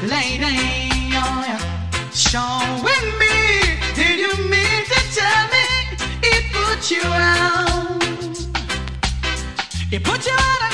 Oh, you mean to tell me it put you out? It put you out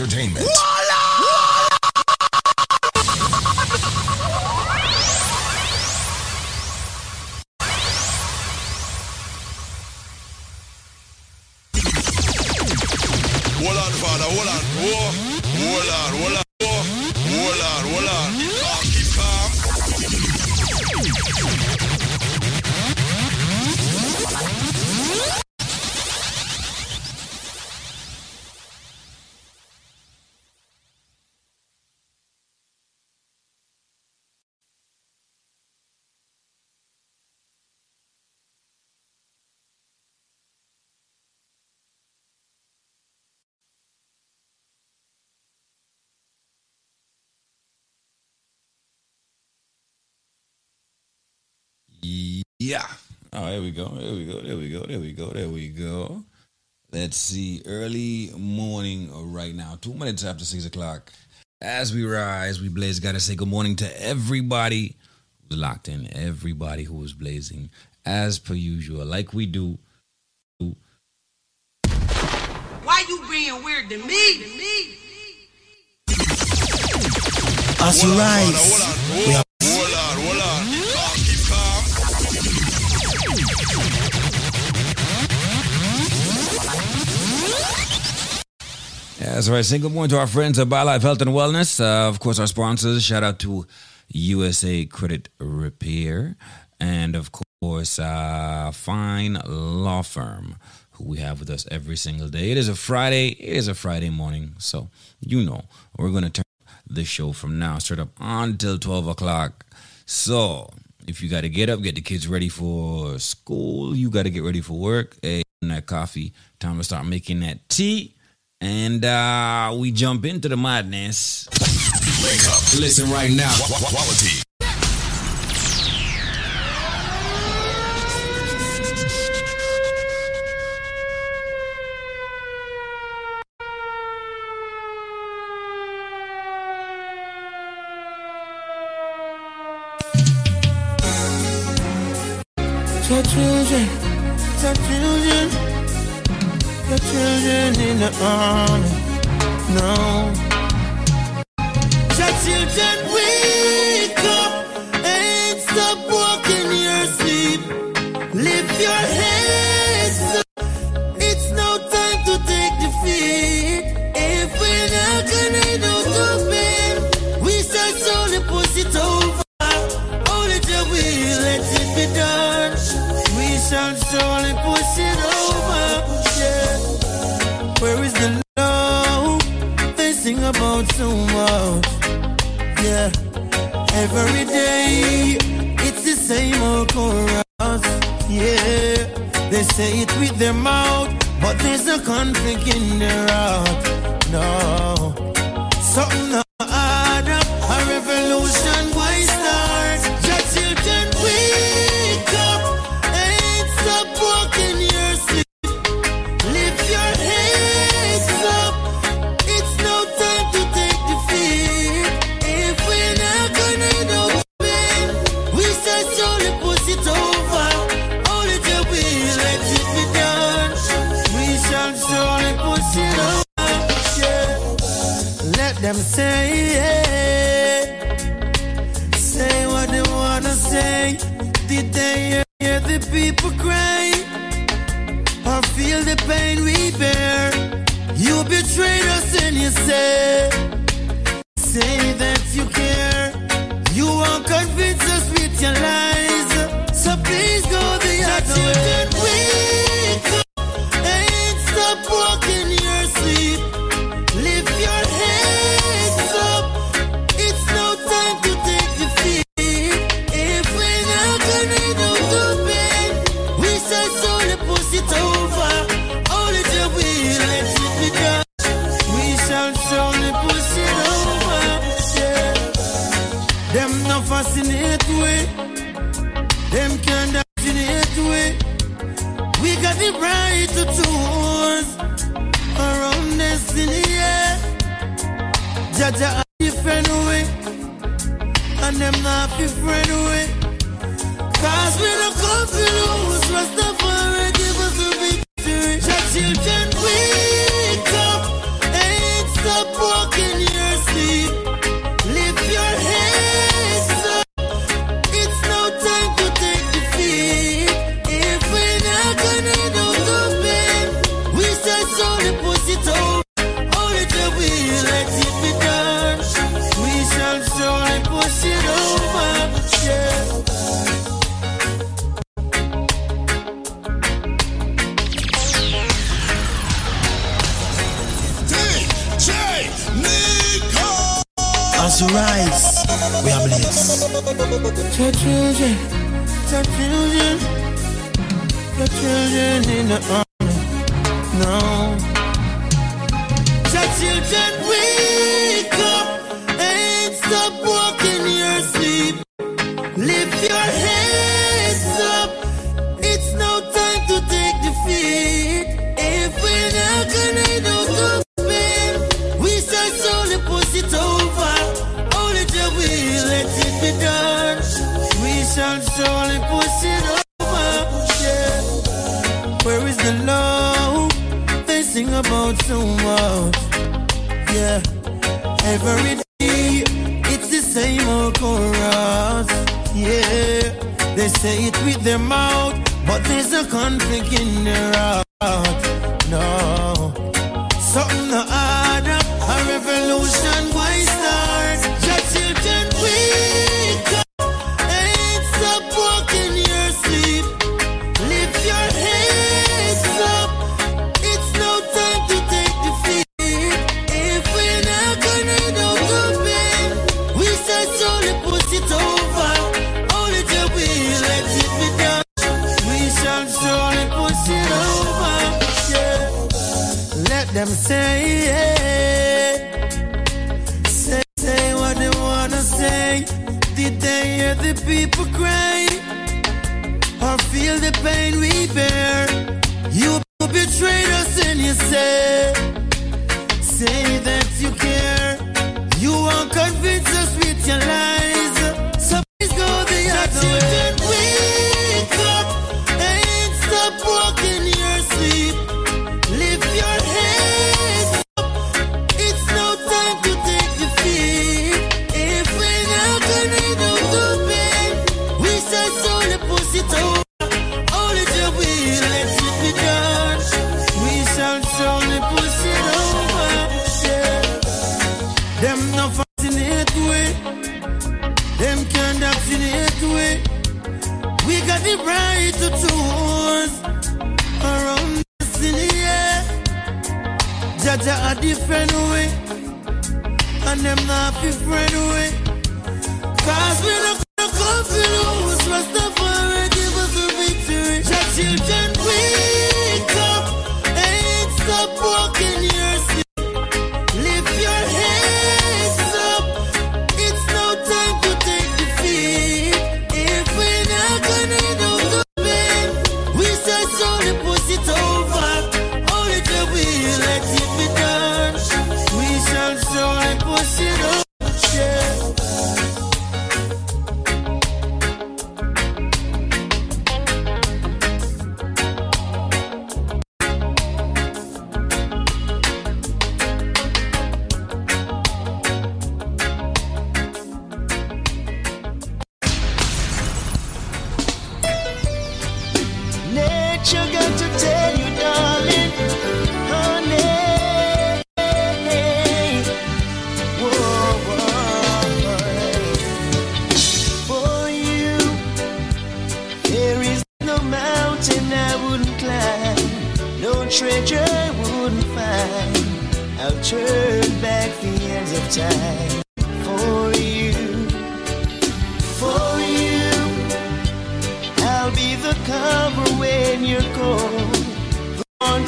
entertainment. Hold Yeah. Oh, there we go. There we go. There we go. There we go. There we go. Let's see. Early morning right now, two minutes after six o'clock. As we rise, we blaze. Got to say good morning to everybody who's locked in, everybody who is blazing, as per usual, like we do. Why you being weird to me? To me? As you rise father, hold on. we Whoa. have Hold on, hold on. Yeah, that's right. Single morning to our friends at BioLife Health and Wellness. Uh, of course, our sponsors. Shout out to USA Credit Repair. And of course, uh, Fine Law Firm, who we have with us every single day. It is a Friday. It is a Friday morning. So, you know, we're going to turn the show from now straight up until 12 o'clock. So, if you got to get up, get the kids ready for school, you got to get ready for work. Hey, that coffee, time to start making that tea. And uh, we jump into the madness. Link up. Listen right now. Qu- qu- Quality. the day, hear the people cry, or feel the pain we bear. You betrayed us and you say say that you care.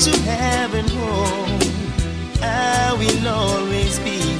To heaven home. I will always be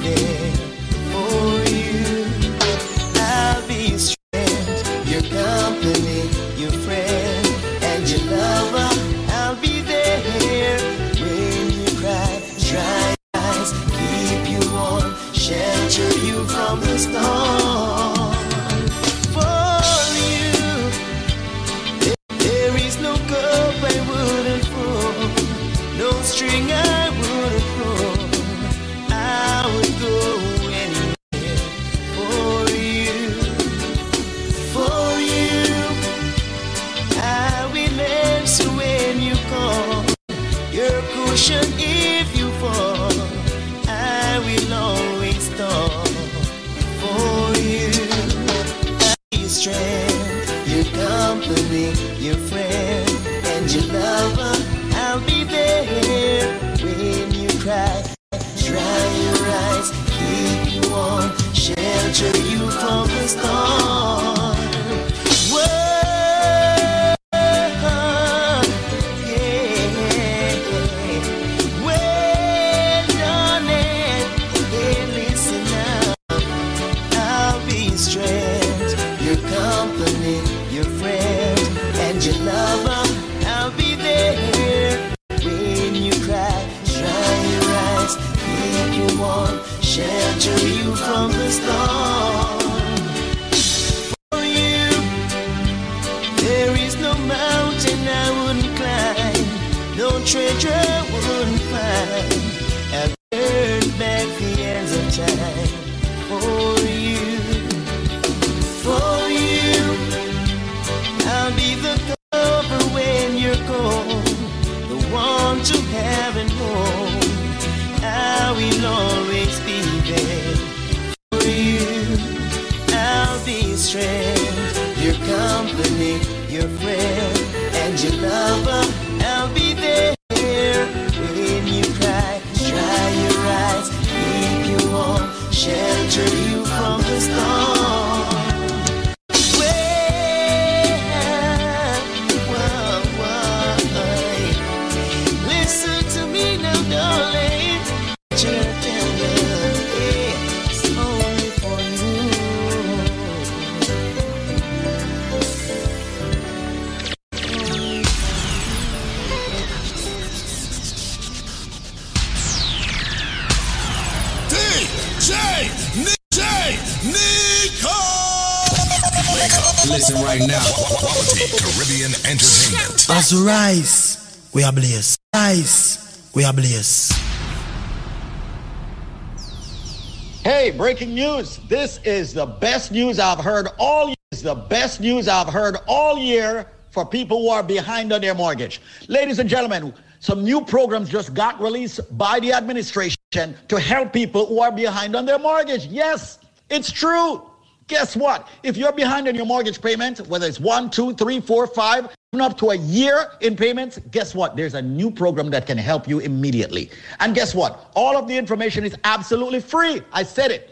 breaking news. This is the best news I've heard all year. It's the best news I've heard all year for people who are behind on their mortgage. Ladies and gentlemen, some new programs just got released by the administration to help people who are behind on their mortgage. Yes, it's true. Guess what? If you're behind on your mortgage payment, whether it's one, two, three, four, five, up to a year in payments, guess what? There's a new program that can help you immediately. And guess what? All of the information is absolutely free. I said it.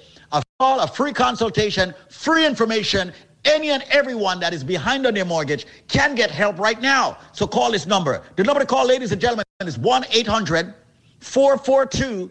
A call, a free consultation, free information. Any and everyone that is behind on their mortgage can get help right now. So call this number. The number to call, ladies and gentlemen, is 1 800 442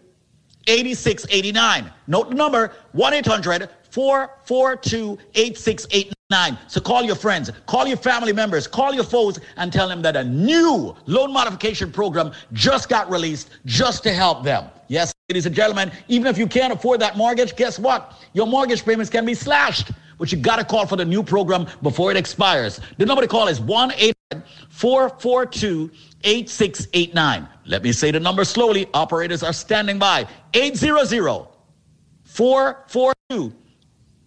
8689. Note the number 1 800 442 8689. So call your friends, call your family members, call your foes, and tell them that a new loan modification program just got released just to help them. Yes, ladies and gentlemen, even if you can't afford that mortgage, guess what? Your mortgage payments can be slashed. But you got to call for the new program before it expires. The number to call is 1 800 442 8689. Let me say the number slowly. Operators are standing by. 800 442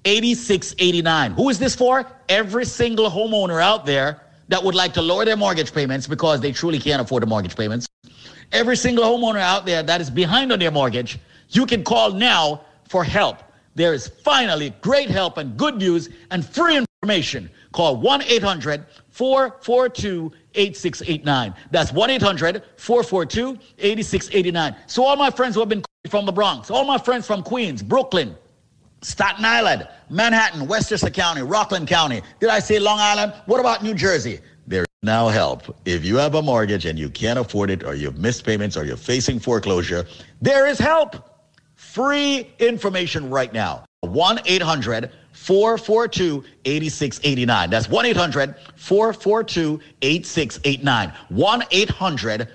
8689. Who is this for? Every single homeowner out there that would like to lower their mortgage payments because they truly can't afford the mortgage payments. Every single homeowner out there that is behind on their mortgage, you can call now for help. There is finally great help and good news and free information. Call 1 800 442 8689. That's 1 800 442 8689. So, all my friends who have been from the Bronx, all my friends from Queens, Brooklyn, Staten Island, Manhattan, Westchester County, Rockland County. Did I say Long Island? What about New Jersey? There is now help. If you have a mortgage and you can't afford it, or you've missed payments, or you're facing foreclosure, there is help. Free information right now. 1 800 442 8689. That's 1 800 442 8689. 1 800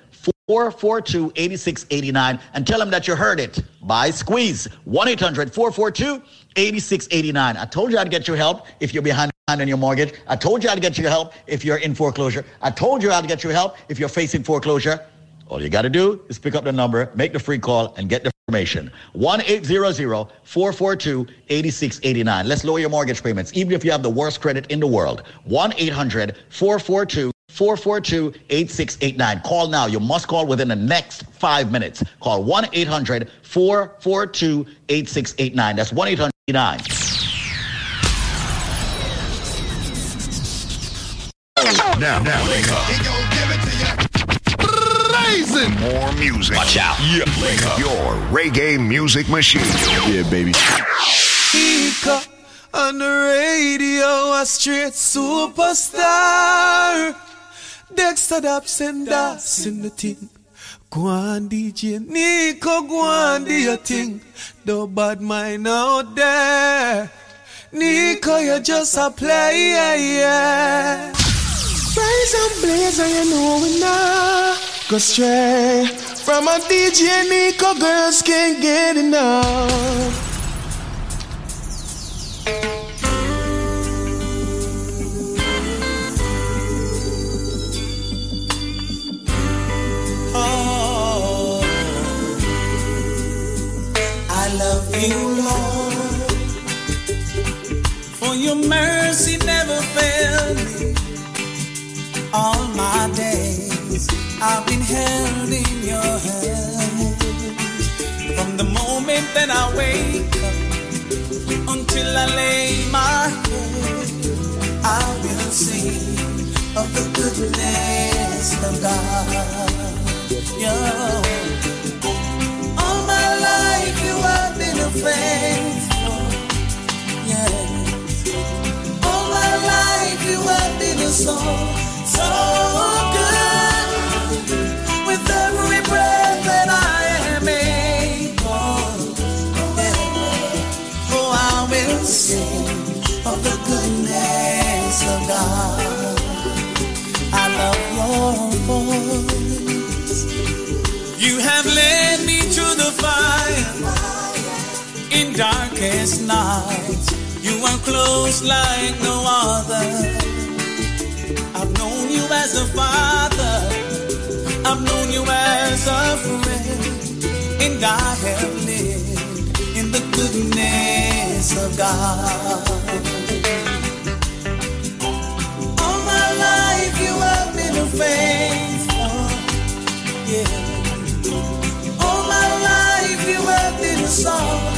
442 8689 and tell them that you heard it by Squeeze. 1 800 442 8689. I told you I'd get you help if you're behind on your mortgage. I told you I'd get you help if you're in foreclosure. I told you I'd get you help if you're facing foreclosure. All you got to do is pick up the number, make the free call, and get the information. 1-800-442-8689. Let's lower your mortgage payments, even if you have the worst credit in the world. 1-800-442-442-8689. Call now. You must call within the next five minutes. Call 1-800-442-8689. That's 1-800-9. Now, now, link up. He gon' give it to you. Blazing. More music. Watch out. Yeah. Link up. Your reggae music machine. Yeah, baby. Ika on the radio, a straight superstar. Dexter Daps and Das in the team. Go DJ Nico, go do your thing. No bad mind out there. Nico, you're just a player, yeah. Rise and blaze, and you know we go straight from a DJ Nico. Girls can't get enough. Of the goodness of God. Yeah. Faithful. Yes. All my life you have been so, so darkest nights. You are close like no other. I've known you as a father. I've known you as a friend. And I have lived in the goodness of God. All my life you have been faithful. Yeah. All my life you have been so, so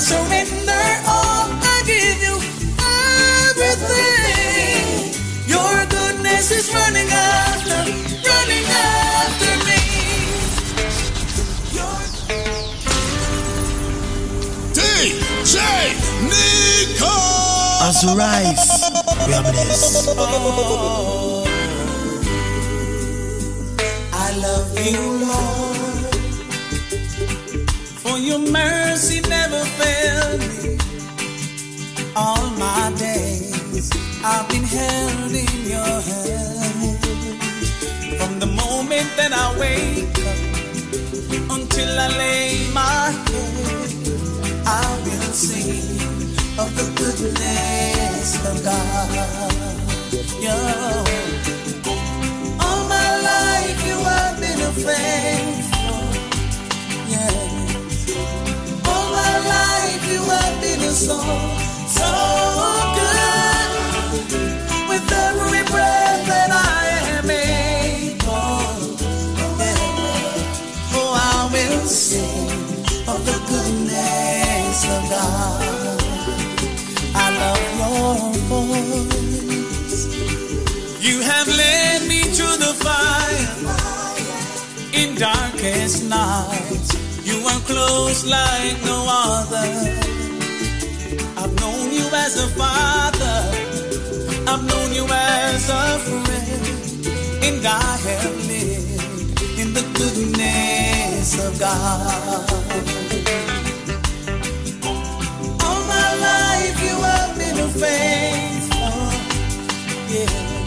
surrender all. I give you everything. Your goodness is running after, running after me. Your DJ Nico. As we rise, we are blessed. I love you, Lord, for your mercy never failed me. All my days I've been held in your hand. From the moment that I wake up until I lay my head, I will sing of the goodness of God. All my life you have been a friend. So good with every breath that I am able. Oh, I will sing of the goodness of God. I love your voice. You have led me the fire in darkest nights. You are close like no other. As a father. I've known you as a friend. And I have lived in the goodness of God. All my life you have been faithful. Yeah.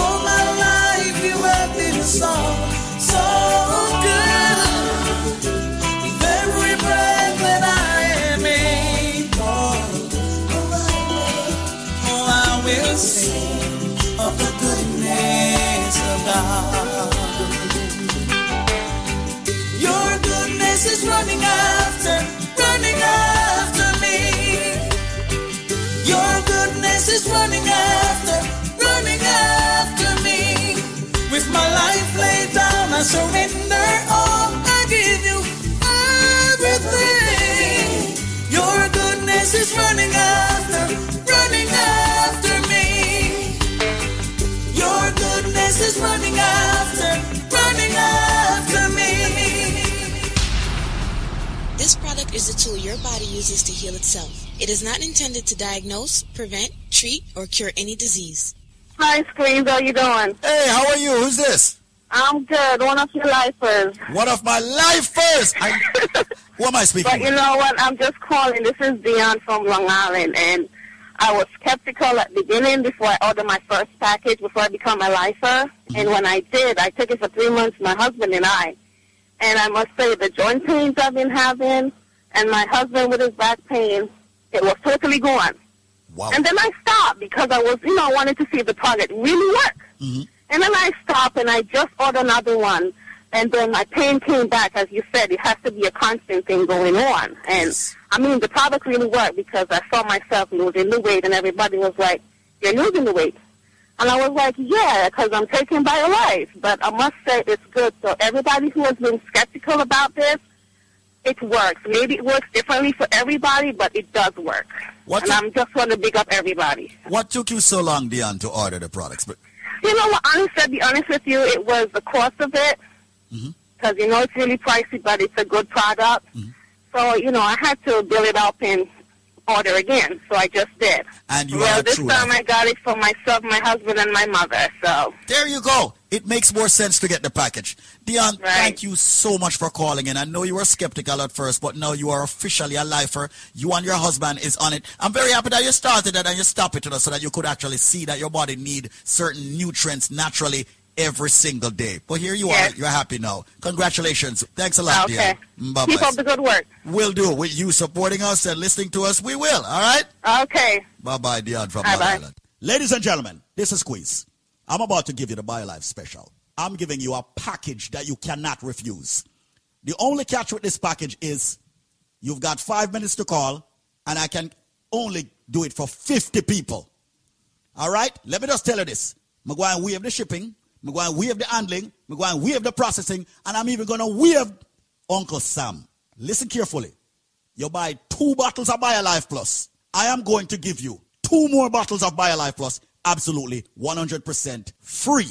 All my life you have been so, so is running after, running after me. Your goodness is running after, running after me. With my life laid down, I surrender is a tool your body uses to heal itself. It is not intended to diagnose, prevent, treat, or cure any disease. Hi, Squeeze. How you doing? Hey, how are you? Who's this? I'm good. One of your lifers. One of my lifers. I, who am I speaking? But you know what? I'm just calling. This is Dion from Long Island, and I was skeptical at the beginning before I ordered my first package before I become a lifer. Mm-hmm. And when I did, I took it for three months, my husband and I. And I must say, the joint pains I've been having, and my husband with his back pain, it was totally gone. Wow. And then I stopped because I was, you know, I wanted to see if the product really worked. Mm-hmm. And then I stopped and I just ordered another one. And then my pain came back. As you said, it has to be a constant thing going on. And I mean, the product really worked because I saw myself losing the weight and everybody was like, you're losing the weight. And I was like, yeah, because I'm taking BioLife. But I must say it's good. So everybody who has been skeptical about this, it works. Maybe it works differently for everybody, but it does work. What and I'm just want to big up everybody. What took you so long, Dion, to order the products? But You know what? Honestly, to be honest with you, it was the cost of it. Mm-hmm. Because, you know, it's really pricey, but it's a good product. So, you know, I had to build it up and order again. So I just did. And you well, this time. I got it for myself, my husband, and my mother. So there you go. It makes more sense to get the package. Dion, thank you so much for calling in. I know you were skeptical at first, but now you are officially a lifer. You and your husband is on it. I'm very happy that you started it and you stopped it so that you could actually see that your body need certain nutrients naturally every single day. But here you are. You're happy now. Congratulations. Thanks a lot, Okay. Dion. Mm, bye keep up the good work. We'll do. With you supporting us and listening to us, we will. All right? Okay. Bye bye, Dion from Bye-bye. Island. Ladies and gentlemen, this is Squeeze. I'm about to give you the BioLife special. I'm giving you a package that you cannot refuse. The only catch with this package is you've got five minutes to call, and I can only do it for 50 people. All right? Let me just tell you this. Going to waive the shipping. Going to waive the handling. Going to waive the processing. And I'm even going to waive Uncle Sam. Listen carefully. You buy two bottles of BioLife Plus. I am going to give you two more bottles of BioLife Plus absolutely 100% free.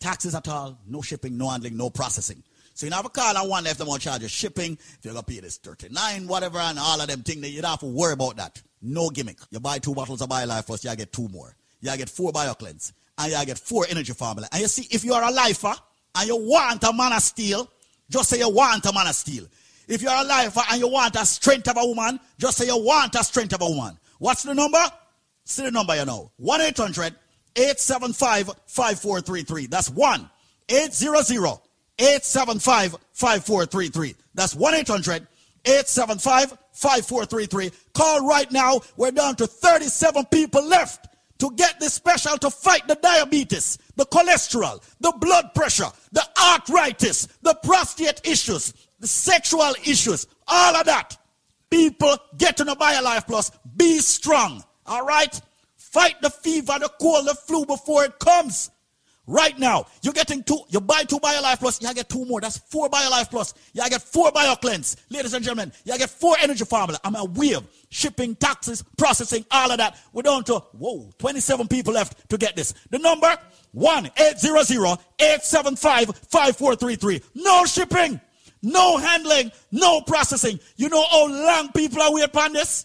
taxes at all, no shipping, no handling, no processing. So you have a call and one left them on charge of shipping. If you're gonna pay this 39, whatever, and all of them things, you don't have to worry about that. No gimmick. You buy two bottles of BioLife first, you get two more. You get four BioCleanse, and you get four energy formula. And you see, if you are a lifer and you want a man of steel, just say you want a man of steel. If you're a lifer and you want a strength of a woman, just say you want a strength of a woman. What's the number? See the number you know. 1 800 875 5433. That's 1 800 875 5433. That's 1 800 875 5433. Call right now. We're down to 37 people left to get this special to fight the diabetes, the cholesterol, the blood pressure, the arthritis, the prostate issues, the sexual issues, all of that. People get to the BioLife Plus. Be strong. All right? Fight the fever, the cold, the flu before it comes. Right now, you're getting two, you buy two BioLife Plus, you get two more. That's four BioLife Plus. You get four BioCleanse. Ladies and gentlemen, you get four energy formula. I'm a wave, shipping, taxes, processing, all of that. We're down to, whoa, 27 people left to get this. The number, 1-800-875-5433. No shipping, no handling, no processing. You know how long people are waiting on this?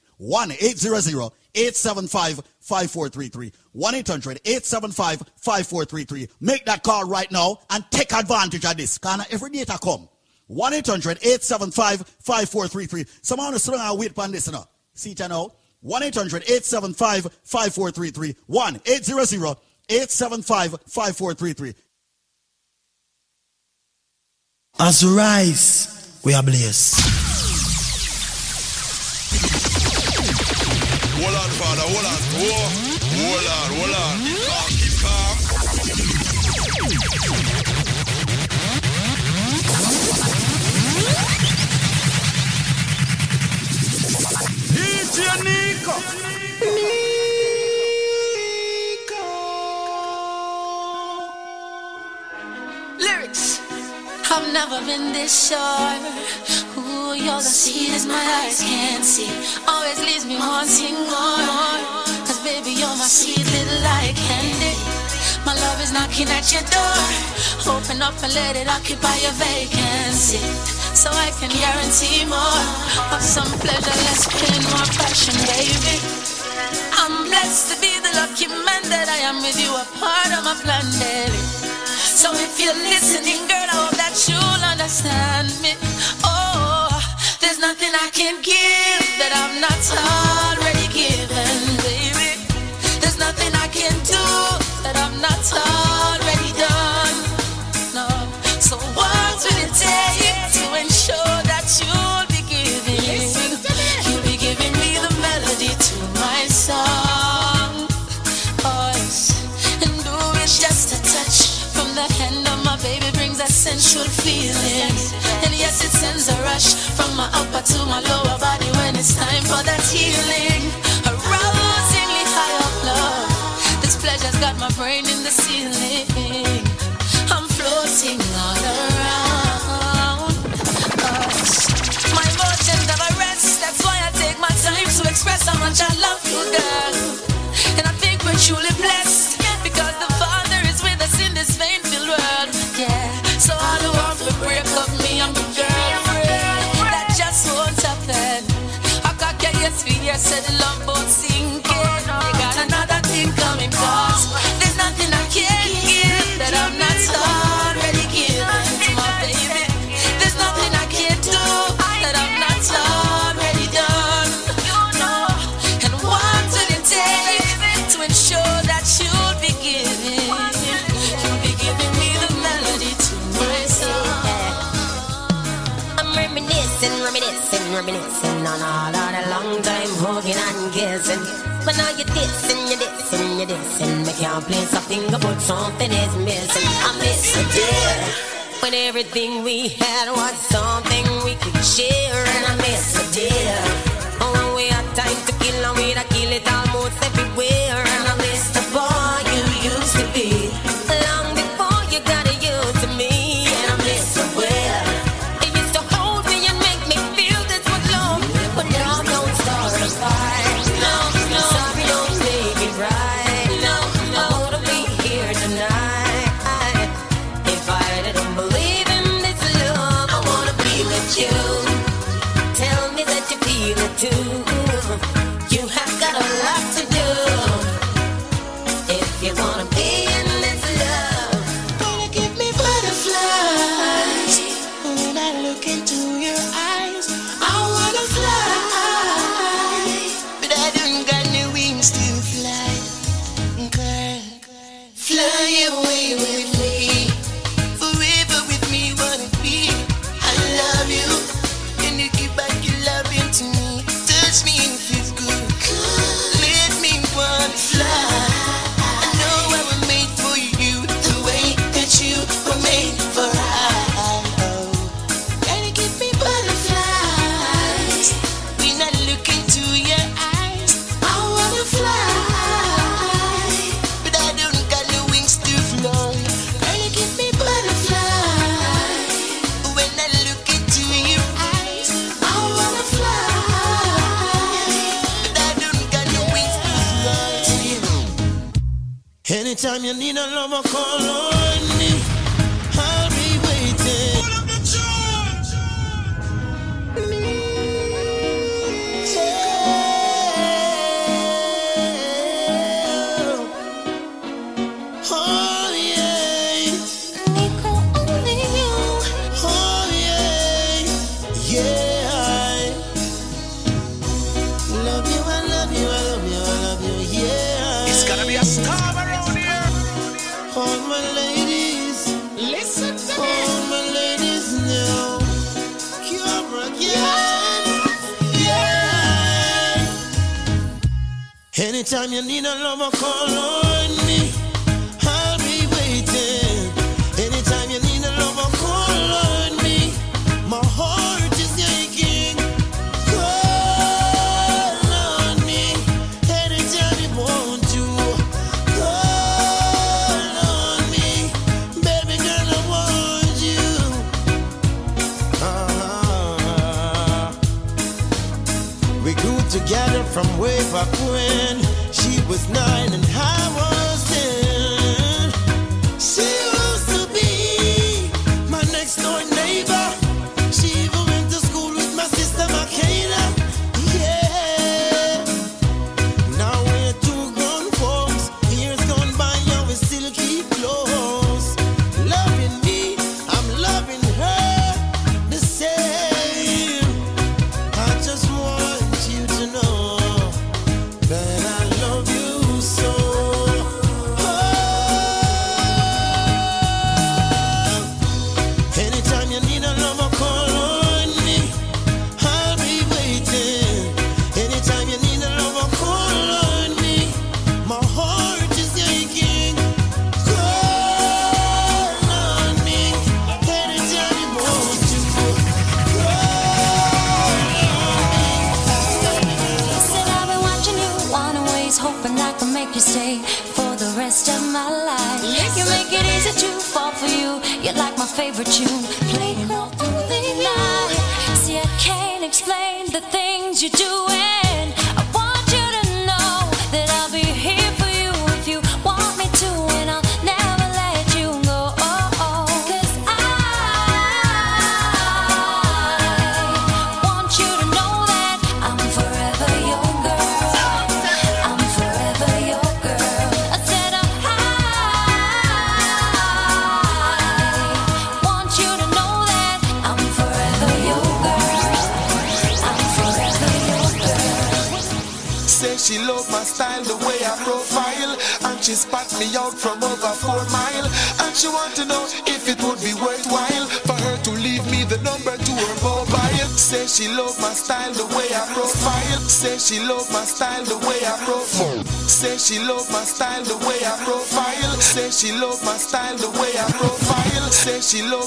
1 800 875 5433. 1 800 875 5433. Make that call right now and take advantage of this. Because every data come. 1 800 875 5433. Someone is throwing a wait on this now. See it now. 1 800 875 5433. 1 800 875 5433. As rise, we are blessed. Hold on, father, hold on. Whoa. Hold on, hold on. Calm, keep calm. DJ Nico. Lyrics. I've never been this sure. Ooh, you're the sweetest my eyes can't see. Always leaves me wanting more. Cause baby, you're my sweet little eye candy. My love is knocking at your door. Open up and let it occupy your vacancy. So I can guarantee more of some pleasure, less pain, more passion, baby. I'm blessed to be the lucky man that I am with you, a part of my plan, baby. So if you're listening, girl, I hope that you'll understand me. Oh, there's nothing I can give sensual feeling. And yes, it sends a rush from my upper to my lower body when it's time for that healing. Arousingly high up love. This pleasure's got my brain in the ceiling. I'm floating all around. Gosh. My emotions never rest. That's why I take my time to express how much I love you, girl. And I think we're truly blessed. said love. you're dancing. I can't play something about something is missing. I miss a dear. when everything we had was something we could share, and I miss a dear. Oh, time you need a lover color. Anytime you need a lover, call on me. I'll be waiting. Anytime you need a lover, call on me. My heart is aching. Call on me. Anytime you want to. Call on me. Baby girl, I want you. Uh-huh. We grew together from way back when.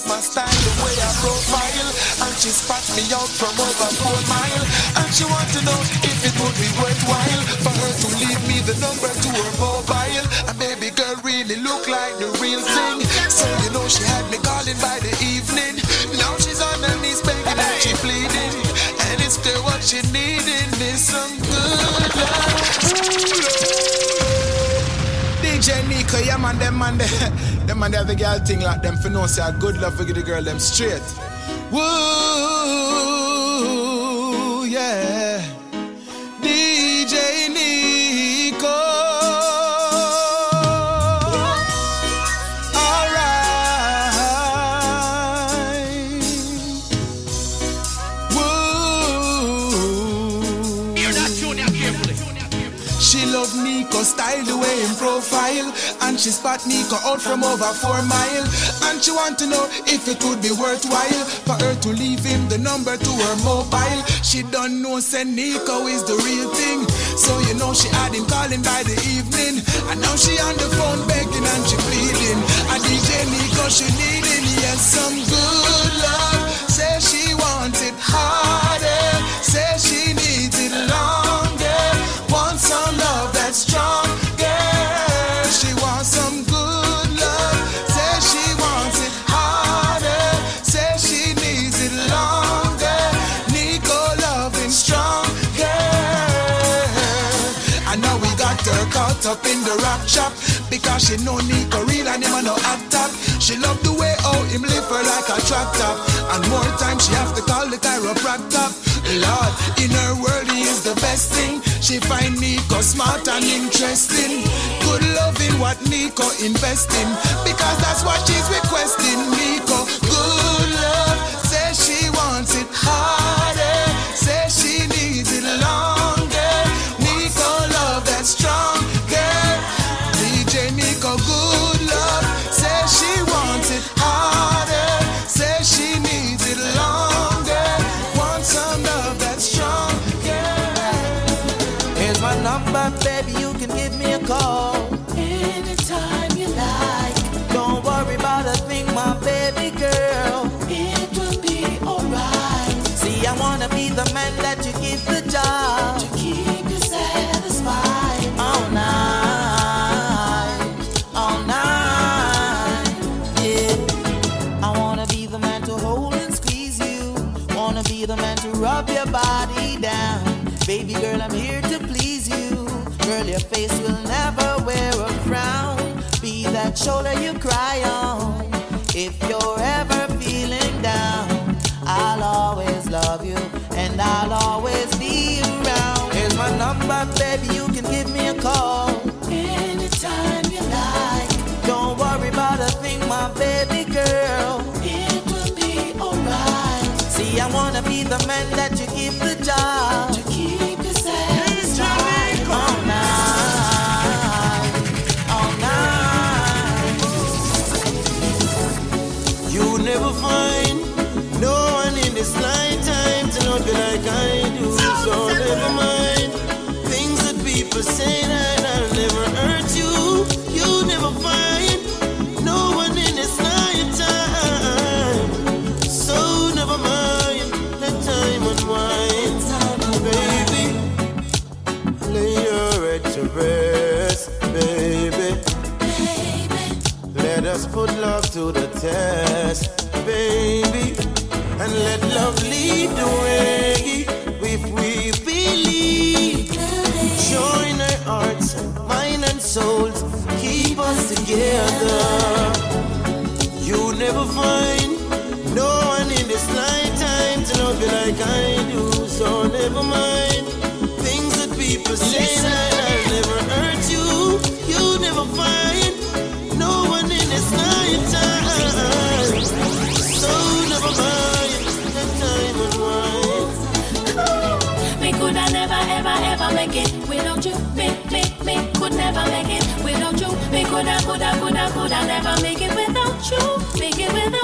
my style, the way I profile, and she spat me out from over man, they have the girl thing like them for no say a good love for the girl them straight. Woo! she spot me go out from over four mile. And she want to know if it would be worthwhile For her to leave him the number to her mobile. She don't know say Nico is the real thing. So you know she had him calling by the evening. And now she on the phone begging and she pleading. A DJ Nico she needing yes some cause she no need to real and him no act up. She love the way how him lift her like a trap top. And more time she have to call the chiropractor. Lord, in her world he is the best thing. She find Nico smart and interesting. Good loving what Nico investing because that's what she's requesting. Nico shoulder you cry on. If you find no one in this lifetime to love you like I do. So never mind things that people say that I'll never hurt you. You never find no one in this lifetime. So never mind the time and wine. Me coulda never ever ever make it without you. Me me me could never make it without you. Me coulda coulda coulda coulda never make it without Make it without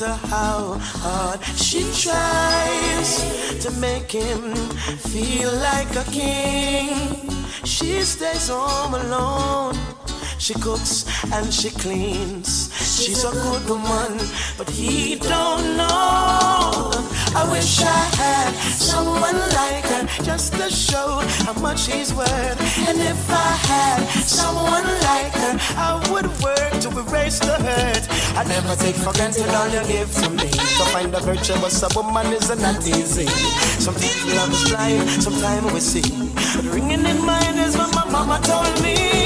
matter how hard she tries to make him feel like a king. She stays home alone. She cooks and she cleans. She's a good woman, but he don't know. I wish I had someone like her just to show how much he's worth. And if I had someone I never take for granted all you give to me. To find a virtuous woman isn't that easy. Some people love is blind, sometimes we see. But ringing in my ears is what my mama told me.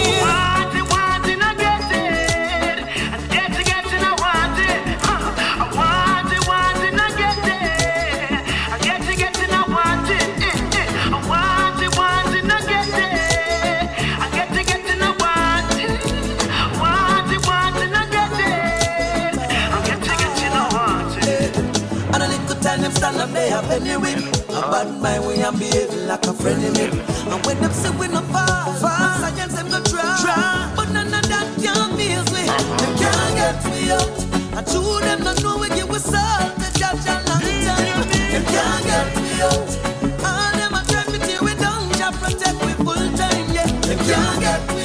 Up up anyway. A bad mind we and behave like a friend of me. And when them say we no fall, fall. Science them go try, try. But none of that can feel me. They can't get me out. And two them don't know we give we salt. The judge a long time. They can't get me out. All them a try to tear we down. Jah protect we full time. Yeah, they can't get me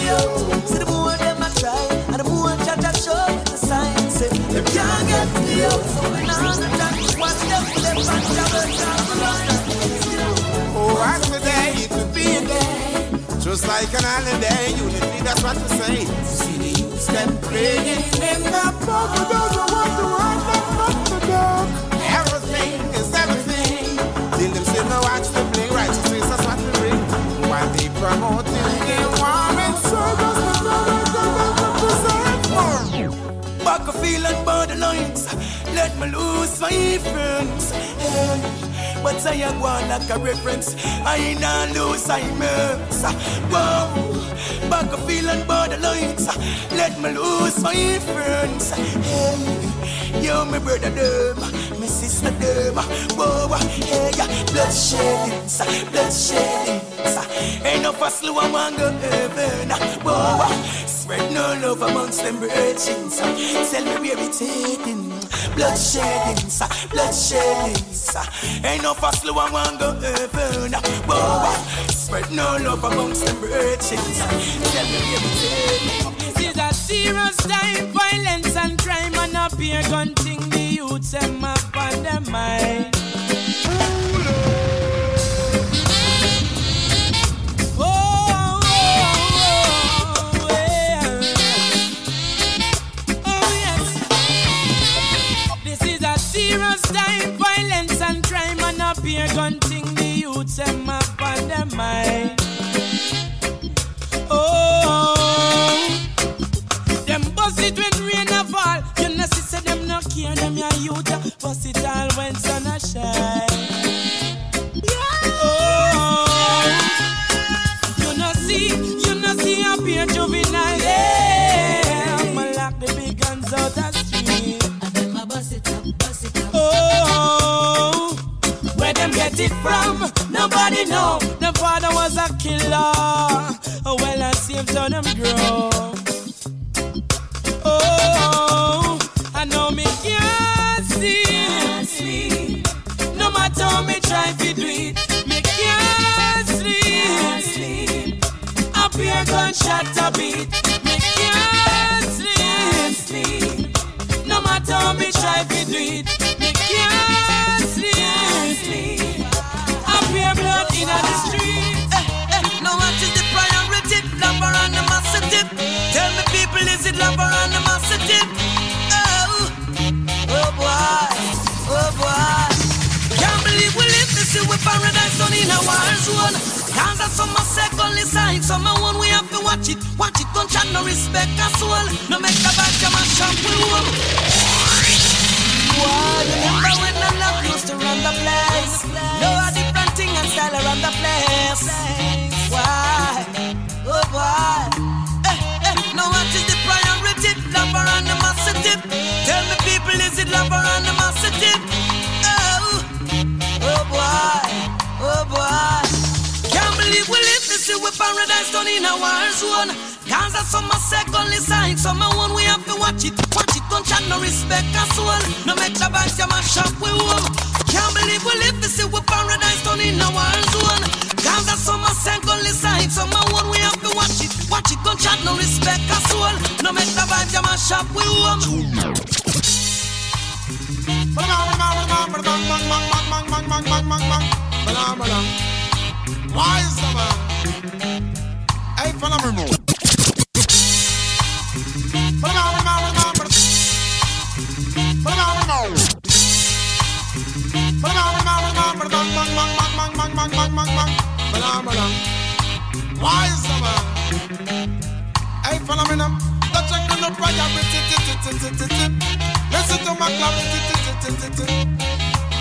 Just like an island, holiday, unity, that's what to say. See the youth them playing in the park, we don't want to run them up the dark. Everything is everything. Till them still no watch them play, righteousness, that's what we bring. While they promoting the warm and service, the brothers and the represent. Bucklefield and lines. let me lose my friends. Hey but I one like a reference. I ain't not lose I merks. Whoa, back a feeling borderlines. Let me lose my friends. Hey, yo, my brother them, my sister them. Whoa, hey, blood sheddings, blood sheddings. Ain't no fast slow I want go heaven. Whoa, spread no love amongst them virgins. Tell me where we taking. Blood sheddings, blood sheddings. Ain't no fast slow I want go heaven. Whoa, spread no love amongst them virgins. Tell me taking. This is a serious time, violence and crime and up here gun thing the youths them up on their mind. Time, violence and crime and up here gun thing the youths them up on their mind. Oh, them bust it when rain a fall. You know, see, say them no care, them your youth. Bust it all when sun a shine. It from? Nobody know. The father was a killer. Oh, well, I see him turn them grow. Oh, I know me can't see. No matter how me try to do it, me can't sleep. Up here gunshot a beat, me can't sleep. No matter how me try to do it, paradise done in a war zone. Cause that's some second sign, some one we have to watch it. Watch it, don't chat, no respect a soul. No make a bad jam and shop we. Why, remember when the love used to run the place? No, a different thing and style around the place. Why? Oh boy. Eh, eh, now what is the priority? Lover and the massive. Tell me people, is it lover and the paradise done in a war zone. That's some second sign, some one we have to watch it. Watch it, don't chat, no respect a soul. No make the banks, you mash up we home. Can't believe we live to see we paradise done in a war zone. That's some second sign, some one we have to watch it. Watch it, don't chat, no respect a soul. No make the banks, you mash up we home. Why is the man? Hey, phenomenal. Why is the man? Hey, phenomenal. The check on the priority. Listen to my clarity.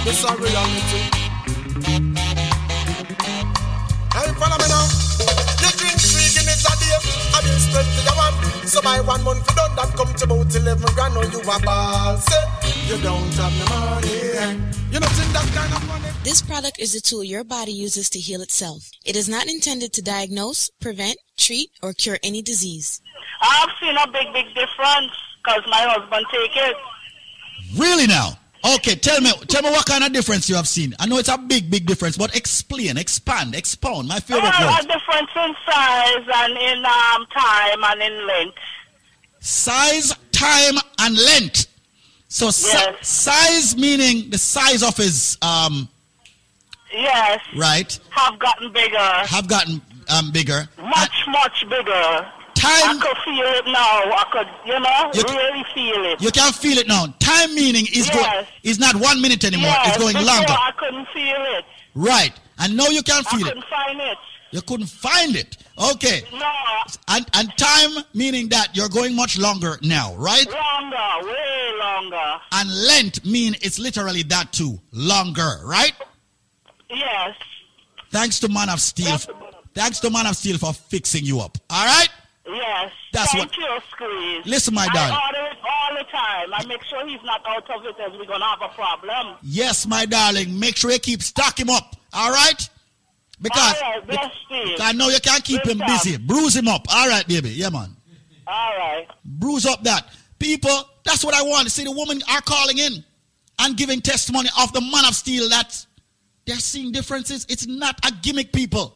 This is reality. Hey, follow me now. I been spent for your one. So my one month you done that come to about 11 grand, now you a ball. Say, eh? you don't have the money. Eh? You don't think that kind of money. This product is a tool your body uses to heal itself. It is not intended to diagnose, prevent, treat, or cure any disease. I've seen a big, big difference because my husband take it. Really now? Okay, tell me, tell me what kind of difference you have seen. I know it's a big, big difference, but explain, expand, expound. My favorite Uh, word. a difference in size and in um, time and in length. Size, time, and length. So si- size meaning the size of his um Yes. right Have gotten bigger. have gotten um bigger. Much, much bigger. Time- I could feel it now. I could, you know, You really feel it. You can feel it now. Time meaning is Yes. is not one minute anymore. yes, it's going longer. I couldn't feel it. Right. And now you can I feel it. couldn't find it. You couldn't find it. Okay. No. And and time meaning that you're going much longer now, right? Longer, way longer. And length mean it's literally that too, longer, right? Yes. Thanks to Man of Steel. Thanks to Man of Steel for fixing you up. All right? Yes. That's Thank what- you, Squeeze. Listen, my I darling. order it all the time. I make sure he's not out of it as we're going to have a problem. Yes, my darling. Make sure you keep stock him up. All right? Because All right, bless Steve. I know you can't keep Good him job. busy. Bruise him up. All right, baby. Yeah, man. All right. Bruise up that. People, that's what I want to see. The women are calling in and giving testimony of the man of steel that they're seeing differences. It's not a gimmick, people.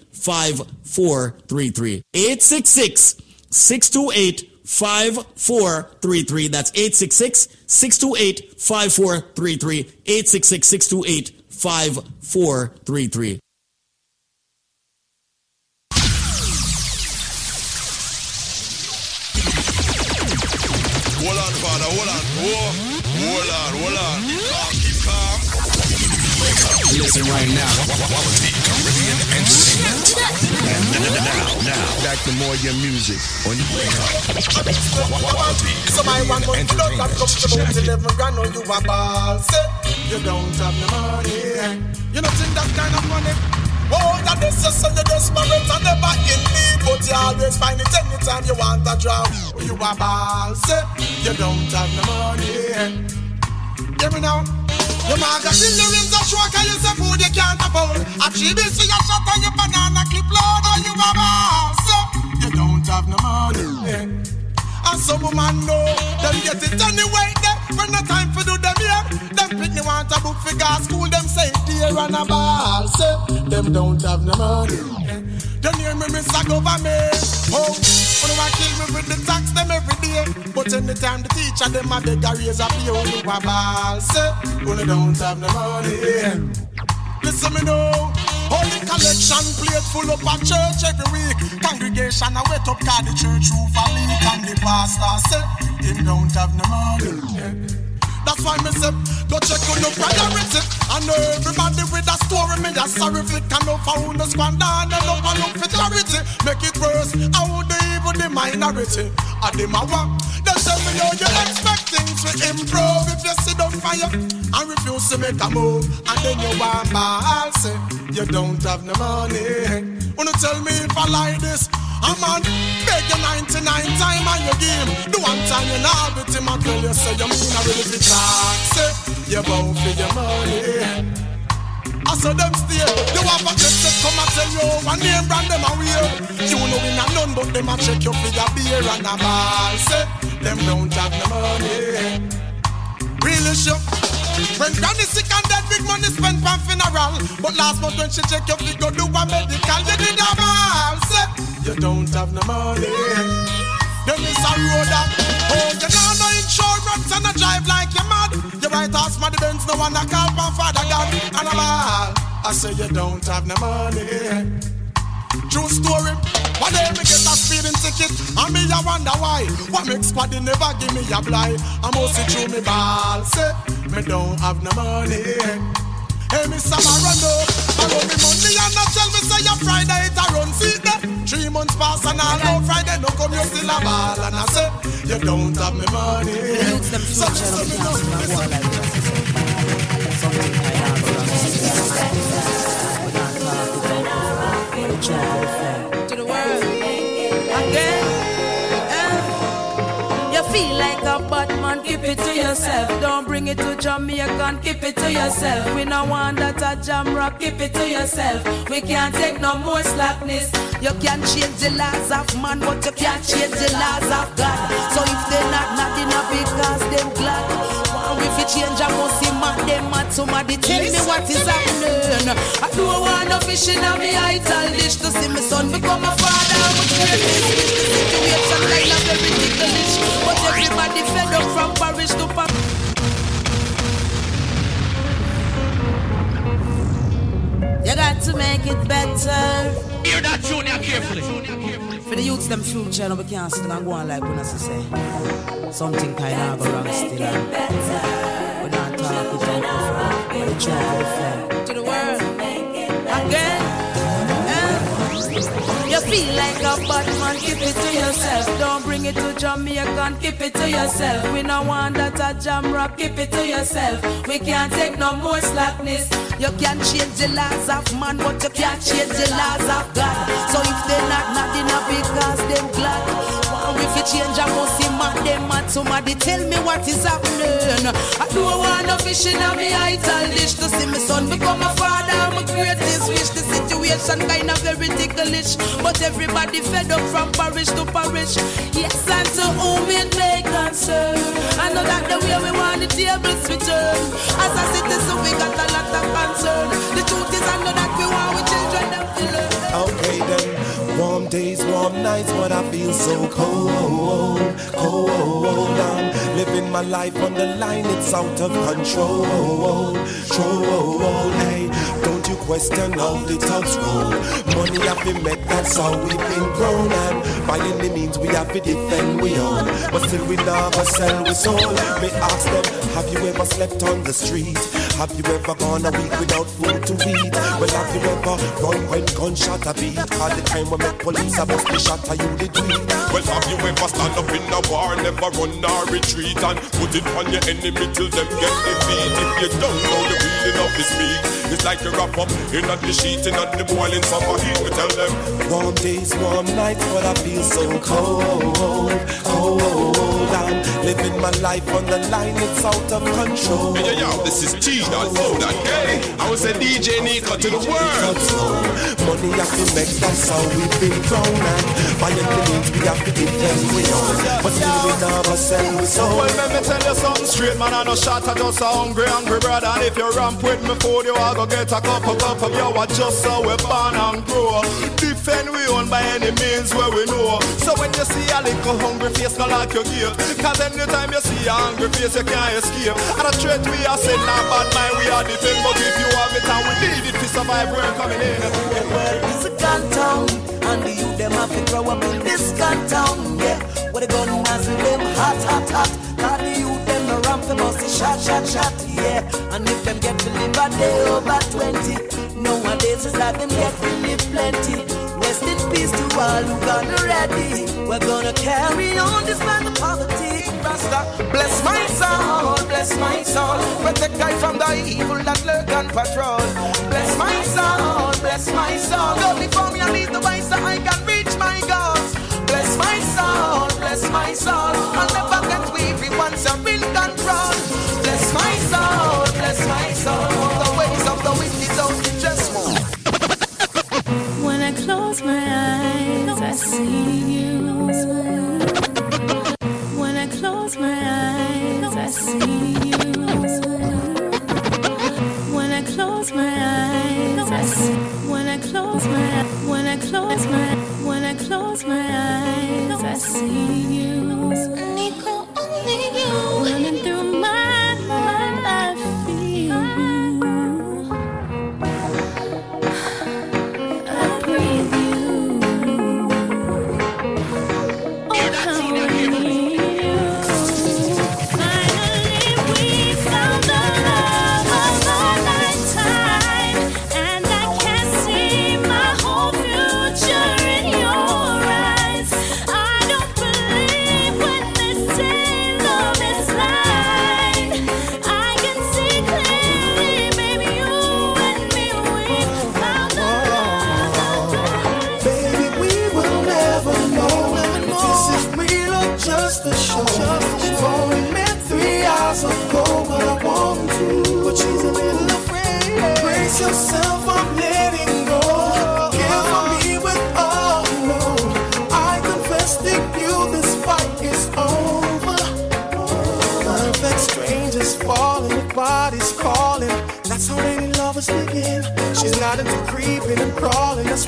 5433. 866 628 5433. That's 866 628 5433. 866 628 5433. Hold on, father, hold on. Whoa. Hold on, hold on. Calm, keep calm. Listen right now. Back to more your music on So my one gun blood that comes to entertainment. eleven grand on you a ball. Say you don't have no money. You don't think that kind of money. Oh, that is just so you desperate and never in need, but you always find it anytime you want a job. You a ball. Say you don't have no money. Hear me now. Your magazine your rims are short and you say food you can't afford. A three bills for your shot and your banana clip load. Oh, you a ball. Say you don't have no money. Eh. And some woman know them get it anyway. They when no time for do them here. Them pick me want a book for school. Them say dear and a ball. Say them don't have no money. Eh. Don't hear me, Mr. Government. Oh, when I kill me with the tax them every day. But anytime the teacher them a beg a raise a pay, oh, you a ball. Don't have no money. Listen me now. Holy collection plate full up a church every week. Congregation a wet up cause the church roof a leak and the pastor say him don't have no money. That's why me say, go check on your priority. I know everybody with a story, me a sorry if can no found no squander and no no for charity. Make it worse, I would even the minority. I dem a walk. They tell me how you expect things to improve if you sit on fire and refuse to make a move, and then you want ball say you don't have no money. Wanna tell me if I like this? I'm on beg you 99 time on your game. The one time you know it, him I tell you say you mean I really be talk. Eh? You bow for your money. I saw them stay. You have a check to come and tell you one name brand them a wear. You know in a none but them a check you for your beer and a ball. Say them don't have no money. Really sure. When granny sick and dead, big money spent for funeral. But last month when she check your figure, do a medical, you did a ball. You don't have no money. Then it's a road up. Oh, you know no insurance and a drive like you mad. You right ass my Benz, no one a call for Father God and ball. I say you don't have no money. True story. One day me get a speeding ticket, and me I wonder why. What makes squad never give me a blind? I must see through me ball. Say me don't have no money. Hey, Mr. Marano, I owe me money and not tell me say your Friday it a run. See that? Three months pass and I know Friday no come you still a ball and I say you don't have me money. So listen me to the world again. You feel like a bad man, keep it to yourself. Don't bring it to Jamaica, keep it to yourself. We no want that a jam rock, keep it to yourself. We can't take no more slackness. You can change the laws of man, but you can't change the laws of God. So if they not not enough because them glad. Wow, if you change, I must see man, them mad. Somebody tell me what is happening. I don't want no fish in a me ital dish to see my son become a father. I'm a greatest wish the situation like a very ticklish. But everybody fed up from parish to parish. You got to make it better. Hear that junior carefully. For the youths, them future, no, we can't sit and go on like when I say something kind of go wrong still. and We not talk fact, but the truth fair. To the world, again. Feel like a bad man, keep it to yourself. Don't bring it to Jamaica, keep it to yourself. We no want that a jam rock, keep it to yourself. We can't take no more slackness. You can change the laws of man, but you can't change the laws of God. So if they not not enough because them glad. Wow, if you change, must see man, them mad. Somebody tell me what is happening. I don't want no fish in a me ital dish to see my son become a father. I'm a greatest wish. The situation kind of very ticklish, but everybody fed up from parish to parish. Yes, and to whom it may concern. I know that the way we want the tables return. As a citizen, we got a lot of concern. The truth is, I know that we want we children to learn. Okay then, warm days, warm nights, but I feel so cold, cold. I'm living my life on the line, it's out of control, control. Hey, question how the thugs roll? Money have been met, that's how we've been grown, and by any means we have to defend we own. But still we never sell we soul. Me ask them, have you ever slept on the street? Have you ever gone a week without food to eat? Well, have you ever run when gunshot a beat? All the time when make police a bust the shot, are you the it? Well, have you ever stand up in a war, never run or retreat, and put it on your enemy till them get defeat? If you don't know the feeling of the speak, it's like you wrap up in on the sheet, in on the boiling summer heat. We tell them, Warm days, warm nights, but I feel so cold, cold. I'm living my life on the line, it's out of control. Hey, yo, yo, this is T. Dot K. I was a DJ Nico to the world. Money have to make, that's how we've been grown and by any means we have to defend we own. But still we never sell we soul. Well, let me tell you something straight, man. I no shot, I just a hungry, hungry brother. And if you ramp with me food, you are gonna get a cup of cup of you. I just how we born and grow. Defend we own by any means where we know. So when you see a little hungry face, no like your gift. Cause anytime you see a hungry face, you can't escape. And a threat we are saying, not bad mind, we are defend. But if you have it and we need it to survive, we're coming in. Well, it's a gun town, and the youth them have to grow up in this gun town, yeah. Where the gun has them hot, hot, hot. They must shot, shot, shot, yeah. And if them get to live a day over 20, nowadays it's like them get to live plenty. Rest in peace to all who gonna ready. We're gonna carry on despite the poverty. Rasta, bless my soul, bless my soul. Protect I from the evil that lurk and patrol. Bless my soul, bless my soul. Go before me and lead the way so I can reach my goals. Bless my soul, bless my soul. Close my eyes, I see you. When I close my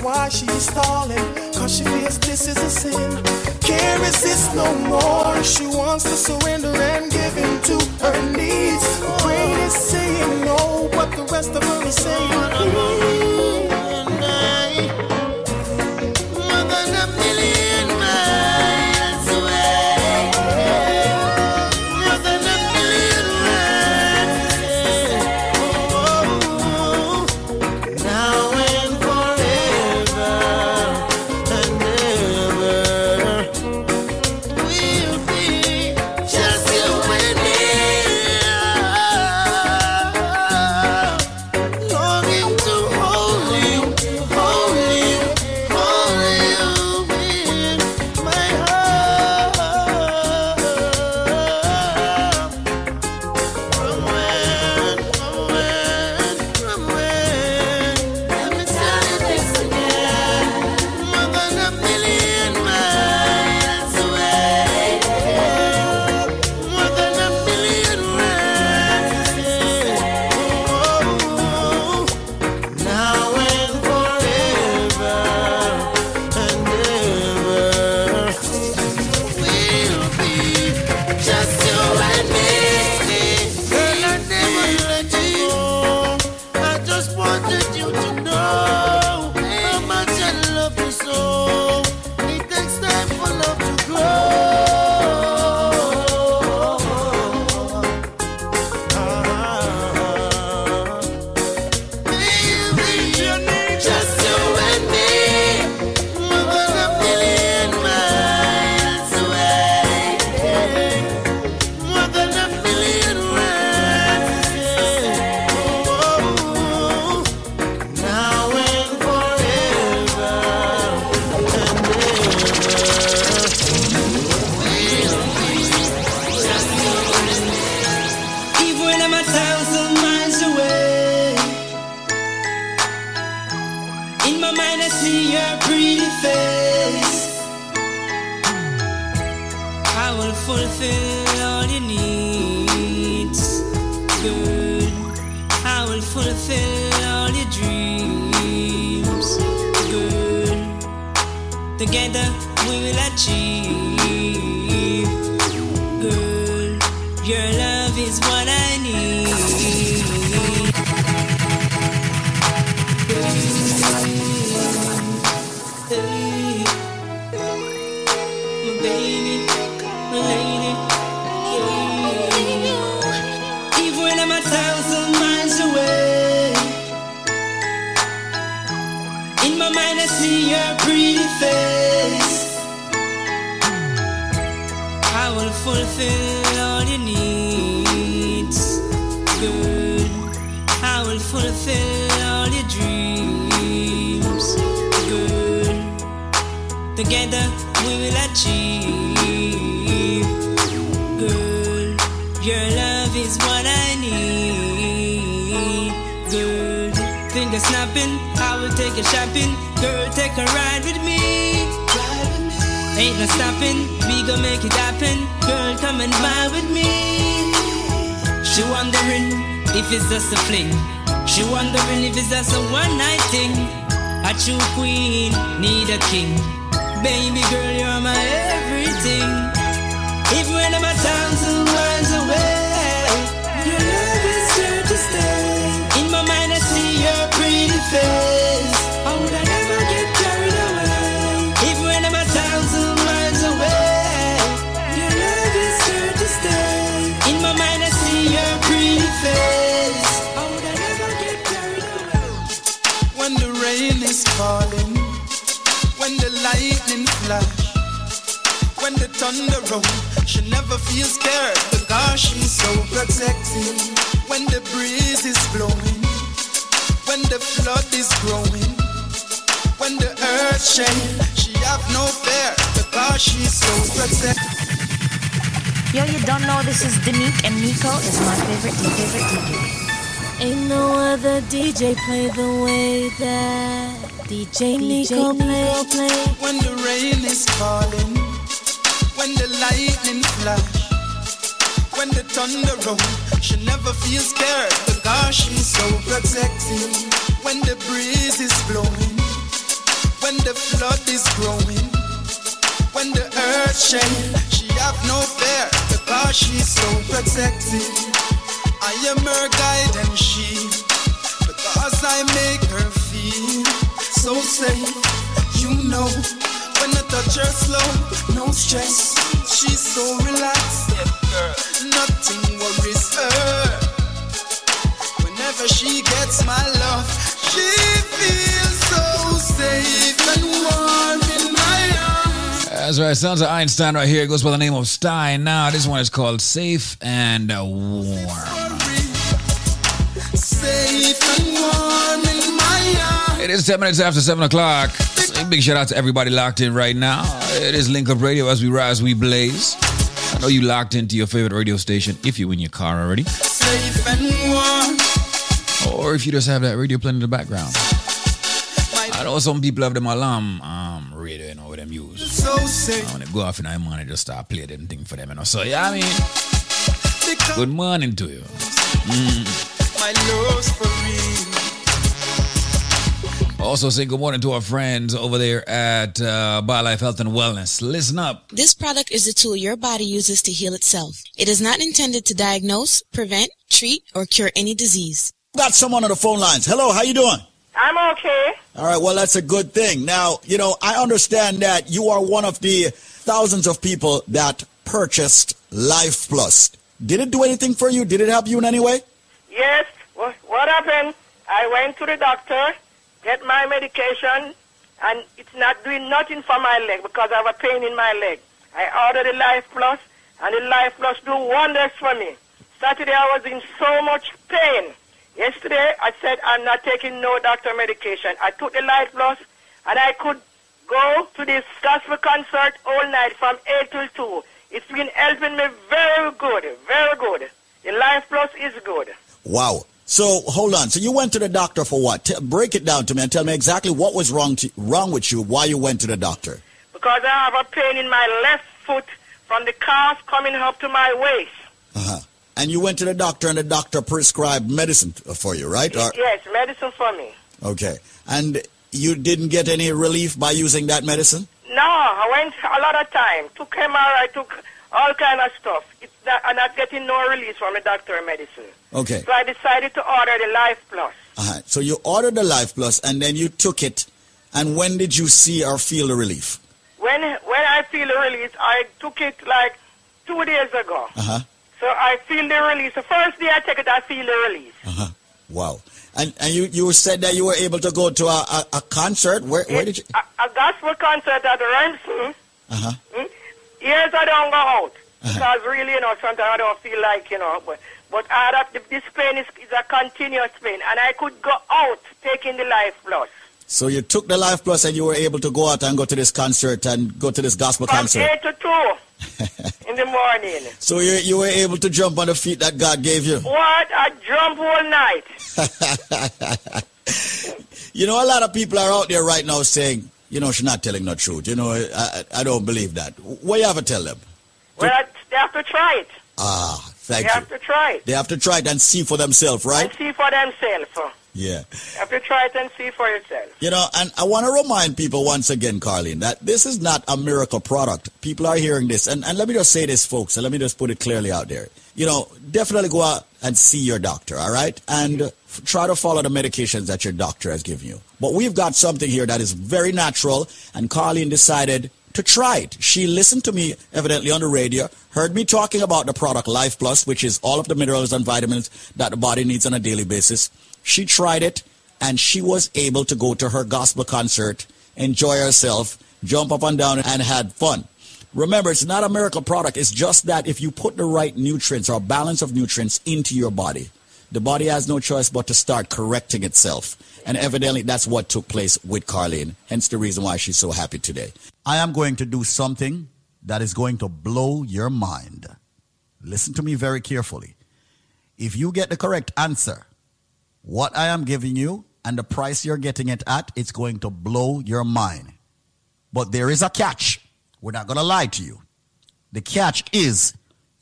why she's stalling. Cause she feels this is a sin. Can't resist no more. She wants to surrender and give in to her needs. Brain is saying no, but the rest of her is saying please. Fulfill all your needs. Girl, I will fulfill all your dreams. Girl, together we will achieve. See your pretty face. I will fulfill all your needs, girl. I will fulfill all your dreams, girl. Together we will achieve, girl. Your love is what I need, girl. Finger snapping, I will take you shopping, girl. Take a ride with me. Ain't no stopping, we gon' make it happen. Girl, come and vibe with me. She wondering if it's just a fling. She wondering if it's just a one night thing. A true queen need a king. Baby girl, you're my everything. Even when I'm a thousand miles away, when the thunder roll, she never feels scared because she's so protected. When the breeze is blowing, when the flood is growing, when the earth shakes, she have no fear because she's so protected. Yo, you don't know this is Danique and Nico is my favorite, my favorite DJ. Ain't no other DJ play the way that DJ Nico play. play. When the rain is falling, when the lightning flash, when the thunder roll, she never feels scared because she's so protected. When the breeze is blowing, when the flood is growing, when the earth shakes, she have no fear because she's so protected. I am her guide and she, because I make her feel so safe. You know, when I touch her slow, no stress. She's so relaxed. Nothing worries her. Whenever she gets my love, she feels so safe and warm in my arms. That's right. Sounds of Einstein right here. It goes by the name of Stein. Now, this one is called Safe and Warm. Safe and warm in my arms. It is 10 minutes after 7 o'clock. Big shout out to everybody locked in right now. It is Link Up Radio as we rise, we blaze. I know you locked into your favorite radio station if you're in your car already, and or if you just have that radio playing in the background. I know some people have them alarm um, radio, you know, with them use. So safe. When they go off in the morning, just start playing them thing for them, you know. So, yeah, I mean, good morning to you. Mm. My love's for real. Also, say good morning to our friends over there at uh, BioLife Health and Wellness. Listen up. This product is a tool your body uses to heal itself. It is not intended to diagnose, prevent, treat, or cure any disease. Got someone on the phone lines. Hello, how you doing? I'm okay. All right, well, that's a good thing. Now, you know, I understand that you are one of the thousands of people that purchased Life Plus. Did it do anything for you? Did it help you in any way? Yes. What, what happened? I went to the doctor, get my medication, and it's not doing nothing for my leg because I have a pain in my leg. I ordered the Life Plus, and the Life Plus do wonders for me. Saturday I was in so much pain. Yesterday I said I'm not taking no doctor medication. I took the Life Plus, and I could go to this gospel concert all night from 8 till 2. It's been helping me very good, very good. The Life Plus is good. Wow. So hold on. So you went to the doctor for what? T- break it down to me and tell me exactly what was wrong to, wrong with you. Why you went to the doctor? because I have a pain in my left foot from the calf coming up to my waist. Uh-huh. And you went to the doctor and the doctor prescribed medicine for you, right? Or- Yes, medicine for me. okay. And you didn't get any relief by using that medicine? No, I went a lot of time. Took MRI, I took all kind of stuff. It's not, I'm not getting no release from the doctor medicine. Okay. So I decided to order the Life Plus. Uh-huh. So you ordered the Life Plus and then you took it. And when did you see or feel the relief? When when I feel the release, I took it like two days ago. Uh-huh. So I feel the release. The first day I take it, I feel the release. Uh-huh. Wow. And and you, you said that you were able to go to a, a, a concert. Where where did you? A, a gospel concert at. Uh-huh. Hmm? Years I don't go out. Because really, you know, sometimes I don't feel like, you know, but, but I had a, this pain is, is a continuous pain. And I could go out taking the Life Plus. So you took the Life Plus and you were able to go out and go to this concert and go to this gospel From concert. 8 to 2 in the morning. So you you were able to jump on the feet that God gave you. What? I jump all night. You know, a lot of people are out there right now saying, you know, she's not telling the truth. You know, I, I, don't believe that. What you have to tell them? Well, I, they have to try it. Ah, thank they you. have to try it. They have to try it and see for themselves, right? And see for themselves. Yeah. You have to try it and see for yourself. You know, and I want to remind people once again, Carlene, that this is not a miracle product. People are hearing this. And, and let me just say this, folks, and let me just put it clearly out there. You know, definitely go out and see your doctor, all right? And f- try to follow the medications that your doctor has given you. But we've got something here that is very natural, and Carlene decided to try it. She listened to me, evidently, on the radio, heard me talking about the product Life Plus, which is all of the minerals and vitamins that the body needs on a daily basis. She tried it, and she was able to go to her gospel concert, enjoy herself, jump up and down, and had fun. Remember, it's not a miracle product. It's just that if you put the right nutrients or balance of nutrients into your body, the body has no choice but to start correcting itself. And evidently, that's what took place with Carlene. Hence the reason why she's so happy today. I am going to do something that is going to blow your mind. Listen to me very carefully. If you get the correct answer, what I am giving you and the price you're getting it at, it's going to blow your mind. But there is a catch. We're not going to lie to you. The catch is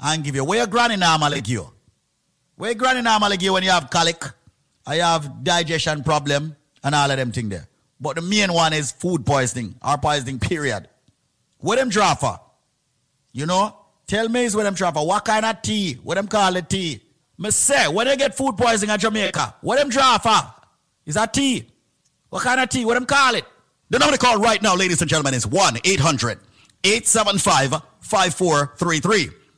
and give you? Where your granny give you? Where your granny give you when you have colic, I have digestion problem, and all of them thing there? But the main one is food poisoning or poisoning, period. What them draw for? You know? Tell me is what them draw for. What kind of tea? What them call it tea? Me say, when they get food poisoning in Jamaica, what them draw for? Is that tea? What kind of tea? What them call it? The number to call right now, ladies and gentlemen, is 1 800 875 5433.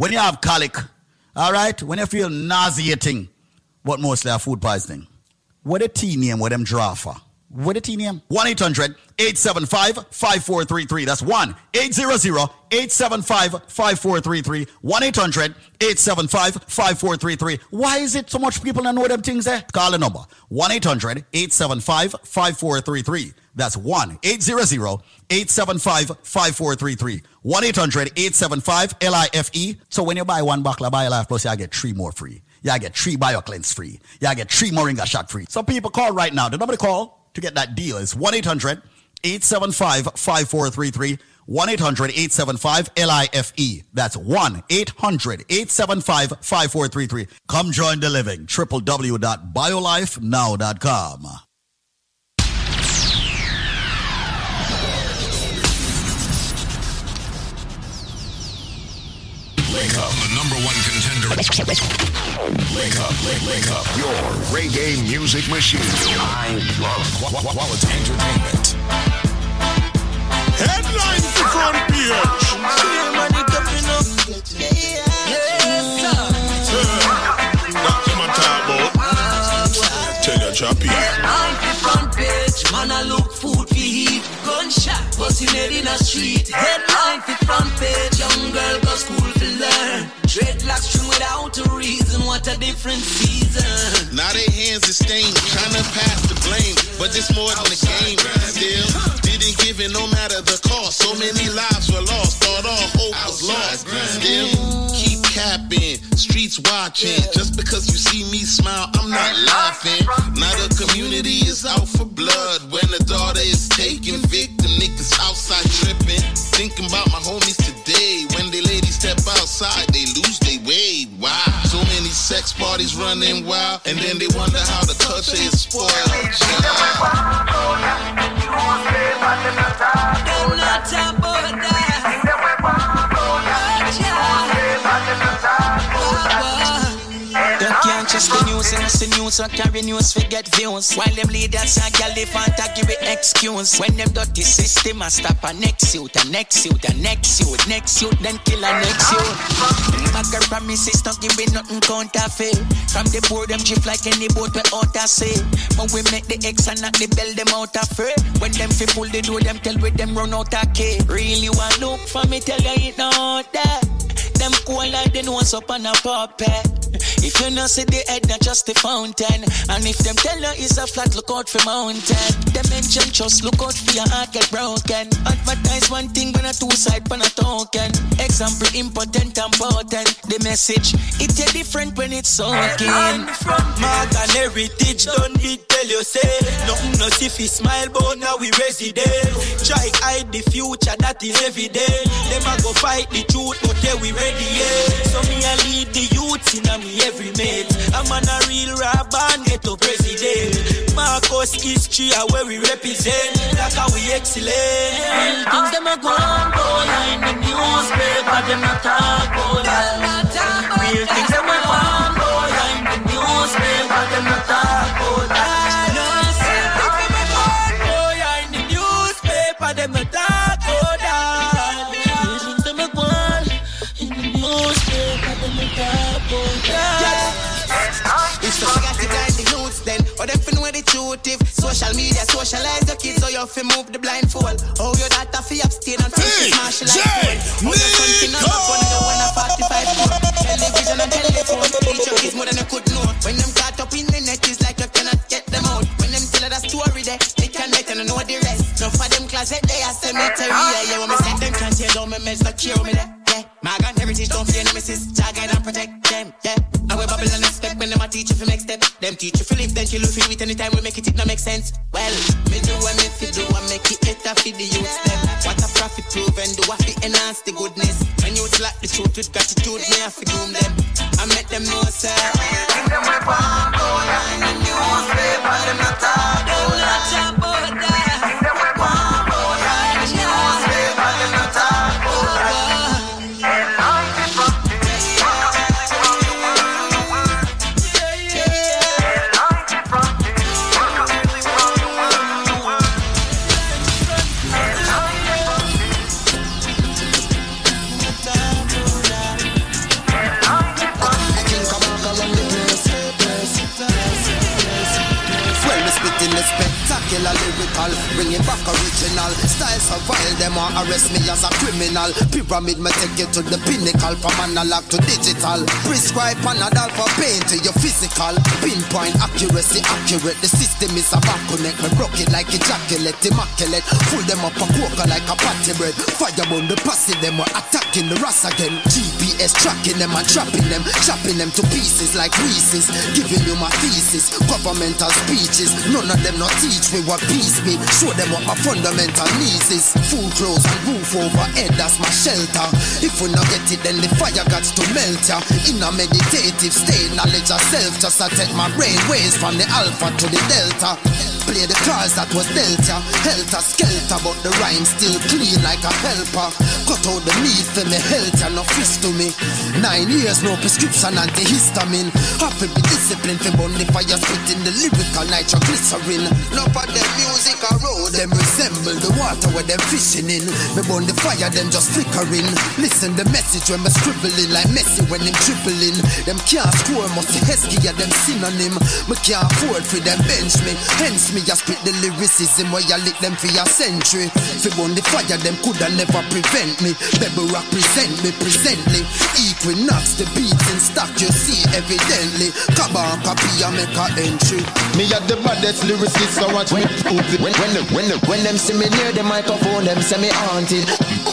when you have colic, all right, when you feel nauseating, what mostly have food poisoning. What a tea name, what them draw for? What a tea name? 1 800 875 5433. That's 1 800 875 5433. 1 800 875 5433. Why is it so much people don't know them things there? Call the number 1 800 875 5433. That's 1 800 875 5433. 1 800 875 LIFE. So when you buy one bottle of BioLife Plus, you get three more free. You get three BioCleanse free. You get three Moringa shot free. So people call right now. The number to call to get that deal is 1 800 875 5433. 1 800 875 LIFE. That's 1 800 875 5433. Come join the living. www.biolifenow.com. Link up, the number one contender. Link up, link, link up. Your reggae music machine. I love qu- qu- quality entertainment. Headline to front page. What I'm talking about. Tell your choppy. Busting in a street. Headline fi front page, young girl go school to learn. Dreadlocks string without a reason, what a different season. Now their hands are stained, trying to pass the blame. But it's more than a game. Still, didn't give it no matter the cost. So many lives were lost, thought all hope was lost. Still, keep capping, streets watching. Just because you see me smile, I'm not laughing. Now the community is out for blood. When the daughter is taken victim, outside tripping. Thinking about my homies today. When they ladies step outside, they lose their way. Why? So many sex parties running wild, and then they wonder how the culture is spoiled. Them trust the news and the carry news forget views. While them leaders and gal they to give it excuse. When them dirty system a stop a next youth, a next youth, a next youth, next youth, then kill a next. My girl promises not giving nothing counterfeit. From the board them drift like any boat we out to sea. But we make the X and not the bell them out of free. When them fi pull the door, them tell with them run out of key. Really want look for me, tell you it not that. Them cool like the nose up on a puppet. If you not see the head, not just the fountain. And if them tell you it's a flat, look out for mountain. Them mention just look out for your heart get broken. Advertise one thing when a two side on a token. Example important and potent. The message it a different when it's soaking. Mark and heritage done big tell you say Nothing no see fi smile but now we resident Try hide the future that is evident. Them a go fight the truth but yeah we ready yeah. So me a lead the youth in a me every mate. I'm on a real rap and get to president. Marcus history a where we represent. Like how we excellent. Real things them a go on boy in the newspaper them not talk about that Real things them fin where the truth if Social media socialize the kids, so you fi move the blindfold. Oh, your data fi abstain and hey, martial phone. Oh, your fi not up on your one a 45 phone. Television and telephone. Teach your kids more than you could know. When them caught up in the net, it's like you cannot get them out. When them tell the story they can make and I know the rest. No for them closet, eh, they are cemetery. Yeah, yeah, when me set them can't tear down, me meds not cure me there. Yeah, my gun heritage don't fear nemesis. Guide and protect them. Yeah, I will bubble and expect when them a teach you for next step. Them teach you for live, then you lose it anytime we make it, it no make sense. Well, me do what me fi do, I make it better for the youth them. What a profit prove and do I fi enhance the goodness. When you like the truth with gratitude, me I fi groom them. I make them know, sir. Think them we born, go line and newspaper, them not talk, style. So vile, them want arrest me as a criminal. Pyramid, me take you to the pinnacle, from analog to digital. Prescribe Panadol for pain to your physical. Pinpoint accuracy, accurate. The system is a back connect. Me broke it like ejaculate, immaculate. Pull them up a quokka like a patty bread. Fire on the posse, them were attacking the ras again. GPS tracking them and trapping them, chopping them to pieces like Reese's. Giving you my thesis, governmental speeches. None of them not teach me what peace be. Show them what my fundamental needs is. Food, clothes, and roof overhead, that's my shelter. If we not get it, then the fire got to melt ya. In a meditative state, knowledge of self, just I take my brain waves from the alpha to the delta. Play the cards that was dealt ya. Helter skelter, but the rhyme still clean like a helper. Cut out the need for me health ya, no fist to me. Nine years, no prescription antihistamine. To be disciplined for burn the fire, spitting the lyrical nitroglycerin. No for them music a road, them resemble the water where them fishing in. Me burn the fire, them just flickering. Listen the message when me scribbling like Messi when him dribbling. Them can't score, must be Heskey, yeah, them synonym. Me can't afford for them bench me. Hence me, I spit the lyricism where you lick them for your century. Fi burn the fire, them coulda never prevent me. Baby rock present me presently. Equinox, the beats in stock, you see evidently. Kaban copy, I make a entry. Me at the baddest lyricist, so watch me prove it. When, when, when, when them see me near the microphone, them say me haunted.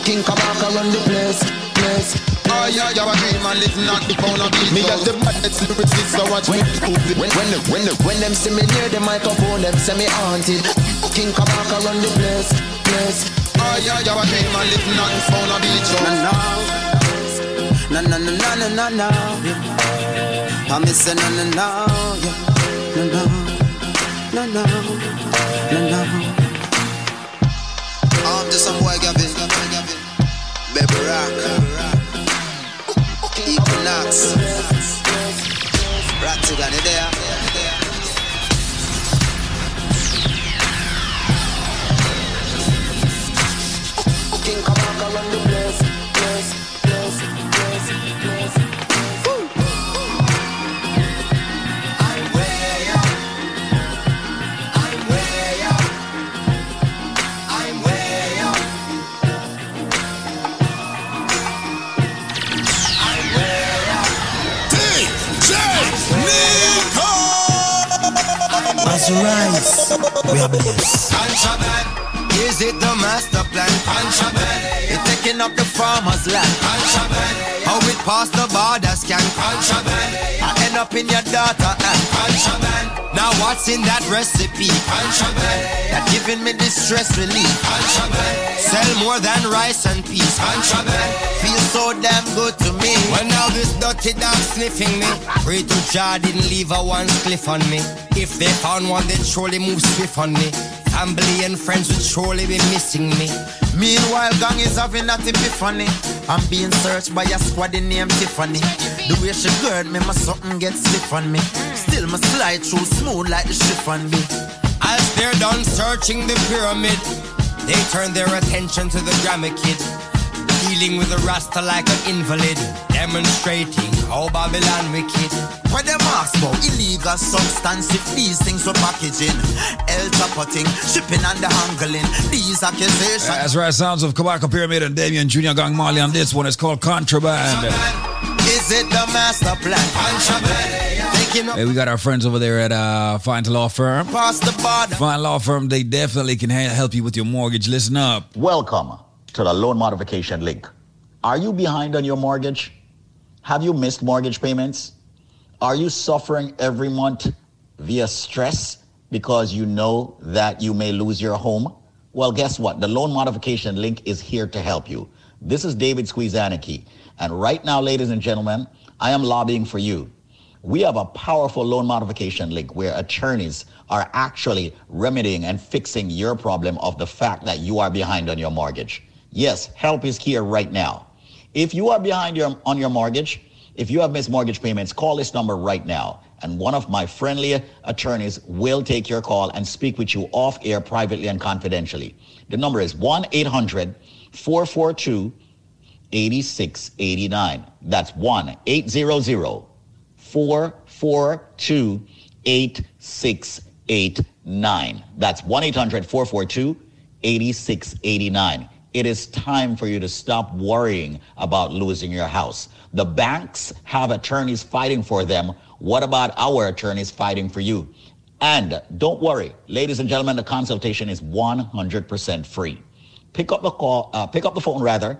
King Kabaka run the place, place. Oh yeah, you a dream and live not the pound of beat. Me at the baddest lyricist, so watch me prove it. When, when, when, when them see me near the microphone, them say me haunted. King Kabaka run the place, place. Oh yeah, you a dream and live not the pound of beat. No, no, no, no, no, no, no, yeah. I miss a no, no, no, yeah. No, I'm just some boy Gavin, Baby Rock, Equinox, Ratigan, you there? King Rise, we are blessed. Contraband. Is it the master plan? Contraband. You're taking up the farmer's land. Contraband. How it pass the border scan? Contraband. End up in your daughter. Contraband. Now what's in that recipe? That giving me distress relief. Sell more than rice and peas. Feel so damn good to me. Well now this dirty dog sniffing me. Pray to Jah didn't leave a one cliff on me. If they found one, they'd surely move swift on me. Family and friends would surely be missing me. Meanwhile, Gong is having that epiphany. I'm being searched by a squad named Tiffany. The way she gird me, my something gets stiff on me. Still, my slide through smooth like the chiffon be. As they're done searching the pyramid, they turn their attention to the Grammy Kid. Dealing with the Rasta like an invalid, demonstrating how Babylon wicked. Where them ask about illegal substance if these things were packaging, El Tapoting, shipping and the handling. These accusations. That's right, sounds of Kabaka Pyramid and Damian Junior Gong Marley on this one. It's called Contraband. Is it the master plan? Contraband. Hey, we got our friends over there at uh, Fine Law Firm. past the border. Fine Law Firm, they definitely can ha- help you with your mortgage. Listen up. Welcome to the loan modification link. Are you behind on your mortgage? Have you missed mortgage payments? Are you suffering every month via stress because you know that you may lose your home? Well, guess what? The loan modification link is here to help you. This is David Squeezaniki. And right now, ladies and gentlemen, I am lobbying for you. We have a powerful loan modification link where attorneys are actually remedying and fixing your problem of the fact that you are behind on your mortgage. Yes, help is here right now. If you are behind your, on your mortgage, if you have missed mortgage payments, call this number right now. And one of my friendly attorneys will take your call and speak with you off air privately and confidentially. The number is 1 800 442 8689. That's 1 800 442 8689. That's 1 800 442 8689. It is time for you to stop worrying about losing your house. The banks have attorneys fighting for them. What about our attorneys fighting for you? And don't worry, ladies and gentlemen, the consultation is 100% free. Pick up the call, uh, pick up the phone rather,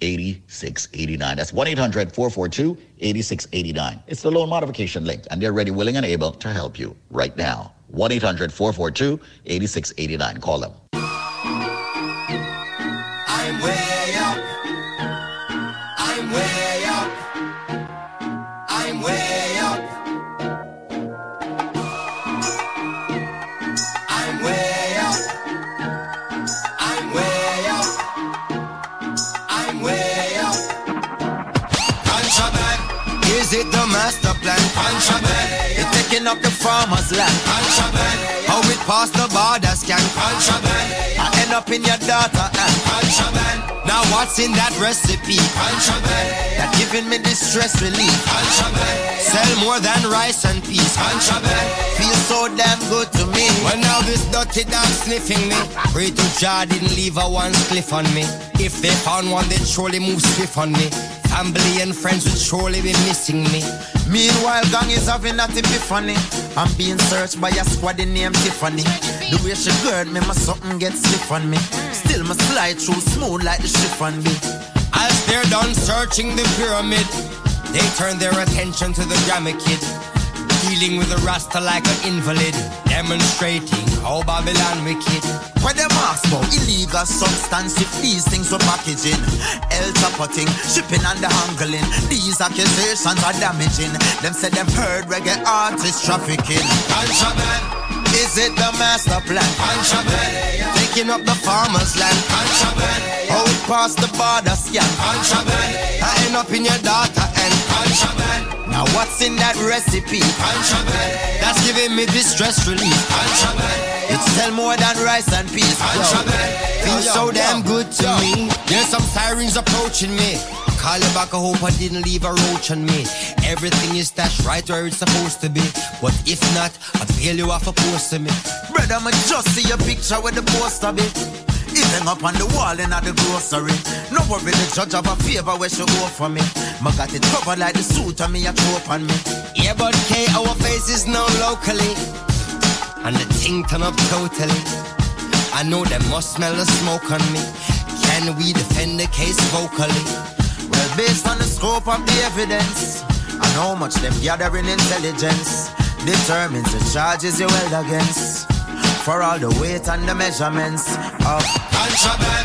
8689. That's 1 800 442 8689. It's the loan modification link, and they're ready, willing, and able to help you right now. 1 800 442 8689. Call them. Contraband. How it pass the border scan. Contraband. I end up in your daughter eh. hand. Contraband. Now what's in that recipe? Contraband. That giving me distress relief. Contraband. Sell more than rice and peas. Contraband. Feel so damn good to me. Well now this dirty dog sniffing me. Pray to Jah didn't leave a one spliff on me. If they found one, they'd surely move swift on me. Family and friends would surely be missing me. Meanwhile, gang is having that epiphany. I'm being searched by a squad named Tiffany. The way she gird me, my something gets stiff on me. Still, my slide through smooth like the chiffon be. As they're done searching the pyramid, they turn their attention to the drama kid. Dealing with a rasta like an invalid, demonstrating how Babylon wicked. Where them ask about illegal substance if these things were packaging, El Chapoting, shipping and the handling. These accusations are damaging. Them said them heard reggae artists trafficking. Contraband. Is it the master plan? Contraband. Taking up the farmer's land. Contraband. It past the border scan. Contraband. I end up in your daughter and contraband. Now what's in that recipe? Contraband. That's giving me distress relief. Contraband. It's still more than rice and peas. Feels so yo, damn yo, good to me. There's some sirens approaching me. Call it back, I hope I didn't leave a roach on me. Everything is stashed right where it's supposed to be. But if not, I bail you off a post to me. Brother, me just see your picture with the poster bit. It hang up on the wall in the grocery. No worry, the judge have a favor where she go for me. My got it covered like the suit on me, a trope on me. Yeah, but K, our face is known locally. And the thing turn up totally. I know they must smell the smoke on me. Can we defend the case vocally? Well, based on the scope of the evidence and how much them gathering intelligence determines the charges you held against. For all the weight and the measurements of contraband.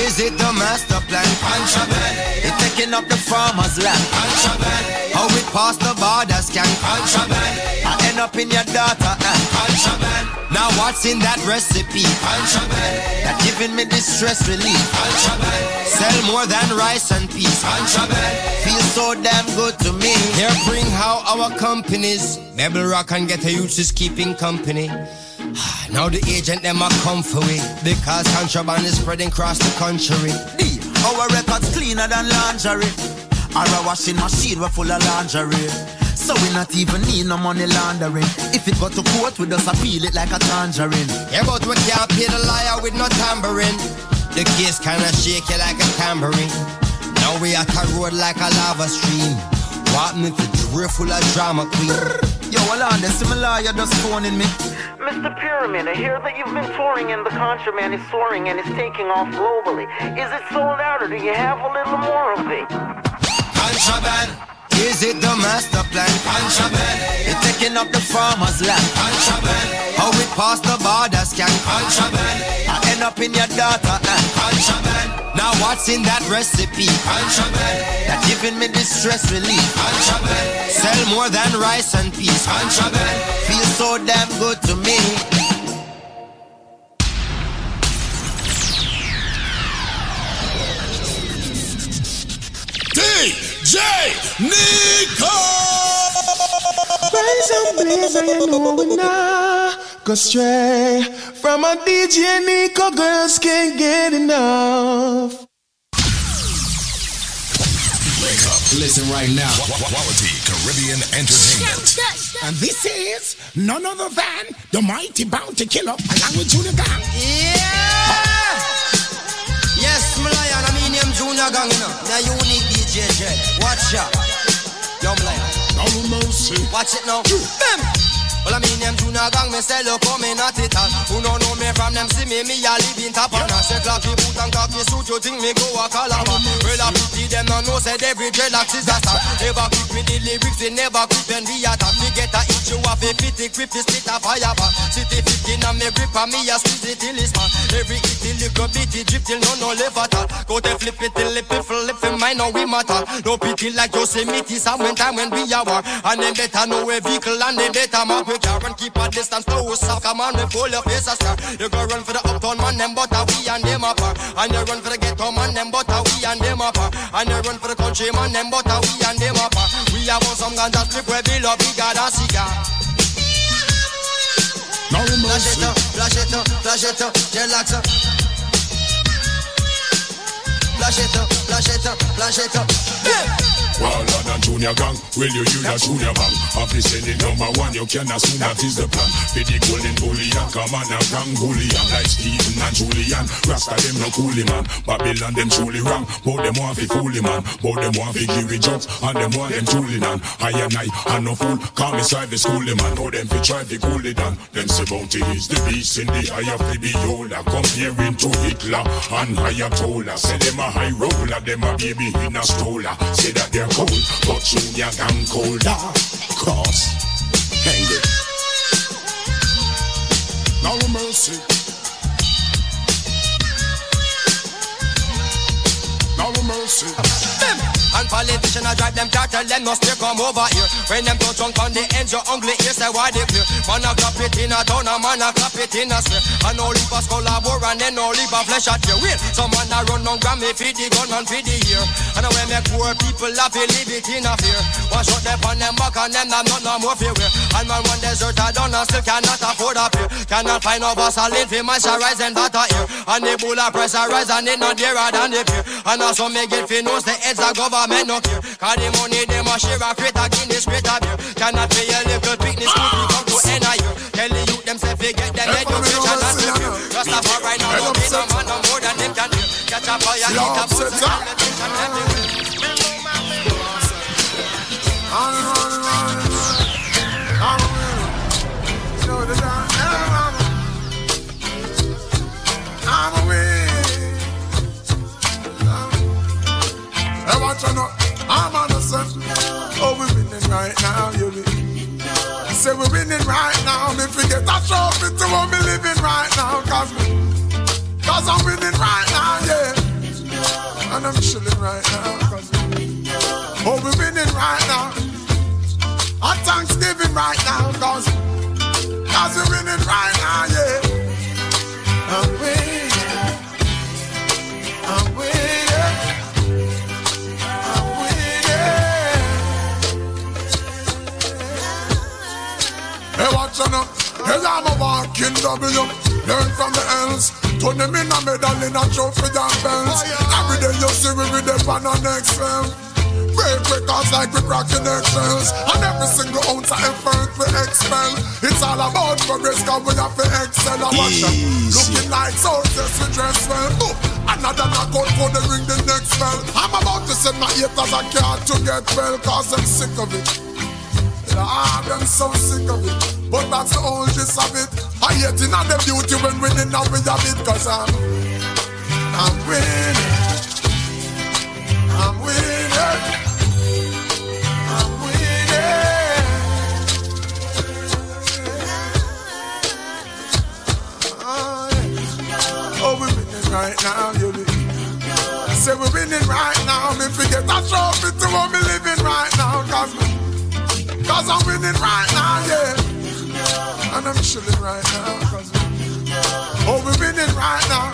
Is it the master plan? Contraband. It taking up the farmer's land. Contraband. How we pass the borders can contraband. I end up in your daughter and. Now what's in that recipe? Contraband. That giving me distress relief. Contraband. Sell more than rice and peas. Contraband. Feel so damn good to me. Here bring how our companies, Rebel Rock and Get a Youths is keeping company. Now the agent them a come for we because contraband is spreading across the country. D, our records cleaner than lingerie. A washing machine we full of lingerie. So we not even need no money laundering. If it got to court, we just appeal it like a tangerine. Yeah, but we can't pay the liar with no tambourine. The case kinda shake you like a tambourine. Now we at a road like a lava stream. What me for drift full of drama queen. Yo, hold on, similar you're just phoning me. Mr. Pyramid, I hear that you've been touring and the contraband is soaring and is taking off globally. Is it sold out or do you have a little more of it? Contraband. Is it the master plan? Contraband. It's taking up the farmer's land. Contraband. How it pass the borders can contraband. End up in your daughter and contraband. Now what's in that recipe? Contraband. That giving me distress relief. Contraband. Sell more than rice and peas. Contraband. Feel so damn good to me. DJ Nico! Rise and blaze, and you know we not go stray from a DJ Nico. Girls can't get enough. Wake up. Listen right now. Quality Caribbean Entertainment. And this is none other than the mighty bounty killer along with Junior Gong. Yeah! Yes, my lion, I mean him Junior Gong, you know. Now unique DJ Jet. Watch out. Yo, my lion. Mercy. Watch it now. Bam! Well, I mean them Junior Gong, me say look come in at it all. Who no know me from them see me, me a live in top and I say clappy boot and cocky suit, you think me go a calabar. Well, I pity them no know said every dreadlocks is a star. Never quick with the lyrics, they never quick when we attack. Me get a itch, you have a pity, grip, the split a fire back. City 15 and me grip and me a squeeze it till it's man. Every hit, the little bitty drip till no no left at all. Go to flip it till it flip it, mine now we matter. No pity like Yosemite, some when time when we are war. And them better know a vehicle and they better mark we car and keep a distance close up. Come on, we pull your face a star. You go run for the uptown man, them but a we and them apart. And you run for the ghetto man, them but a we and them apart. And you run for the country man, them but a we and them apart. We have on some ganja strip where we love bigger than cigar. No Flash it up, flash it up, flash it up, relax up. Flash it up, flash it up, flash it up. Wilder than Junior Gong, will you use a Junior Bang? Office the number one, you can assume that is the plan. For the golden bullion, come on a gang bullion like Stephen and Julian. Rasta them no coolie man, Babylon them truly wrong. But them want fi foolie man, but them want fi give jokes, and them want them truly none. I and I, and no fool, call me side the schoolie man. But them fi try fi cool it down. Them say bounty is the beast in the eye of the beholder, comparing to Hitler and Ayatollah. Say them a high roller, them a baby in a stroller. Say that they're cold, but Junior Gong colder. Cause, hang it. No mercy. Mercy. And politicians I drive them car, tell them no stay come over here. When them touch on on the ends, your ugly ear say why they clear. Man a clap it in a town, a man a clap it in a square. And no leave a skull a bore and then no leave a flesh at your wheel. Some man a run on Grammy feed the gun and feed the ear. And when make poor people laugh, they leave it in a fear. Wash out them on them back and them not no more fear. And man one desert a done and still cannot afford a pay. Cannot find no Vaseline for moisturize and butter here. And the bull a pressurize and it not dearer than the peer. And also make it fi knows the heads of government no care. Cause the money them a share a crate a Guinness crate a beer. Cannot pay a little picnic school fee come to end a year. Tell the youth them say fi get them education and the fear. Rastafari now no be no man no more than them can do. Catch a fire, hit a bus, and attention everywhere. I'm away. Hey, watch out now. I'm innocent. Oh, we're winning right now, you be. Say we're winning right now. Me forget a trophy to what me living right now. Cause, me, cause I'm winning right now, yeah. And I'm chilling right now. Cause, oh, we're winning right now. A Thanksgiving right now. Cause, cause we're winning right now, yeah. Out I'm a walking W. Learn from the else. Turn them in a medal in a trophy and belts. Every day you see we with them on next level. Break records like we And every single ounce of effort we expel. It's all about progress cause we have to excel. I watch them looking like soldiers we dress well. Ooh, Another knockout for the ring the next bell. I'm about to send my haters a card to get well Cause I'm sick of it. Ah, them so sick of it But that's the whole gist of it I hate in the beauty when winning now we have it Cause I'm I'm winning I'm winning I'm winning. Oh, we're winning right now, you be. Say we're winning right now. Me forget a trophy to what me living right now. Cause, cause I'm winning right now, yeah. And I'm chilling right now. Cause, oh, we're winning right now.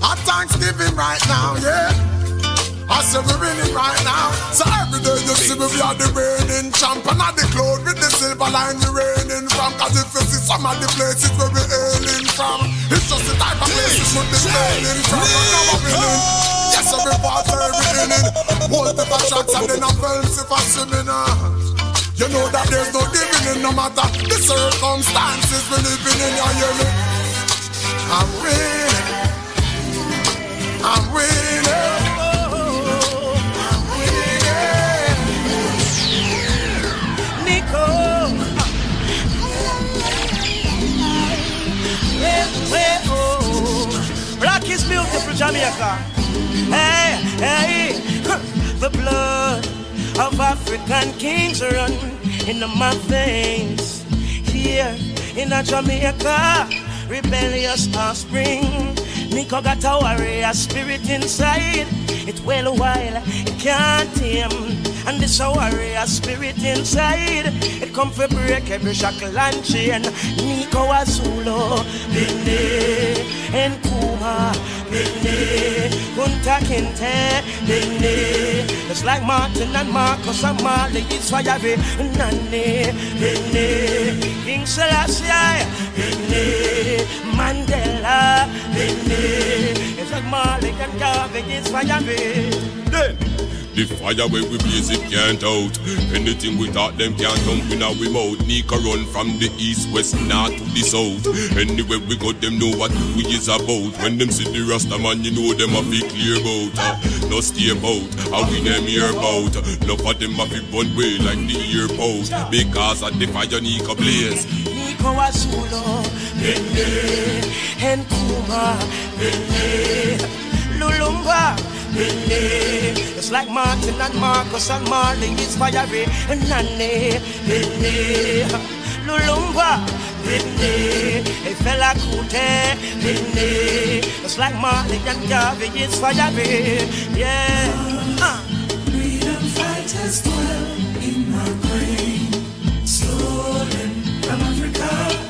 A Thanksgiving right now, yeah. I say we're winning right now. So every day you see me, we are the reigning champ. And the cloud with the silver line we reigning from. Cause if you see some of the places where we hailing from, it's just the type of places we be hailing from. Now we're winning. Yes, every part every inning. Multiple shots and then fence if I swimming. Uh. You know that there's no giving in no matter the circumstances we're living in. You hear me? I'm winning. I'm winning. Nico. Well, well, oh. Black is beautiful, Jamaica. Hey, hey, the blood of African kings run in my veins. Here in Jamaica, rebellious offspring. Nico got a warrior spirit inside. It well a while it can't tame. And this a warrior spirit inside. It come for break every shackle and chain. Nico Azulu, Bindi, and Kuma, Bindi, Kunta Kinte, Bindi. It's like Martin and Marcus and Marley, it's fire, Nani, Bindi, King Selassie, Bindi, Mandela, Then the fire when we blaze it can't out. Anything we thought them can't dump in our mouth. Nika run from the east, west, north to the south. Anywhere we go, them know what we is about. When them see the Rasta man, you know them a be clear about. Uh, no stay about, how we them hear about. No for them a be one way like the airport. Because of the fire Nika blaze. Nico Azulu, Bindi, and Kuma, Bindi, Lumumba. It's like Martin and Marcus and Marley, it's fiery, Bindi, Lulumba, a Fela Kuti. It's like Marley and Garvey, it's fiery, yeah. Uh. has dwelt in my brain, stolen from Africa.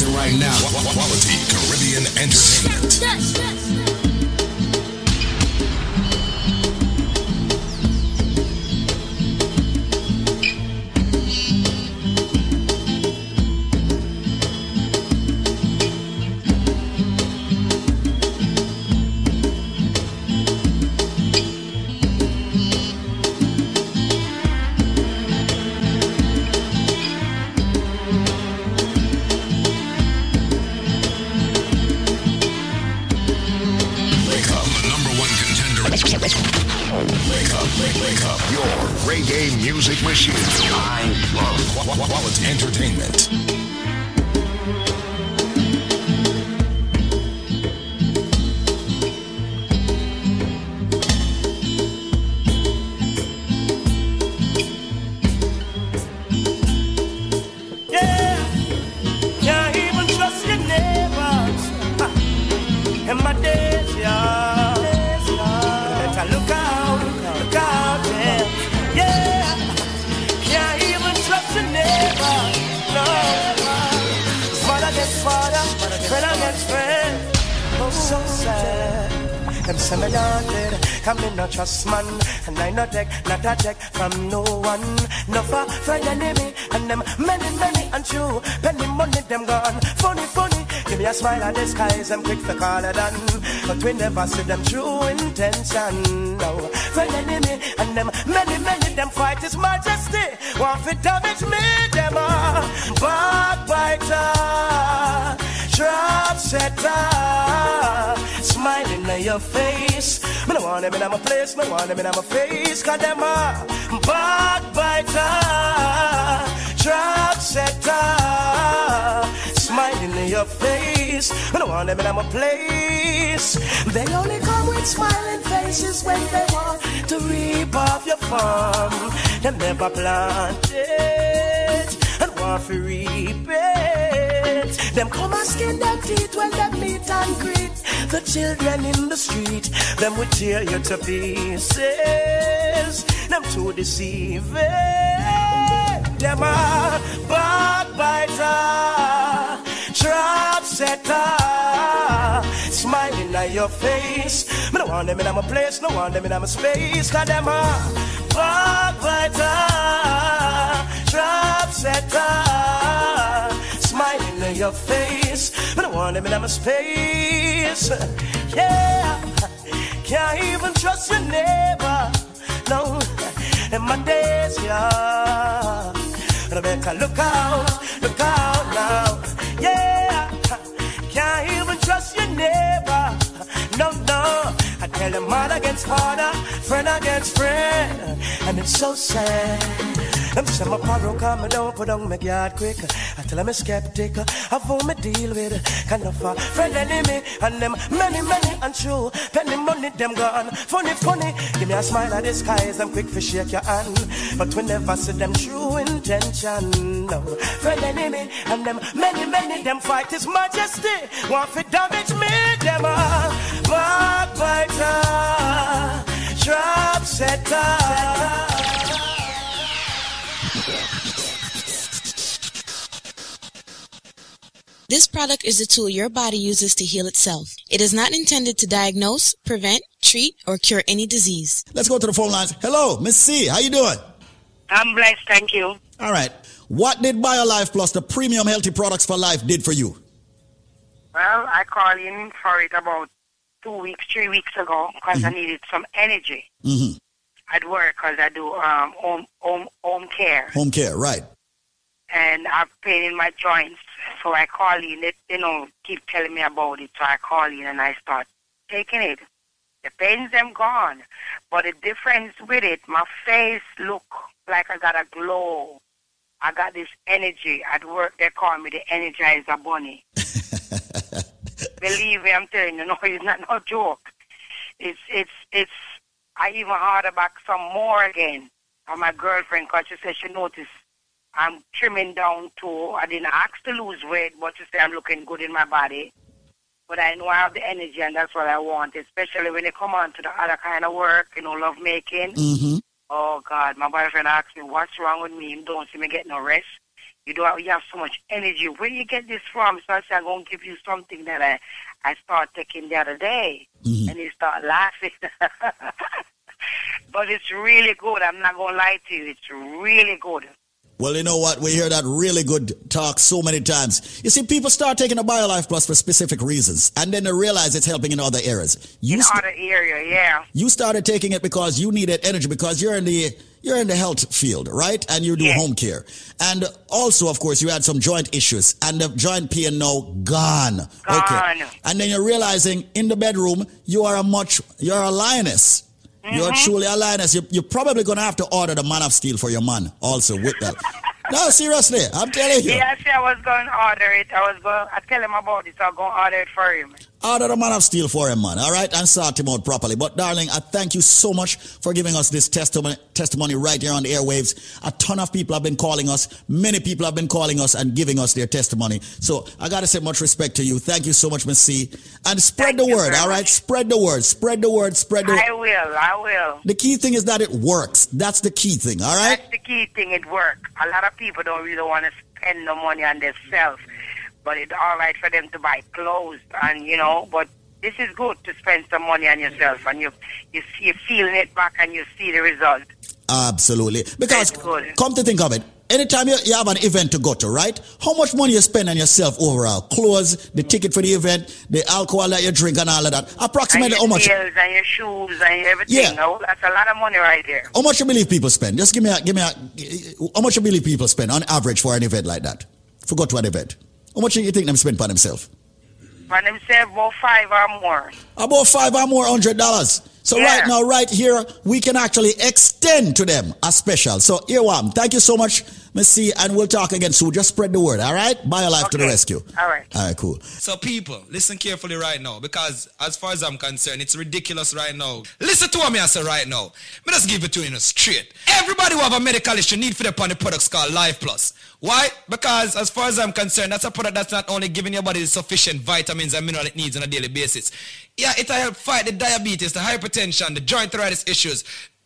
Listen right now. Quality Caribbean Entertainment. Smile the skies, them quick to call it done. But we never see them true intention. No, friend enemy, and them many, many Them fight his majesty, want to damage me Them are backbiter. Trap setter, smiling at your face. Me no want them in my place, me want them in my face. Cause them a backbiter, trap setter, smiling at your face. Me no want them in my place. They only come with smiling faces when they want to reap off your farm. Them never plant it and want to reap it. Them come and skin them teeth when them meet and greet the children in the street. Them will tear you to pieces. Them too deceiving. Them are backbiter, trap setter, smiling at your face. Me no want them in my place, no want them in my space. Cause them are backbiter, trap setter, smiling at your face. Me no want them in my space. Yeah, can't even trust your neighbor. No, in my days, yeah. Rebecca, look out, look out now. Yeah, can't even trust your neighbor. No, no. I tell them man against father, friend against friend. And it's so sad. Them say my parrot come down, put down my yard quick. I tell them I'm skeptic of who me deal with. Kind of a friend enemy, and them many, many and true. Penny money, them gone. Funny, funny. Give me a smile at skies, them quick for shake your hand. But we never see them true intention. No, friend enemy, and them many, many, them fight his majesty. Want to damage me, them are This product is a tool your body uses to heal itself. It is not intended to diagnose, prevent, treat, or cure any disease. Let's go to the phone lines. Hello, Miss C. How you doing? I'm blessed, thank you. All right. What did BioLife Plus, the premium healthy products for life, did for you? Well, I called in for it about two weeks, three weeks ago because I needed some energy Mm-hmm. at work because I do um, home, home, home care. Home care, right? And I've pain in my joints. So I call in. They, you know, keep telling me about it. So I call in and I start taking it. The pains them gone. But the difference with it, my face look like I got a glow. I got this energy. At work, they call me the Energizer Bunny. Believe me, I'm telling you, no, it's not no joke. It's, it's, it's, I even ordered back some more again from my girlfriend because she said she noticed I'm trimming down too. I didn't ask to lose weight, but she said I'm looking good in my body. But I know I have the energy and that's what I want, especially when they come on to the other kind of work, you know, love making. Mm-hmm. Oh God, my boyfriend asked me, what's wrong with me? You don't see me get no rest. You have, you have so much energy. Where do you get this from? So I said, I'm going to give you something that I, I started taking the other day. And he started laughing. but it's really good. I'm not going to lie to you. It's really good. Well, you know what? We hear that really good talk so many times. You see, people start taking a BioLife Plus for specific reasons, and then they realize it's helping in other areas. You in st- other area, yeah. you started taking it because you needed energy because you're in the you're in the health field, right? And you do home care, and also, of course, you had some joint issues, and the joint pain now gone. Okay, and then you're realizing in the bedroom you are a much you're a lioness. You're mm-hmm. truly a lioness. You, you're probably gonna have to order the Man of Steel for your man also with that. no, seriously, I'm telling you. Yeah, I I was going to order it. I was going. I tell him about it. So I'm going to order it for him. Order the man of steel for him, man. All right, and sort him out properly. But darling, I thank you so much for giving us this testimony, testimony right here on the airwaves. A ton of people have been calling us. Many people have been calling us and giving us their testimony. So I gotta say much respect to you. Thank you so much, Miss C. And spread the word. All right, spread the word. Spread the word. Spread the. I will. I will. The key thing is that it works. That's the key thing. All right. That's the key thing. It works. A lot of people don't really want to spend no money on themselves, but it's all right for them to buy clothes and you know. But this is good to spend some money on yourself, and you you see you feeling it back, and you see the result. Absolutely. Because come to think of it, anytime you, you have an event to go to, right? How much money you spend on yourself overall? Clothes, the ticket for the event, the alcohol that you drink and all of that. Approximately how your much and your shoes and everything. Yeah. Oh, that's a lot of money right there. how much you believe people spend? Just give me a give me a how much you believe people spend on average for an event like that? For go to an event. How much do you think them spend for themselves? For themselves, about five or more. About five or more hundred dollars. So Yeah. right now, right here, we can actually extend to them a special. So one. Thank you so much, Miss see, and we'll talk again soon. Just spread the word, all right? BioLife to the rescue. All right. All right, cool. So people, listen carefully right now because as far as I'm concerned, it's ridiculous right now. Listen to what me I say right now. Me just give it to you in a straight. Everybody who have a medical issue need for the upon the products called Life Plus. Why? Because as far as I'm concerned, that's a product that's not only giving your body the sufficient vitamins and mineral it needs on a daily basis. Yeah, it'll help fight the diabetes, the hypertension, the joint arthritis issues,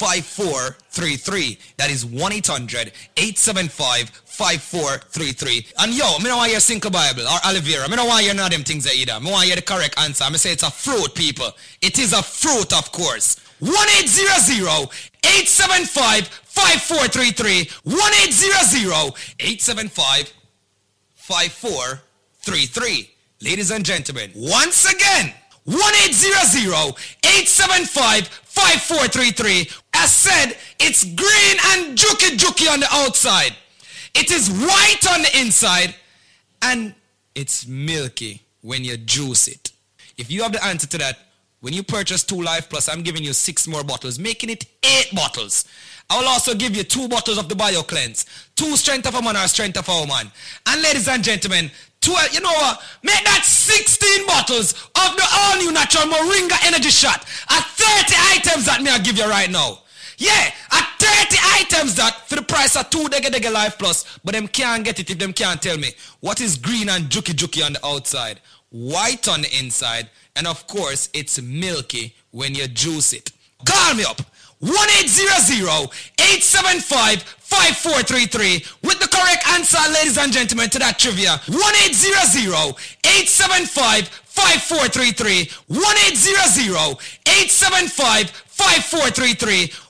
1-800-875-5433. That is 1-800-875-5433. And yo, me don't want your sinkle bible or aloe vera. Me don't want your none of them things either. Me want you the correct answer. I me say it's a fruit, people. It is a fruit, of course. 1-800-875-5433. 1-800-875-5433. Ladies and gentlemen, once again, 1-800-875-5433. As said, it's green and juki juki on the outside. It is white on the inside. And it's milky when you juice it. If you have the answer to that, when you purchase two Life Plus, I'm giving you six more bottles, making it eight bottles. I will also give you two bottles of the Bio Cleanse, two Strength of a Man or Strength of a Woman. And ladies and gentlemen, 12, you know what? Make that 16 bottles of the all new natural Moringa Energy Shot at 30 items that me I give you right now. Yeah, at 30 items that for the price of two Dege Dege Life Plus, but them can't get it if them can't tell me what is green and juki juki on the outside, white on the inside, and of course, it's milky when you juice it. Call me up. 1-800-875-5433 with the correct answer, ladies and gentlemen, to that trivia. 1-800-875-5433. 1-800-875-5433.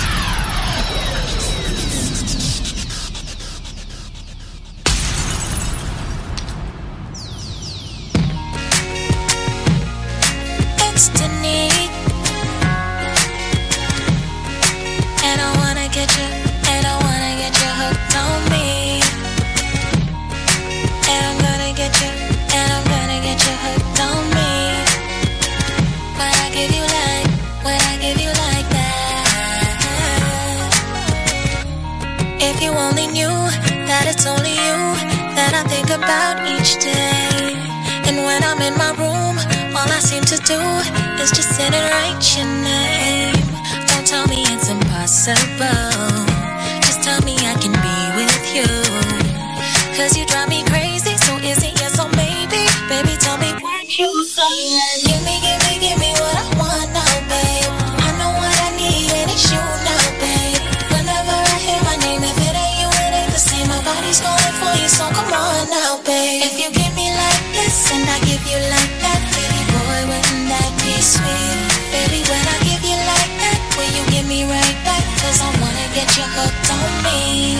Danique. And I wanna get you, and I wanna get you hooked on me. And I'm gonna get you, and I'm gonna get you hooked on me. When I give you like, when I give you like that. If you only knew that it's only you that I think about each day. And when I'm in my room, all I seem to do is just write your name. Don't tell me it's impossible. Just tell me I can be with you. Cause you drive me crazy, so is it yes or maybe? Baby, tell me what you say. get your hooked on me.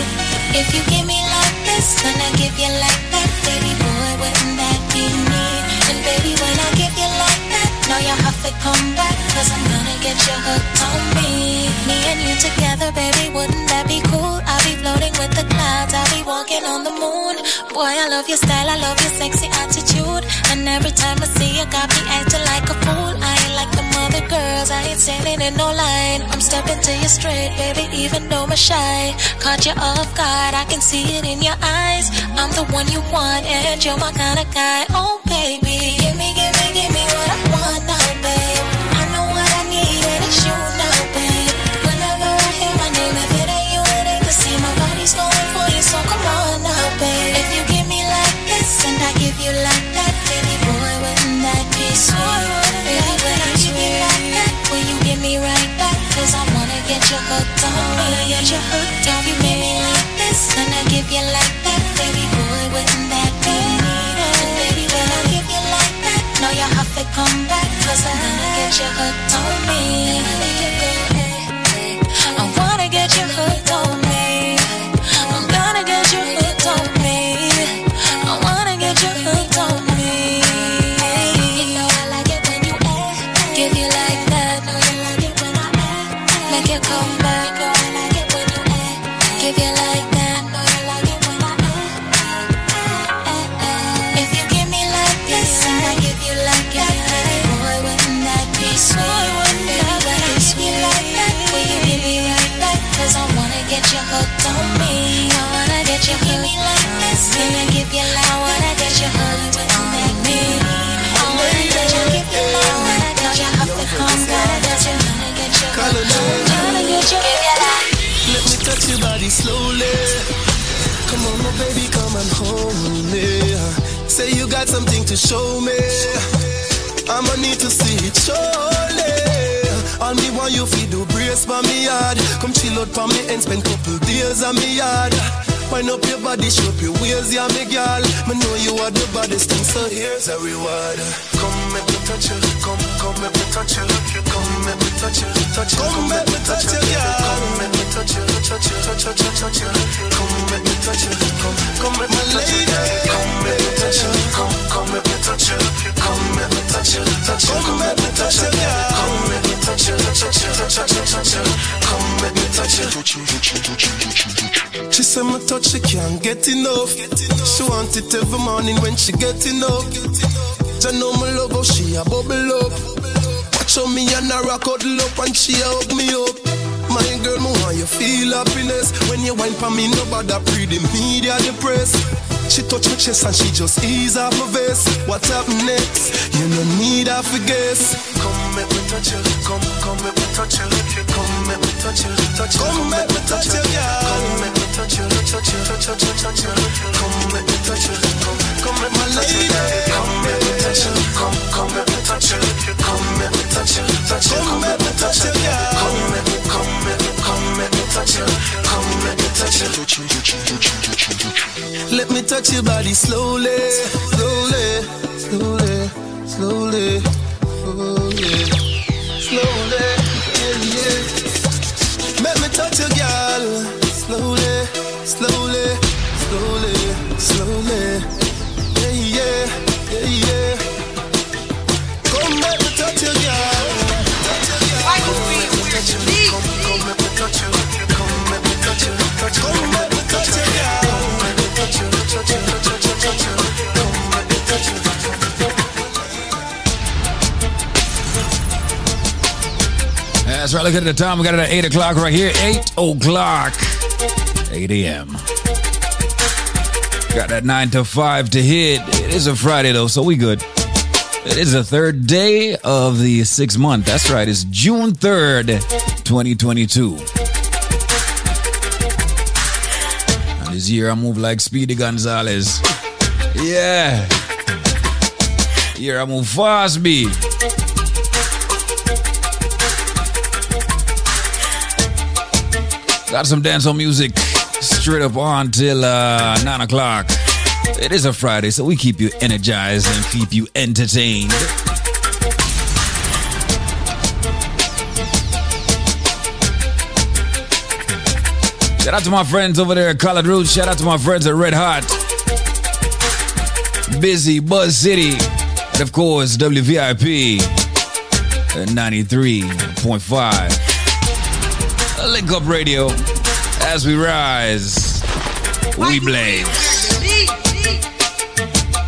If you give me like this, then I give you like that, baby boy, wouldn't that be me? And baby, when I give you like that, know your heart to come back, cause I'm gonna get you hooked on me. Me and you together, baby, wouldn't that be cool? I'll be floating with the clouds, I'll be walking on the moon. Boy, I love your style, I love your sexy attitude. And every time I see you, got me acting like a fool. I ain't like the other girls, I ain't standing in no line. I'm stepping to you straight, baby, even though I'm shy. Caught you off guard, I can see it in your eyes. I'm the one you want, and you're my kind of guy. Oh, baby, give me, give me, give me what I want oh, now, babe. You hooked on me. Wanna get hooked on me, baby, like this, and I give you like that, baby boy, wouldn't that be neat? Baby, when I give you like that, know you have to come back, cause I'm gonna get you hooked got something to show me. I'ma need to see it surely. All me want you fi do brace for me yard. Come chill out for me and spend couple days on me yard. Wind up your body, show up your ways, yeah, me girl. Me know you are the baddest thing, so here's a reward. Come make me touch you, come, come make me touch you, come make me touch you, touch you, come make me touch you, girl. Come make me touch you, touch you, touch you, touch you, touch you. Come make me touch you, come, come make me touch you, come make me touch you, come, come make me touch you, come make me touch you, touch you, come make me touch you, girl. Come make me touch you, touch you, touch you, touch you, come make me touch you, touch you, touch you, touch you, touch you. She said my touch she can't get enough. She want it every morning when she get enough. Just know my love how she a bubble up. Watch how me and her a cuddle up and she a hug me up. My girl, me want you feel happiness when you wine for me. Nobody pre the media the press. She touch my chest and she just ease off my vest. What's up next? You no need I guess. Come make me touch you. Come, come make me touch you. Come make me touch you. Touch you. Come make me touch you, girl. Come make me touch you. Touch you. Touch you. Touch you. Touch you. Come make me touch you. Come, come make me touch you. Come make me touch you. Come, come make me touch you. Come make me touch you. Touch you. Come make me touch girl. Come make me, come make me, come make me touch you. Come make me touch you. Let me touch your body slowly, slowly, slowly, slowly, slowly, slowly. Let me touch your girl, slowly, slowly, slowly, slowly, yeah, yeah, yeah, yeah. That's right. Look at the time. We got it at 8 o'clock right here. 8 o'clock. 8 a.m. Got that 9 to 5 to hit. It is a Friday, though, so we good. It is the third day of the sixth month. That's right. It's June 3rd, 2022. And this year I move like Speedy Gonzalez. Yeah. Here I move fast, B. Got some dancehall music straight up on till uh, 9 o'clock. It is a Friday, so we keep you energized and keep you entertained. Shout out to my friends over there at Colored Roots. Shout out to my friends at Red Hot. Busy, Buzz City. And of course, WVIP. 93.5. Link Up Radio. As we rise, we blaze.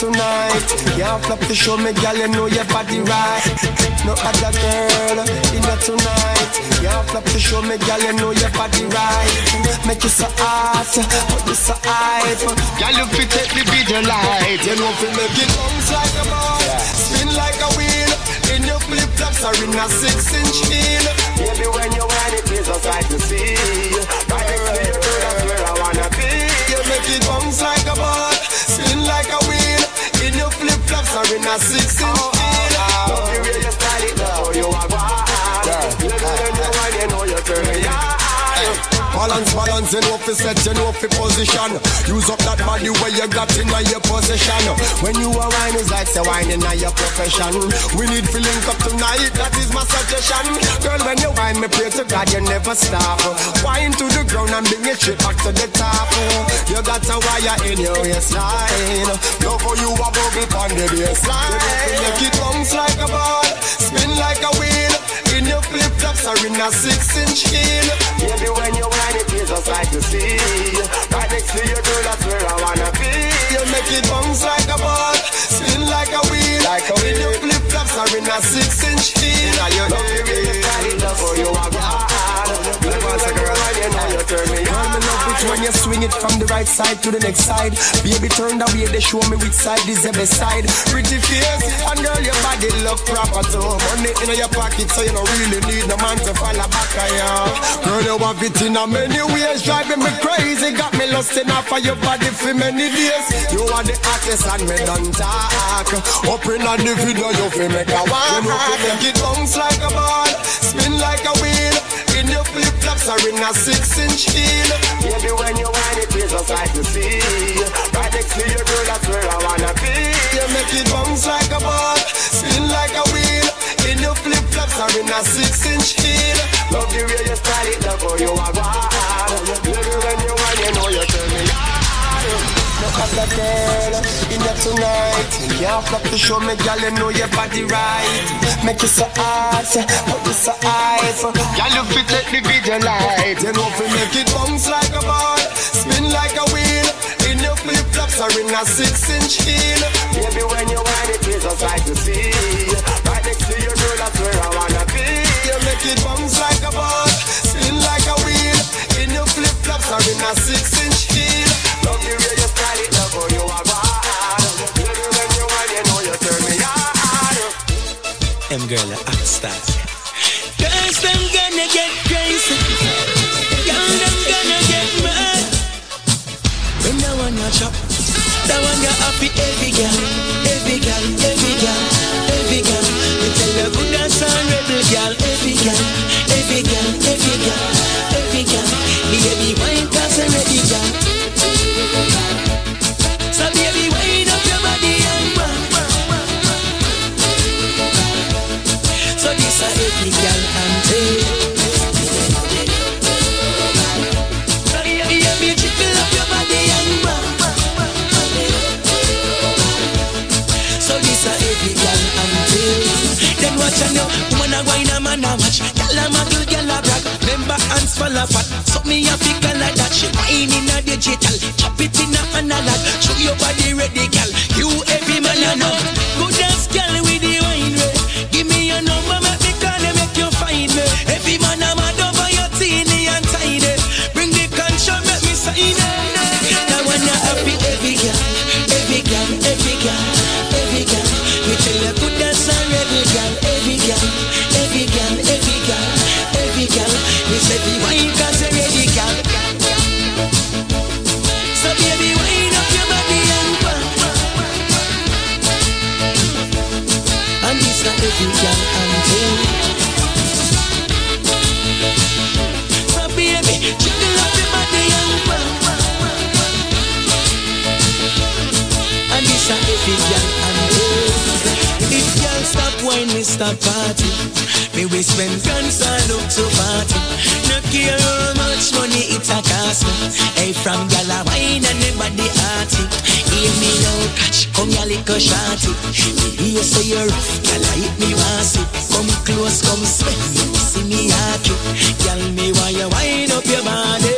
tonight. Can't flop to show me, girl, you know your body right. No other girl in there tonight. Can't flop to show me, girl, you know your body right. Make you so hot, but you so hype. Girl, you fit take the video light. You know, fi make it bounce like a ball, spin like a wheel. In your flip flops or in a six inch heel. Baby, when you whine, it feels just like to see. Right next to girl, that's where I wanna be. You make it bounce like a ball, spin like a wheel. In your or in a six inch oh, heel. Oh, Love oh. the way you style it, how you are wild. Baby, when you whine, you know you turn me on. Balance, balance, you know fi set, you know fi position. Use up that body where you got in your possession. When you are wine, it's like say wine in your profession. We need to link up tonight, that is my suggestion. Girl, when you wine, me pray to God you never stop. Wine to the ground and bring it straight back to the top. You got a wire in your waistline. Love how you a bubble on the baseline. Make it bounce like a ball, flops or in a six inch heel. Baby, when you wine, it feels just like the sea. Right next to your girl, that's where I wanna be. You make it bounce like a ball, spin like a wheel. Like a in flip in a six inch heel. You way you it, love how you are as a girl, and you know you turn me on. Me love it when you swing it from the right side to the next side. Baby, turn the way they show me which side is the best side. Pretty face, and girl, your body look proper too. Money in your pocket, so you don't really need no man to follow back of you. Girl, you have it in a many ways, driving me crazy. Got me lusting off of your body for many days. You are the artist and me done talk. Up in on the video, you feel make a walk. You know, make it bounce like a ball, spin like a wheel. In your flip flops or in a six inch heel. Baby, when you whine, it feels just like the sea. Right next to your girl, that's where I wanna be. You make it bounce like a ball, spin like a wheel. In your flip flops or in a six inch heel. Love the way you style it, love how you are wild. Baby, when you whine, you know you turn me on. At that girl in there tonight. Can't flop to show me, girl, you know your body right. Make you so hot, but you so hype. Girl, you fit take the video light. You know fi make it bounce like a ball, spin like a wheel. In your flip flops or in a six inch heel. Baby, when you whine, it feels just like the sea. Right next to your girl, that's where I wanna be. You make it bounce like a ball, spin like a wheel. In your flip flops or in a six inch heel. Love the way Them girl. Girls, them gonna get crazy. Them gonna get mad. When that one chop, that one every girl, every girl, every girl, every girl. We tell you good rebel girl, every girl, a muggle, girl a brag. Remember hands full of fat. So me a figure like that. She wine in a digital, chop it in a analog. Show your body ready, girl. You every man you know. Me spend guns all up to party. No care how much money it a cost. Hey, from gala wine and the body. Hear me now, catch, come ya little shorty. Me hear say you're rough, gala hit me wassy. Come close, come spend see me hockey. Girl, me why you wind up your body.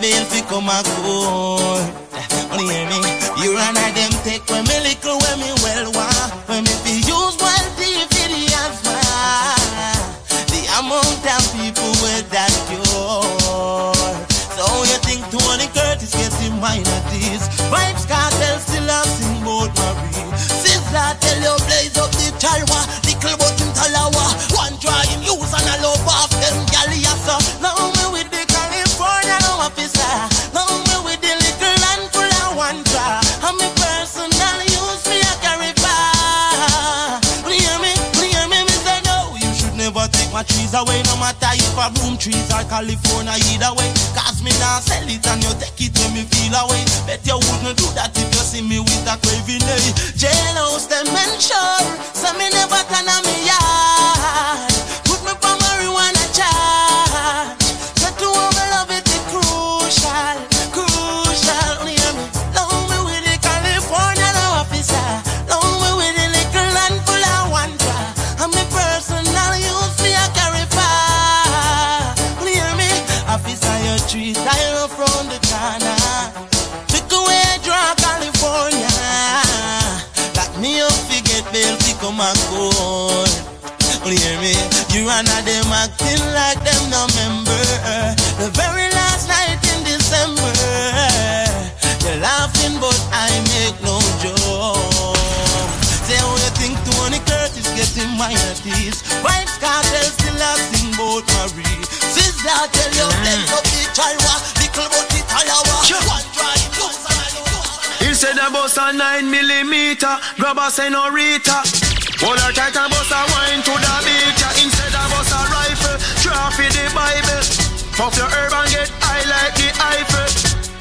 Bail, fi come a court. Only hear me. A broom trees or California either way. Cause me now sell it and you take it when me feel away. Bet you wouldn't do that if you see me with a craving day. Jailhouse them ensure, so me never turn me and hear me, you and I them acting like them no member. The very last night in December, you're laughing, but I make no joke. Say how you think Tony Curtis getting my minorities. Vybz Kartel still a sing about Marie. Sizzla tell you mm. blaze up the chalwa, little but the talawa. One drive, lose lose. He said a bus a 9 millimeter, grab a senorita. Hold her tight and bust a wine to the beach. Instead of bust a rifle, draw for the Bible. Puff your herb and get high like the Eiffel.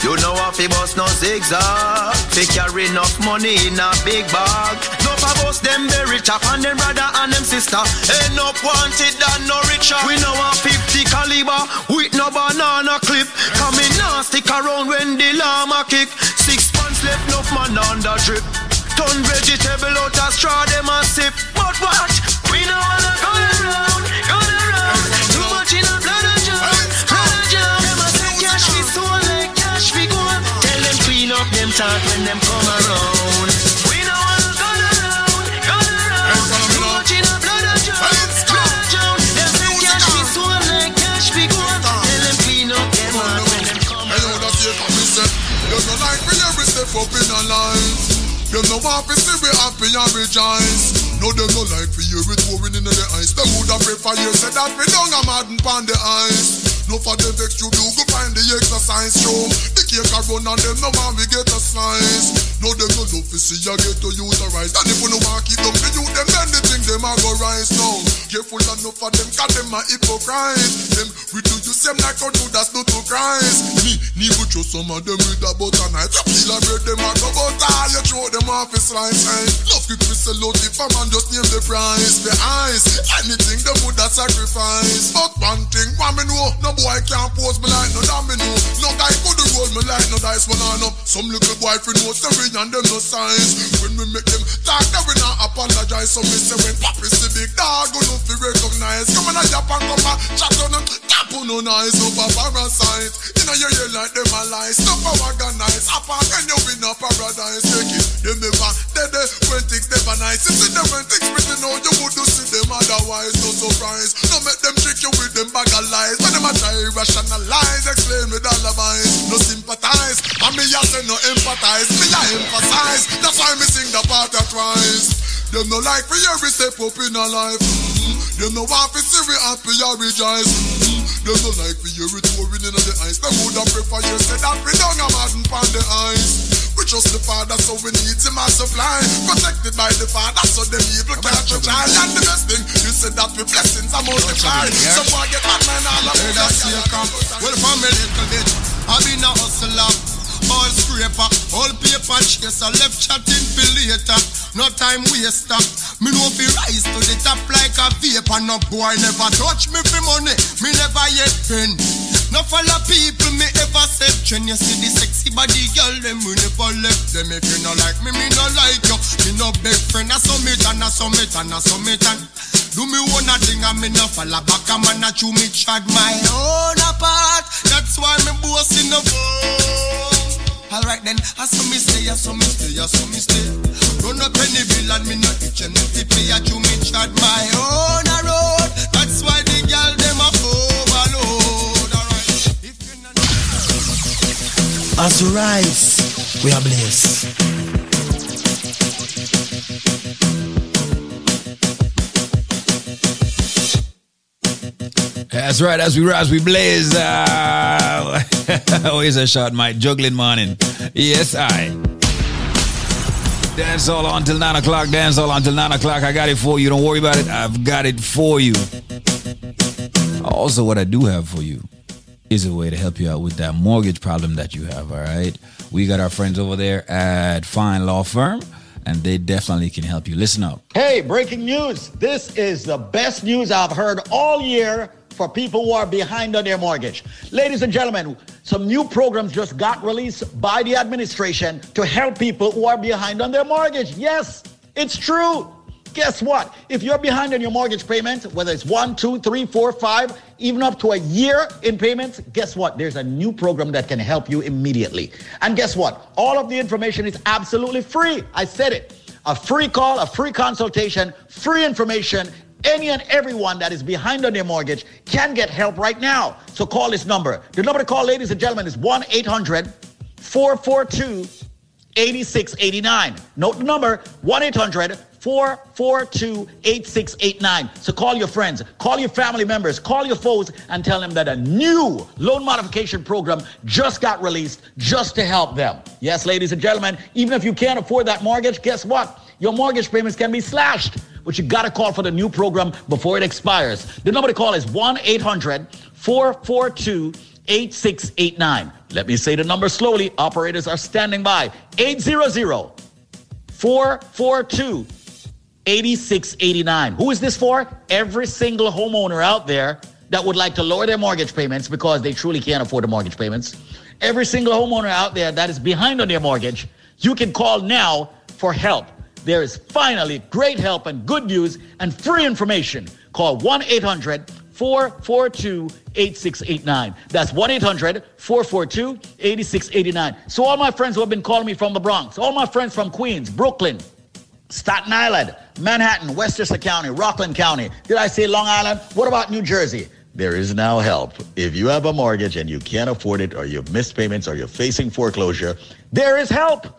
You know what fi bust no zigzag. Fi carry enough money in a big bag. No for bust them very chop And them brother and them sister. End up wanted and no richer. We know a 50 caliber With no banana clip. Coming stick around when the llama kick. Six pants left enough man on the drip Turn vegetable out a straw them a sip. But what? We know wanna go around Go around. Too much in a blood and jam Blood and jam Them a say cash we soul like cash we Tell them clean up them when them come around. We know wanna go around Go around. Too much in a blood and jam Blood and jam Them say cash we soul like cash we gold Tell them clean up them talk when them come I know that you don't like me every step up in a line. You know want to see we happy and rejoice. No, them no like for you it pouring in the ice. Them would have prefer you said that we don't a madden pon the ice. No for them vex you do go find the exercise show. The cake a run and them no want we get a slice. No, them no love to see you get to use a rise. And if you no want keep them to you, them then the thing them a go rise now. Careful enough for them, cause them a hypocrite. Them we do you same like how do to Christ. Me, need to show some of them with a butter knife. You feel bread them a go butter, you throw them off a slice. Love quick we sell out if a man just name the price. The eyes, anything them would a sacrifice. But one thing, one me know, no boy can't pose me like no domino. No guy could roll me like no dice when I know. Some little boy fi know say we and them no size. When we make them talk, then we not apologize. So me say when Papi see big dog, go no fi recognize. Come on a and come a chat on them, tap on no nice over parasite. You know you hear like them a. Stuff a organize. Apart when you win a paradise, take it. Them never dead when things never nice. You see them when things pretty know you would do see them otherwise. No surprise. No make them trick you with them bag of lies. When them a try rationalize, explain with alibis. No sympathize. And me a say no empathize. Me a emphasize. That's why me sing the part twice. Them no like for every step up in a life. Mm-hmm. Them no want to see we happy or rejoice. Mm-hmm. Them no like for you it pouring in the ice. Them would have prefer you say that we don't have madden pon the ice. We trust the Father, so we need Him as supply. Protected by the Father, so them evil can't child. And the best thing, you said that with blessings are multiplied. Some boy get mad man all of that say. Well, from a little bit, I been a hustler. All scraper, all paper chaser, left chatting for later. No time waster. Me know fi rise to the top like a vapor. No boy never touch me for money. Me never yet been. No follow people me ever said When you see the sexy body girl Them we never left them If you no like me, me no like you Me no big friend I summit and I summit and I summit and Do me one a thing and me no follow back man a chew me chad my own apart That's why me boasting no phone Alright then, I saw me stay, I saw me stay, I saw me stay Run up any bill and me no itch and if pay I chew me chad my own a road That's why the girl them a overload All right. As we rise, we are blessed. That's right. As we rise, we blaze. Uh, always a shot, my juggling morning. Yes, I. Dance all on until nine o'clock. Dance all until nine o'clock. I got it for you. Don't worry about it. I've got it for you. Also, what I do have for you is a way to help you out with that mortgage problem that you have. All right. We got our friends over there at Fine Law Firm, and they definitely can help you. Listen up. Hey, breaking news. This is the best news I've heard all year for people who are behind on their mortgage. Ladies and gentlemen, some new programs just got released by the administration to help people who are behind on their mortgage. Yes, it's true. Guess what? If you're behind on your mortgage payment, whether it's one, two, three, four, five, even up to a year in payments, guess what? There's a new program that can help you immediately. And guess what? All of the information is absolutely free. I said it. A free call, a free consultation, free information. Any and everyone that is behind on their mortgage can get help right now. So call this number. The number to call, ladies and gentlemen, is 1 800 442 8689. Note the number 1 800 442 8689. So call your friends, call your family members, call your foes, and tell them that a new loan modification program just got released just to help them. Yes, ladies and gentlemen, even if you can't afford that mortgage, guess what? Your mortgage payments can be slashed, but you got to call for the new program before it expires. The number to call is 1 800 442 8689. Let me say the number slowly. Operators are standing by. 800 442 8689. Who is this for? Every single homeowner out there that would like to lower their mortgage payments because they truly can't afford the mortgage payments. Every single homeowner out there that is behind on their mortgage, you can call now for help. There is finally great help and good news and free information. Call 1 800 442 8689. That's 1 800 442 8689. So, all my friends who have been calling me from the Bronx, all my friends from Queens, Brooklyn, Staten Island, Manhattan, Westchester County, Rockland County. Did I say Long Island? What about New Jersey? There is now help. If you have a mortgage and you can't afford it, or you've missed payments, or you're facing foreclosure, there is help.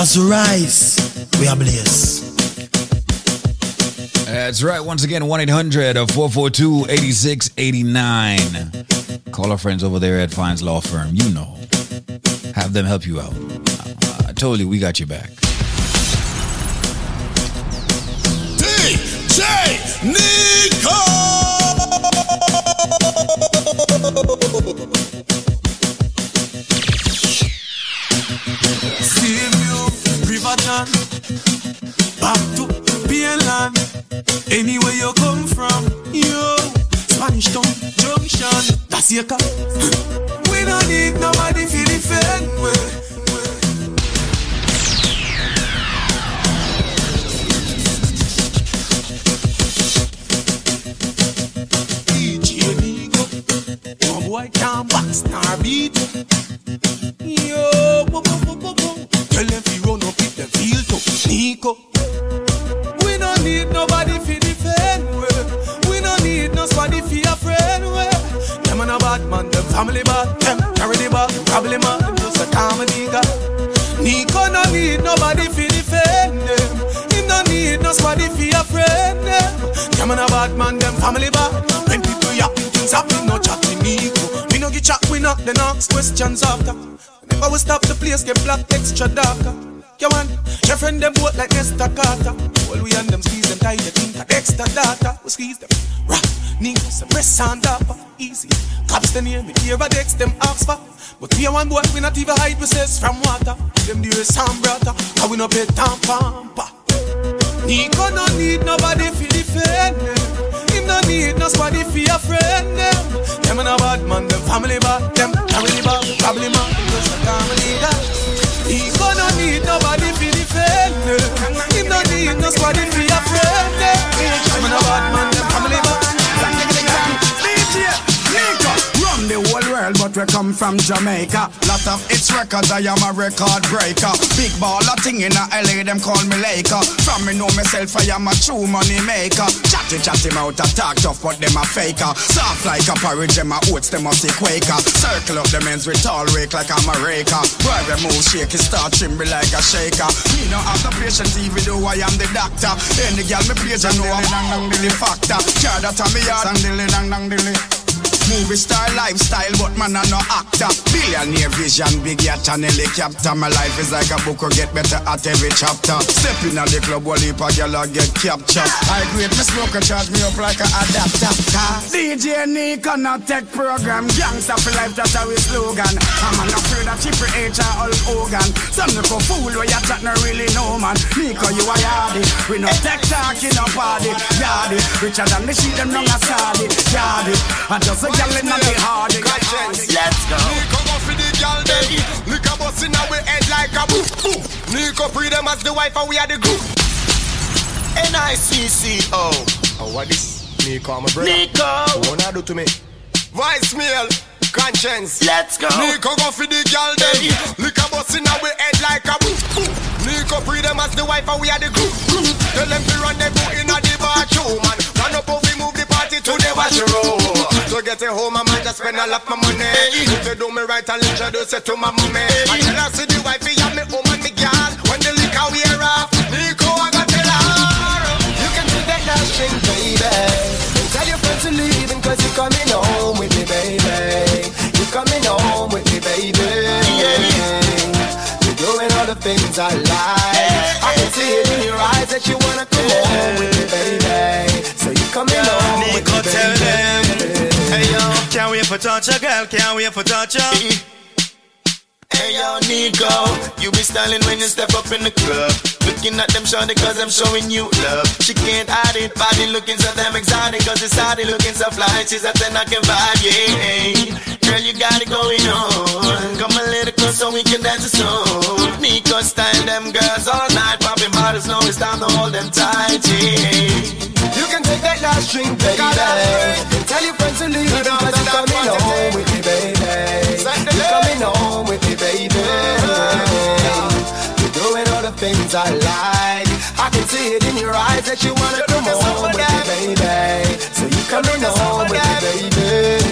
As we rise, we are blessed. That's right. Once again, 1 800 442 8689. Call our friends over there at Fines Law Firm. You know, have them help you out. I told you, we got your back. DJ Nico! John. Back to Painland. Anywhere you come from, yo, Spanish Town Junction, that's your car. We don't need nobody for defend. we. DJ Nico, no boy can't box nor beat. Yo, bo, bo, bo, bo, bo. tell them them feel tough. Nico, we don't need nobody fi defend. We, we don't need no somebody fi a friend. We, them and a bad man, them family bad, them carry the bad, probably them just a comedy guy. Nico no need nobody fi defend them. Him no need no somebody fi a friend them. Them and a bad man, them family bad. When people yapping things happen, no chatting Nico. We no get chat, we not then ask questions after. Whenever we stop the place, get black extra darker. Come on, your friend them both like Nesta Carter. All we and them squeeze them tight, they think of extra data. We squeeze them, rock, Nico, some press and dapper. Easy, cops the near me, here a dex them for. But we a one boy, we not even hide, says from water. Them the some brother, cause we no pay tampampa. Nico no need nobody fi defend them. No need no somebody fi a friend them. Them and a bad man, them family bad, them family bad, probably man, just a family guy. Nico no need nobody fi defend them. Him no need no somebody fi a friend them. Them and a bad man, but we come from Jamaica. Lot of its records, I am a record breaker. Big baller thing in LA, them call me Laker. From me know myself, I am a true money maker. Chatty chatty mouth, I talk tough, but them a faker. Soft like a porridge, them a oats, them a see quaker. Circle up the men's with tall rake like I'm a raker. Boy, we move shake, it start tremble like a shaker. Me no have the patience, even though I am the doctor. Any girl me praise, I know I'm a factor. Care that I'm me yard, and dilly dang dang dilly. Movie star lifestyle, but man I'm no actor. Billionaire vision, big yacht and helicopter. My life is like a book, will get better at every chapter. Step in the club, while heap a girl I get captured. I grade me smoke and charge me up like a adapter. DJ Nico not tech program, gangsta for life that's our slogan. I'm not afraid of Triple H or Hulk Hogan. Some little fool where you chat no really know man. Nico you a yardy, we no tech talk in a party. Yardy, richer than the shit them wrong a sardy. Yardy, I just a gal in the hardy. Let's go. Nico go for the girl them. Nico bust in our head like a boo boo. Nico free them as the wife and we are the group. N-I-C-C-O. Oh, what this? Nico, my brother. Nico. What wanna do to me? Voicemail. Conscience. Let's go. Nico go for the girl them. Nico bust in our head like a boo boo. Nico free them as the wife and we are the group. Tell them to run them boot in a the bathroom oh, and run up and we move the party to the washroom. To get it home, I might just spend a lot my money. If you do me right, I'll introduce it to my mommy. I tell her, see the wife, yeah, me home and me girl. When the liquor wear off, Nico, I got tell her. You can take that last string, baby. Tell your friends to leave cause you're coming home with me, baby. You're coming home with me, baby. You're doing all the things I like. I can see it in your eyes that you wanna come home with me, can't wait for touch a girl, can't wait for touch a. Hey yo, Nico, you be styling when you step up in the club. Looking at them shawty cause I'm showing you love. She can't hide it, body looking so damn exotic cause it's hottie looking so fly. She's a 10 I can vibe, yeah. Girl, you got it going on. Come a little close so we can dance a song. Nico style them girls all night, popping bottles, know it's time to hold them tight, yeah. Take that last drink, baby. Tell your friends to leave because you're coming home with me, baby. You're coming home with me, baby. You're doing all the things I like. I can see it in your eyes that you wanna come home with me, baby. So you're coming home with me, baby.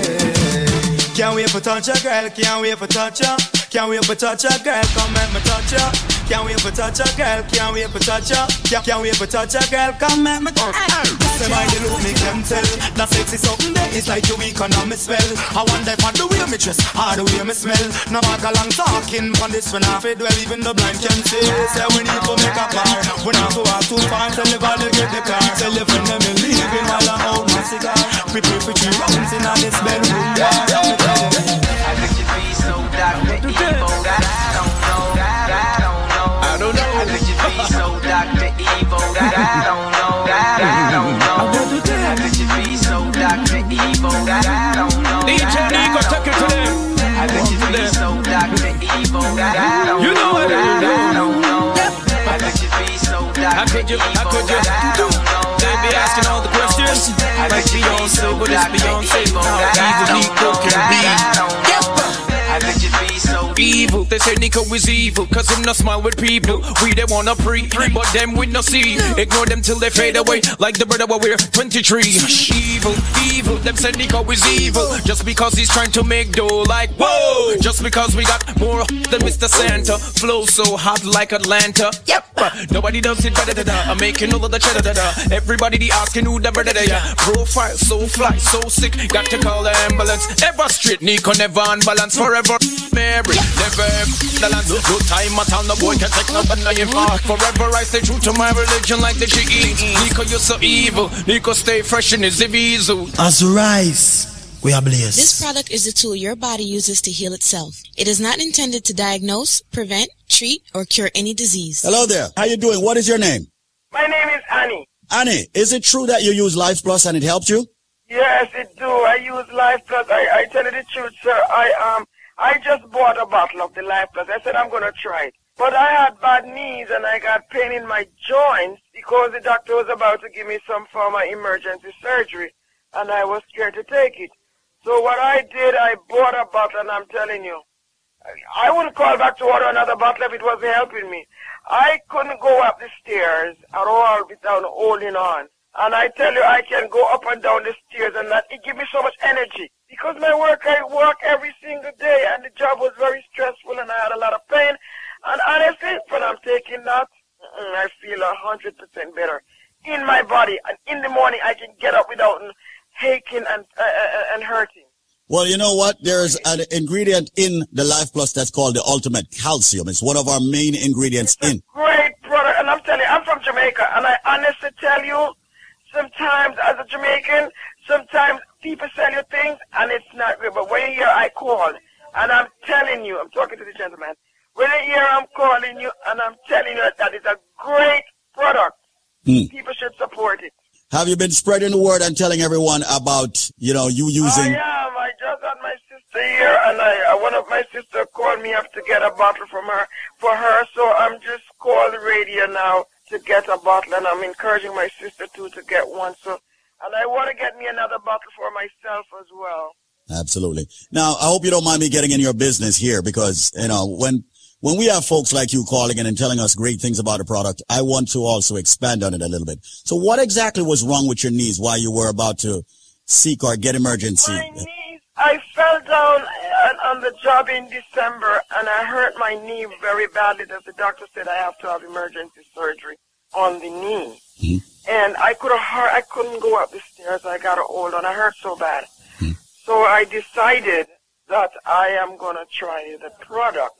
Can't wait for touch a girl, can't wait for touch her. Can't wait for touch a girl, come make me touch her. Can't wait for touch a girl, can't wait for touch her. Can't, can't wait for touch a girl, come make me touch her. Say by the look make them tell. That sexy something there is like your economic spell. I wonder if I the way me dress or the way me smell. No matter long talking on this when I fade well even the blind can see. Say we need to make a car We not to walk too far Tell the to get the car. Tell the friend them me leaving while I hold my cigar. Prepare for three rounds in this bedroom bar I think you be so Dr. Evil that Dr. Evil that I don't know, that I don't know. You be so Dr. Evil that I don't know? DJ How could you be so Dr. Evil that I don't know? You know what I don't know. How could you be so Dr. Evil that I don't know? They be asking all the questions. Beyonce, what is Beyonce? Evil Nico can be. How could you be? Evil, they say Nico is evil, cause him no smile with people. We they wanna pre, but them we no see. Ignore them till they fade away, like the brother we're 23. Evil, evil, them say Nico is evil, just because he's trying to make dough. Like whoa, just because we got more than Mr. Santa, flow so hot like Atlanta. Yep, nobody does it better than I'm making all of the cheddar. da, da. Everybody they asking who the brother they are. Profile so fly, so sick, got to call the ambulance. Ever straight, Nico never unbalanced, forever Mary, never the land. No, no time at all, no boy can take no banana far. Forever I stay true to my religion like the G.E. Nico, you're so evil. Nico, stay fresh in his evil. As we rise, we are blessed. This product is a tool your body uses to heal itself. It is not intended to diagnose, prevent, treat, or cure any disease. Hello there. How you doing? What is your name? My name is Annie. Annie, is it true that you use Life Plus and it helped you? Yes, it do. I use Life Plus. I, I tell you the truth, sir. I um I just bought a bottle of the Life Plus. I said I'm gonna try it. But I had bad knees and I got pain in my joints because the doctor was about to give me some form of emergency surgery and I was scared to take it. So what I did, I bought a bottle and I'm telling you, I wouldn't call back to order another bottle if it wasn't helping me. I couldn't go up the stairs at all without holding on. And I tell you, I can go up and down the stairs and that, it gives me so much energy. Because my work, I work every single day and the job was very stressful and I had a lot of pain. And honestly, when I'm taking that, I feel a hundred percent better in my body. And in the morning, I can get up without aching and, uh, uh, and hurting. Well, you know what? There's an ingredient in the Life Plus that's called the ultimate calcium. It's one of our main ingredients in. Great product. And I'm telling you, I'm from Jamaica. And I honestly tell you, sometimes as a Jamaican, sometimes people sell you things and it's not good. But when you hear I call, and I'm telling you, I'm talking to the gentleman, when you hear I'm calling you and I'm telling you that it's a great product, Hmm. people should support it. Have you been spreading the word and telling everyone about, you know, you using? I am. I just had my sister here, and I uh, one of my sister called me up to get a bottle from her for her. So I'm just calling radio now to get a bottle, and I'm encouraging my sister too to get one. So, and I want to get me another bottle for myself as well. Absolutely. Now, I hope you don't mind me getting in your business here because, you know, when, when we have folks like you calling in and telling us great things about a product, I want to also expand on it a little bit. So what exactly was wrong with your knees while you were about to seek or get emergency? My knees, I fell down uh, on the job in December, and I hurt my knee very badly. That the doctor said I have to have emergency surgery on the knee. Hmm? And I could have, I couldn't go up the stairs. I got a and. I hurt so bad. Hmm. So I decided that I am going to try the product.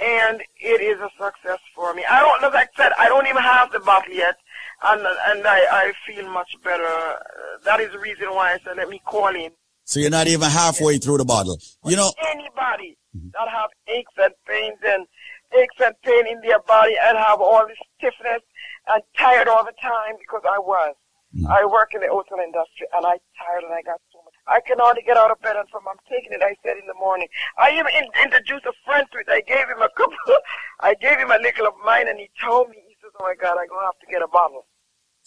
And it is a success for me. I don't, like I said, I don't even have the bottle yet. And, and I, I feel much better. That is the reason why I said, let me call in. So you're not even halfway through the bottle. You know, Anybody hmm. that have aches and pains and aches and pain in their body and have all this stiffness and tired all the time because I was. Mm. I work in the hotel industry and I tired and I got so much. I can hardly get out of bed and from I'm taking it. I said in the morning. I even in, introduced a friend to it. I gave him a couple. I gave him a little of mine and he told me. He says, "Oh my God, I'm gonna have to get a bottle."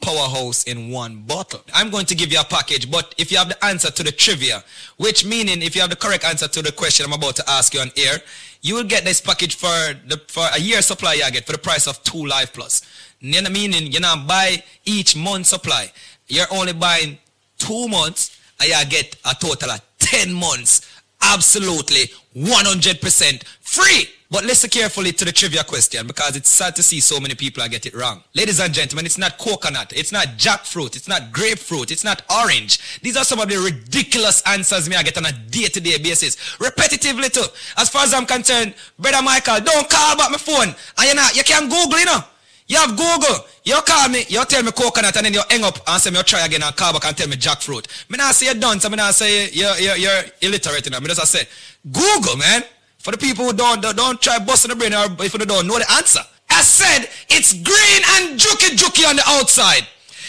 powerhouse in one bottle. I'm going to give you a package, but if you have the answer to the trivia, which meaning if you have the correct answer to the question I'm about to ask you on air, you will get this package for the for a year supply you get for the price of two Life Plus. You know, meaning you're not buy each month supply. You're only buying two months and you get a total of 10 months absolutely 100% free. But listen carefully to the trivia question because it's sad to see so many people get it wrong. Ladies and gentlemen, it's not coconut, it's not jackfruit, it's not grapefruit, it's not orange. These are some of the ridiculous answers me I get on a day-to-day basis. Repetitively too. As far as I'm concerned, brother Michael, don't call back my phone. And you know, you can Google, you know. You have Google. You call me, you tell me coconut and then you hang up and say me you try again and call back and tell me jackfruit. Me not say you're done, so me not say you're, you're, you're illiterate. You know? Me just say, Google, man. For the people who don't, don't, try busting the brain or if you don't know the answer. I said, it's green and juky juky on the outside.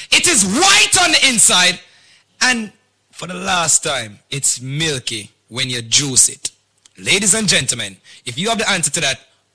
It is white on the inside. And for the last time, it's milky when you juice it. Ladies and gentlemen, if you have the answer to that,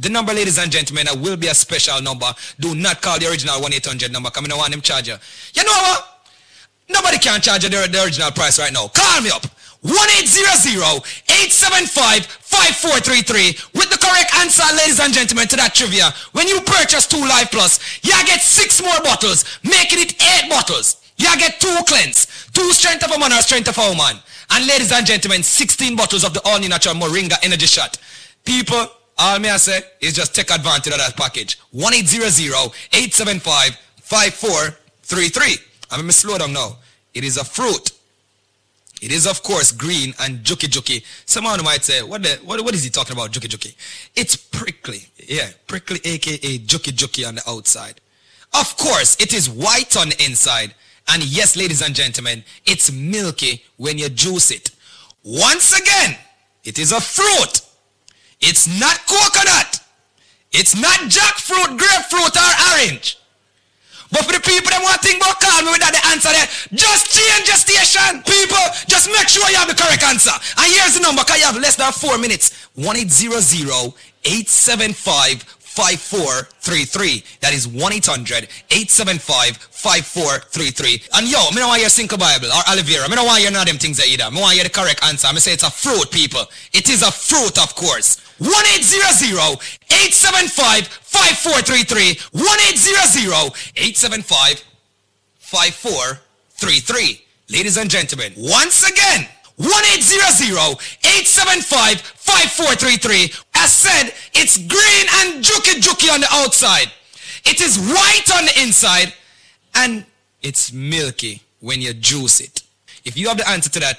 The number, ladies and gentlemen, uh, will be a special number. Do not call the original 1-800 number. Come in, I want them charge you. You know what? Nobody can charge you the, the original price right now. Call me up. 1-800-875-5433 with the correct answer, ladies and gentlemen, to that trivia. When you purchase two Life Plus, you get six more bottles, making it eight bottles. You get two cleanse, two strength of a man or strength of a woman. And ladies and gentlemen, 16 bottles of the all natural Moringa energy shot. People, all me I say is just take advantage of that package. 1-800-875-5433. I'm going to slow down now. It is a fruit. It is, of course, green and juky juky. Someone might say, what, the, what, what is he talking about, juky juky? It's prickly. Yeah, prickly, aka juky juky on the outside. Of course, it is white on the inside. And yes, ladies and gentlemen, it's milky when you juice it. Once again, it is a fruit. It's not coconut. It's not jackfruit, grapefruit, or orange. But for the people that want to think about call me without the answer there, just change your station. People, just make sure you have the correct answer. And here's the number, because you have less than four minutes. 1-800-875-5433. That is 1-800-875-5433. And yo, me don't want your sinkle bible or aloe vera. Me don't want your none of them things either. Me want you the correct answer. Me say it's a fruit, people. It is a fruit, of course. 1-800-875-5433. 1-800-875-5433. Ladies and gentlemen, once again, 1-800-875-5433. As said, it's green and juky juky on the outside. It is white on the inside. And it's milky when you juice it. If you have the answer to that,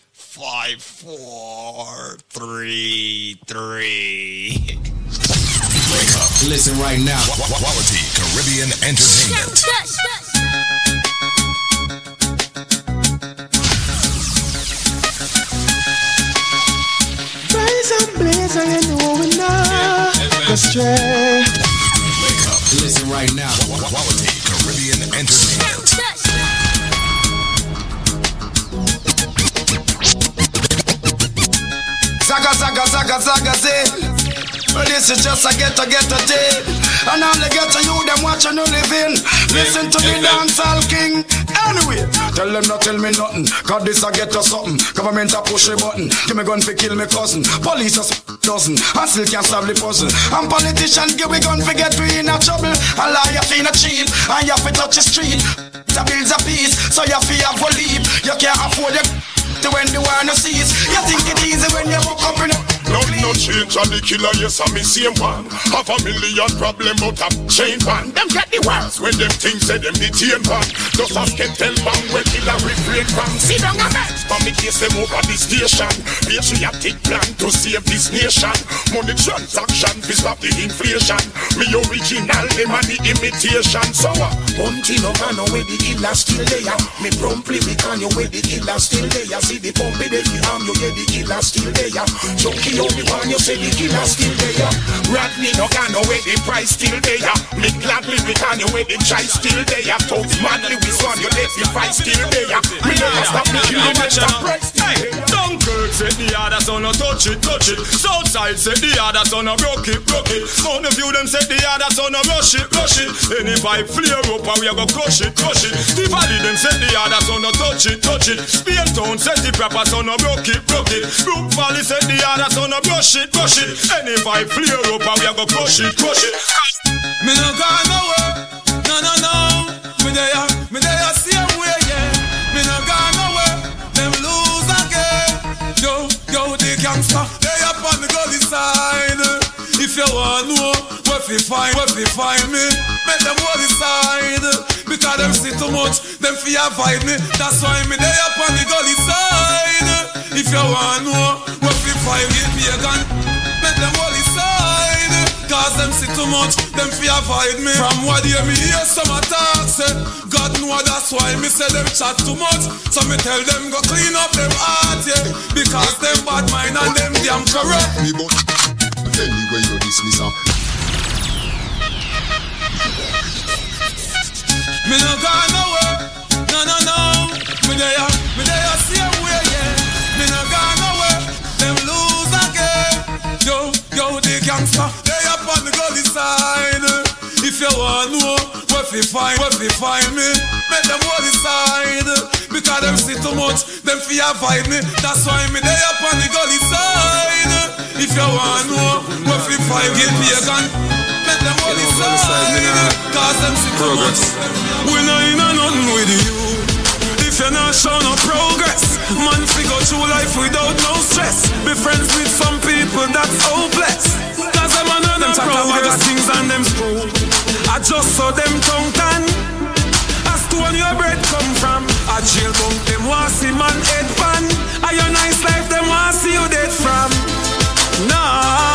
four, three, three. Wake up. Listen right now. Quality Caribbean entertainment. Rise and blaze, and you know we not go stray. Wake up. Listen right now. Quality Caribbean entertainment. Zaga, zaga, zaga, zaga, say. Well, this is just a ghetto, ghetto day. And all the ghetto you, them watching you living. Listen to the dancehall king. Anyway, tell them not tell me nothing. Cause this a ghetto something. Government a push a button. Give me gun for kill me cousin. Police a dozen. And still can't solve the puzzle. And politicians give we gun for get we in a trouble. A liar fi not cheap. And you fi touch the street. The bills a peace. So you fi have a leave. You can't afford it. When the war no cease You think it easy when you woke up in a None no change and the killer, yes, I'm the same one. Have a million problem out of chain one. Them get the worst when them things say them detain one. Just as get tell bang when killer refrain from. See down a man, for me case them over the station. Patriotic plan to save this nation. Money transaction, fi stop the inflation. Me original, them and the imitation. So uh, Bounty no man away the killer still there. Me promptly we can you where the killer still there. See the pump you arm you yeah the killer still there. Chucky only one you say the killer still there. Rodney no can away the price still there. Me gladly we can you where the choice still there. Talk madly we swan you let the fight still there. Me never stop me killing me stop price still there. Dunkirk said the other son no touch it, touch it. Southside said the other son no broke it, broke it. Mountain View them said the other son no rush it, rush it. Any vibe flare up and we a go crush it, crush it. The Valley them said the other son no touch it, touch it. Spain Town said the proper son no broke it, broke it. Brook Valley said the other son no brush it, brush it. Any vibe flare up and we a go crush it, crush it. Me no go nowhere, no no no. Me there, me there same way, yeah. Me no go nowhere, them lose again. Yo, yo, the gangster, they up on the gully side. If you want know where fi find, where fi find me, make them hold the side. Because them see too much, them fi avoid me. That's why me they up on the gully side. If you want know where fi find me, pagan, make them the side. Cause them see too much, them fi avoid me. From what you me hear some attack say God know that's why me say them chat too much. So me tell them go clean up them heart, yeah. Because them bad mind and them damn corrupt. Me but anyway you dismiss her. Uh. Me no go nowhere, no no no. Me there, me there same way, yeah gangster, they up on the gully side. If you want know where fi find, where fi find me. Make them hold the side Because them see too much, them fi avoid me. That's why me they up on the gully side. If you want to know where fi find me pagan Make them hold the side Cause them see too much. We no in a nothing with you you not show no progress, man fi go through life without no stress. Be friends with some people that's hopeless. Cause them on them talk about the things and them screw. I just saw them tongue tan. A stone your bread come from. A jail bunk them want see man head pan. A your nice life them want see you dead from. Nah,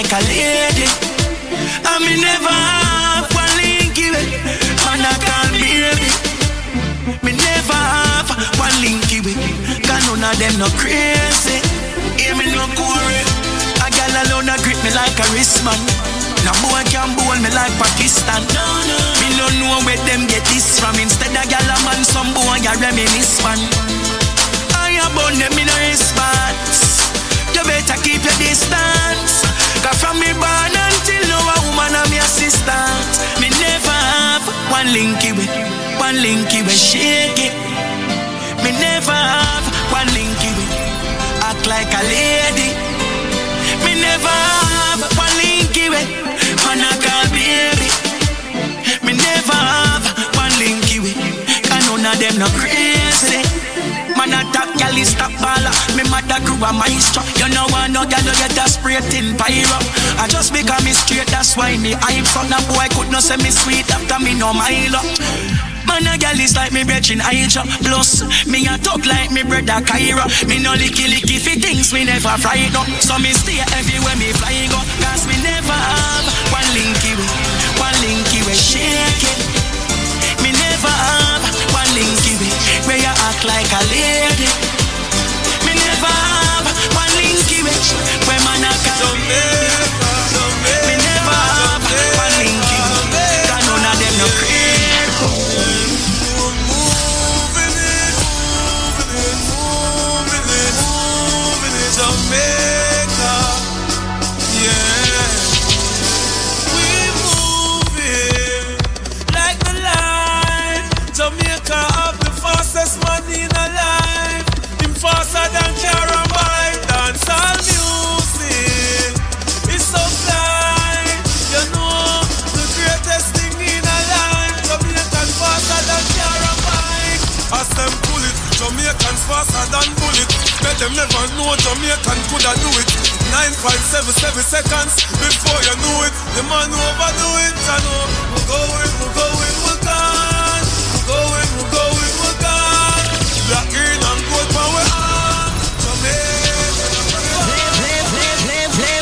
like a lady. Eh. And me never have one linky with, eh. man I can't baby. Me never have one linky with, cause none of them no crazy. Hear me no quarry. A gal alone a grip me like a wristman. No boy can bowl me like Pakistan. No, no. Me no know where them get this from. Instead a gal a man, some boy a reminisce man. I about them in a response. You better keep your distance. Cause from me born until now a woman a me assistant. Me never have one linky with, one linky with shake it. Me never have one linky with, act like a lady. Me never have one linky with, man I call baby. Me never have one linky with, cause none of them no crazy. Man attack gal is stop baller. Me mother grew a maestro. You know I no gal you get a spray tin pyro. I just become me straight that's why me hype so. That boy could not say me sweet after me no Milo Man a gal is like me brethren Aisha Plus me a talk like me brother Kyra. Me no licky licky fi things me never fried up So me stay everywhere me fly go. Cause me never have one linky way One linky way shake it Me never have one linky act like a lady. Me never have one linky way Where man a call me them never know Jamaican coulda do it. Nine five seven seven seconds before you knew it. The man who overdo it, I know. We're going, we're going, we're gone. We're going, we're going, we're gone. Black, green, and gold power on.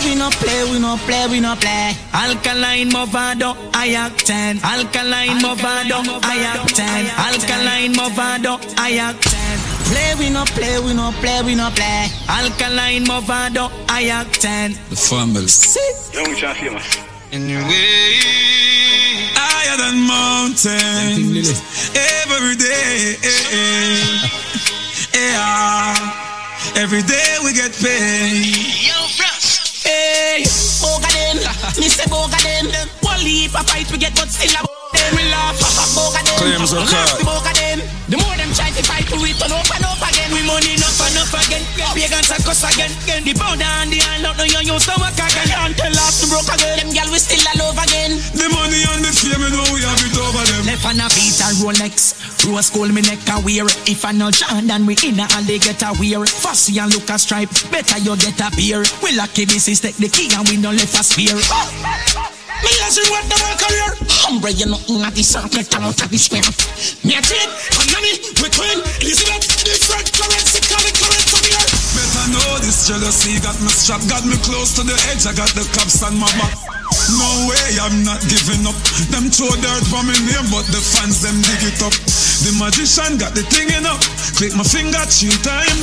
We no play, we no play, we no play. Alkaline Mavado, I act 10. Alkaline Mavado, I act 10. Alkaline Mavado, I act 10. Play, we no play, we no play, we no play. Alkaline Mavado, I act 10. The family. Young Richard famous. Anyway, higher than mountains every day. Yeah, every day we get paid. Yo, Frost. Hey, boga them, me say boga them. One leap a fight we get, but still a them we laugh. Boga them, Claims are laugh caught. the them. The more them try to fight, we turn up and up again. We money enough and enough again. Pagans a cuss again. The powder and the hand out, no you use to work again. Until last the broke again. Them gal we still a love again. The money and the fame, you know we have it over them. Left on a beat a Rolex. Rose gold me neck a wear. If I no Jordan, we in a alley get a wear. Fussy and look a stripe. Better you get a beer. We lucky this is take the key and we no left a spear. Me listen what the world career. Humble you nothing at the circle, talent at the square. Me a trade, Panami, we twin, Elizabeth, different currency, current, current from here. Better know this jealousy got me strapped, got me close to the edge. I got the cops on my back. No way, I'm not giving up. Them throw dirt for me name, but the fans them dig it up. The magician got the thing in up. Click my finger three time.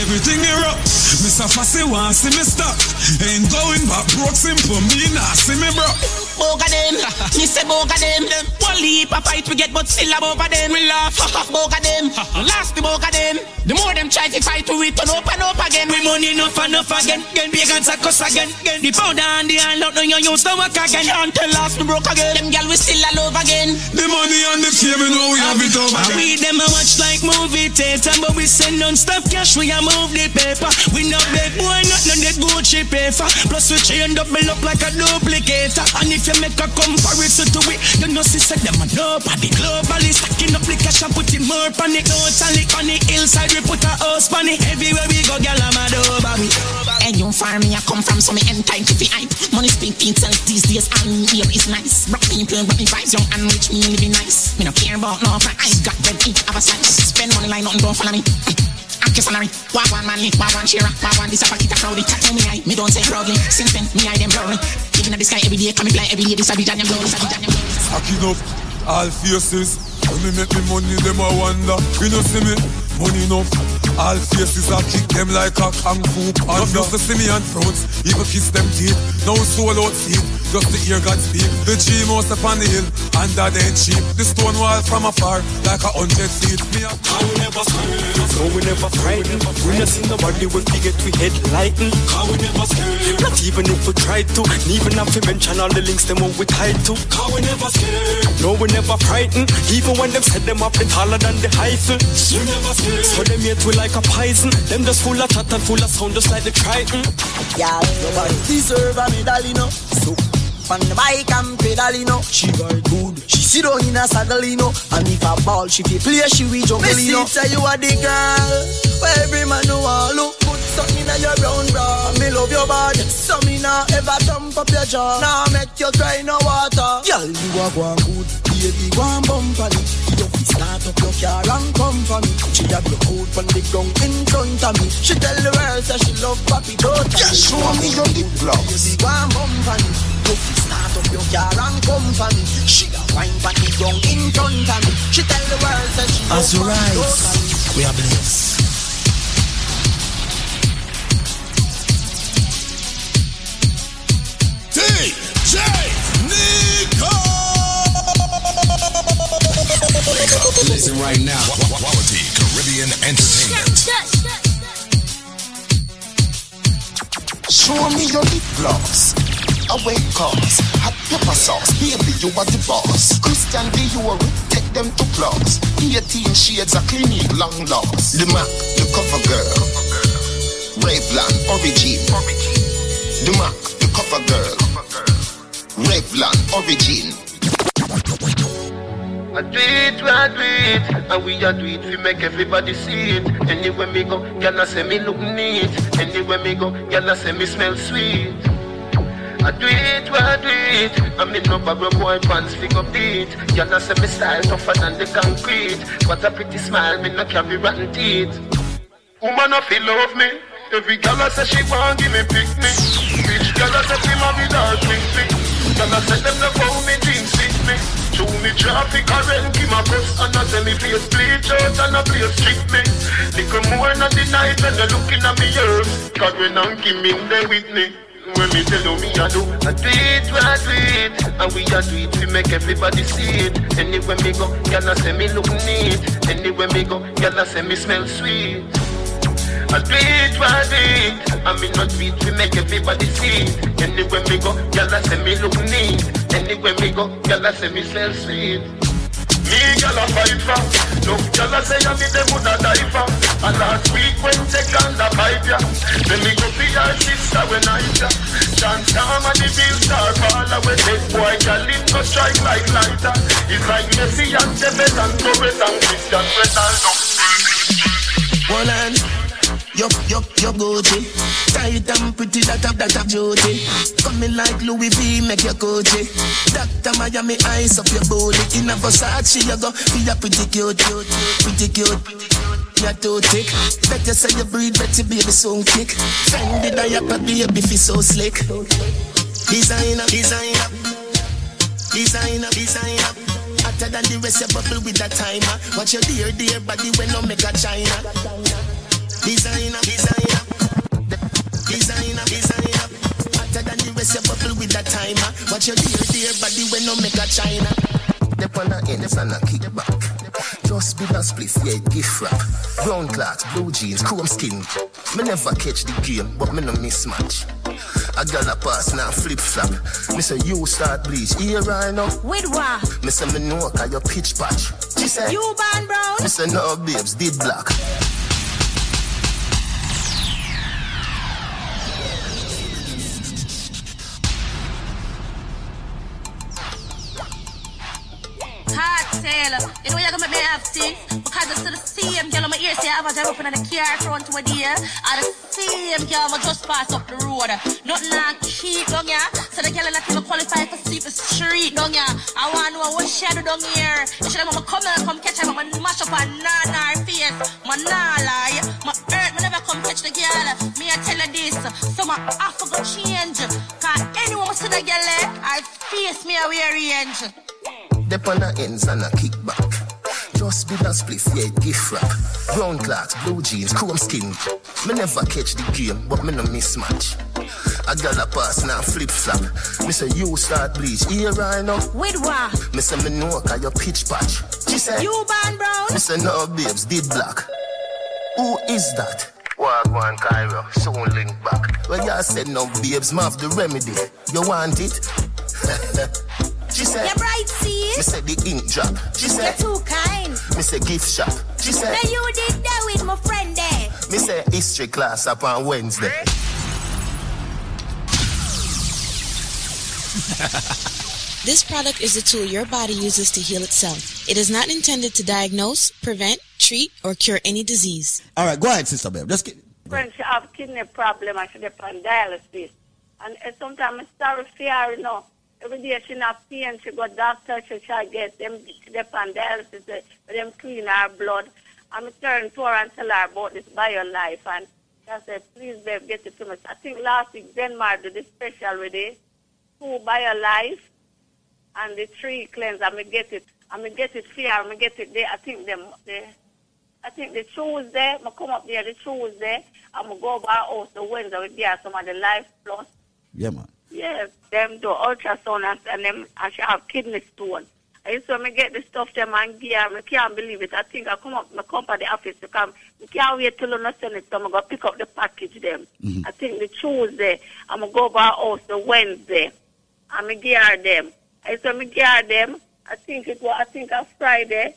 Everything here up. Mr. Fussy want see me stop. Ain't going back broke simple. Me nah see me bro. Boga them, me say boga them. One leap a fight we get, but still a boga them. We laugh, boga them. Last the boga them. The more them try to fight, we turn up and up again. We money enough and enough again. Again, pagans a cuss again. again. The powder and the hand out, no you use to work again. Until last we broke again. Them gal we still a love again. The money and the fame, you know we have it over And again. we them a watch like movie theater, but we send non-stop cash. We a move the paper. We no beg boy, not none the Gucci paper. Plus we chain double up like a duplicator. And if you make a comparison to it, you know sister them a nobody. Globally stacking up the cash and putting more panic. Totally on the hillside, we put a house on it. Everywhere we go, gyal I'm a over. And you farm me, I come from some end time to be hype. Money speak for itself these days, and here is nice. Rock people, rock me vibes, young and rich, me living nice. Me no care about no price, got bread, have a slice. Spend money like nothing, don't follow me. Eh, I'm Active salary, Why one man, wah one share, wah one this a pocket a crowdy. Me eye, me don't say proudly. Since then, me eye them blurry. Living at the sky every day, coming fly every day. This a be Daniel blow, this a be Daniel blow. Stacking up all faces. When me make me money, them a wonder. You know see me, money enough. All faces I kick them like a kung fu panda. Not used to see me on fronts, even kiss them teeth. Now soul out feet, just to hear God speak. The G most up on the hill, and that ain't cheap. The stone wall from afar, like a hundred feet. Me a How we never scared, no we never frightened We not see nobody when we get we head lighten How we never scared, not even if we try to Even if we mention all the links them what we tied to How we never scared, no we never frightened Even when them set them up they taller than the hyphen You never scared, so them yet we like a poison Them just full of chat and full of sound just like the Triton Yeah, nobody deserve a medal, you know. So, on the bike and pedal, you know. She very good. She sit down in a saddle, you know. And if a ball she fi play, she will juggle, you know. say you are the girl where every man know want look good. Something in your brown bra. Me love your body. So me nah ever thump up your jaw. Nah make you cry no water. Girl, you are going good. Baby, go and bump on it. You start up your car and come for me. She have your coat on the ground in front of me. She tell the world say she love papi totally. Yeah, show me your lip gloss. Baby, go and bump on it. You fi start up your car and come for me. She a wine on the ground in front of me. She tell the world say she love As you rise, we are blessed. Listen right now. Quality Caribbean Entertainment. Show me your lip gloss. Away cause hot pepper sauce, baby, you are the boss. Christian Dior, take them to clubs. 18 shades of clinique, long lost. The Mac, the cover girl. Revlon, origin. The Mac, the cover girl. Revlon, origin. I do it, I do it, and we a do it, we make everybody see it. Anywhere me go, girl I say me look neat. Anywhere me go, girl I say me smell sweet. I do it, I do it. I mean no borrow boy pants up beat. Girl I say me style tougher than the concrete. What a pretty smile, me no carry rotten teeth. Woman I feel love me. Every girl I say she want give me pick me. Girl I say she marry her quickly. Girl I say them no how me jeans fit me. Show me traffic current, give my bus and I say me face bleach out and I play strip me. Little more than the night when they looking at me earth. God when I'm me there with me. When me tell you me I do, I do it, I do it, and we a do it, we make everybody see it. Anywhere me go, I say me look neat. Anywhere me go, I say me smell sweet. I do it, I do it, and me not do it, we make everybody see it. Anywhere me go, I say me look neat. Anywhere me go, girl I say me smell sweet. Me girl a fight for Look girl a say I me them woulda die for And last week when take on the pipe ya. Then me go for your sister when I ya and the bill star fall away. This boy girl him go strike like lighter. It's like Messi and Tevez and Torres and Cristiano Ronaldo. One hand, yo, yo, yo Gucci Tight and pretty, that up, that up duty. Coming like Louis V, make your Gucci. Doctor Miami, eyes up your booty. In a Versace, you go, be a pretty cute, cute, pretty cute You're too thick. Better say you breathe, better baby soon kick. Fendi diaper, baby, feel so slick. Designer, designer. Designer, designer. Hotter than the rest, you bubble with that timer. Watch your dear, dear body when no make a China Designer, designer Designer, designer Hotter than the rest, you bubble with that timer Watch your dear, dear body when no make a China Dep on the ends and a kick back Just be a spliff, yeah, gift wrap Brown clocks, blue jeans, chrome skin Me never catch the game, but me no mismatch I got a pass now flip flop. Me say you start bleach, here I know. With what? Me say me know cause you pitch patch. She say You born brown? Me say no babes, did black. You know you're gonna make me have Because it's the same girl on my ear say I a drive up in the car front a deer. And the same girl I just pass up the road. Nothing like cheap down here So the girl not even qualify for sleep the street down here I wanna know what she do down here. Should have mama come and come catch her. Mama mash up her nana face My lie. My earth me never come catch the girl. Me I tell her this So my to go change. Cause anyone see the girl eh, I face me a wear range Dep on the ends and a kick back. Just be a spliff, yeah, gift wrap. Brown clocks, blue jeans, chrome skin. Me never catch the game, but me no mismatch. I got a pass now flip flop. Me say you start bleach, here I know. With what? Me say me know cause you pitch patch. She say You born brown? Me say no babes, did black. Who is that? Wagwan Cairo, soon link back. Well, y'all said no babes, ma have the remedy. You want it? she said. You're bright, see? Me said, the ink drop. She said, You're too kind. Me say gift shop. She said. Now you did that with my friend there. Me say history class up on Wednesday. This product is a tool your body uses to heal itself. It is not intended to diagnose, prevent, treat, or cure any disease. All right, go ahead, Sister Babe. Just get, When she have kidney problem I should have on dialysis. And uh, sometimes it's sorry for her, you know. Every day she not pain, she go doctor, she try get them depend on dialysis, uh, them clean her blood. And I turn to her and tell her about this BioLife and she said, please babe, get it to me. I think last week Denmark did this special with it. Two BioLife and the tree cleanse. I'm gonna get it. I'm gonna get it here. I'm gonna get it there. I think them. The, I think the Tuesday. I'm come up there the Tuesday. I'm gonna go by house the Wednesday with there some of the life plus. yeah, man. Yes, them do ultrasound and, and them and she have kidney stone. I used to me get the stuff them and gear. I can't believe it. I think I come up, I come to the office to come. I can't wait till you send it. So I'm gonna pick up the package them. Mm-hmm. I think the Tuesday. I'm gonna go by house the Wednesday. I'm gonna gear them. I saw me gear them. I think it was. I think on Friday.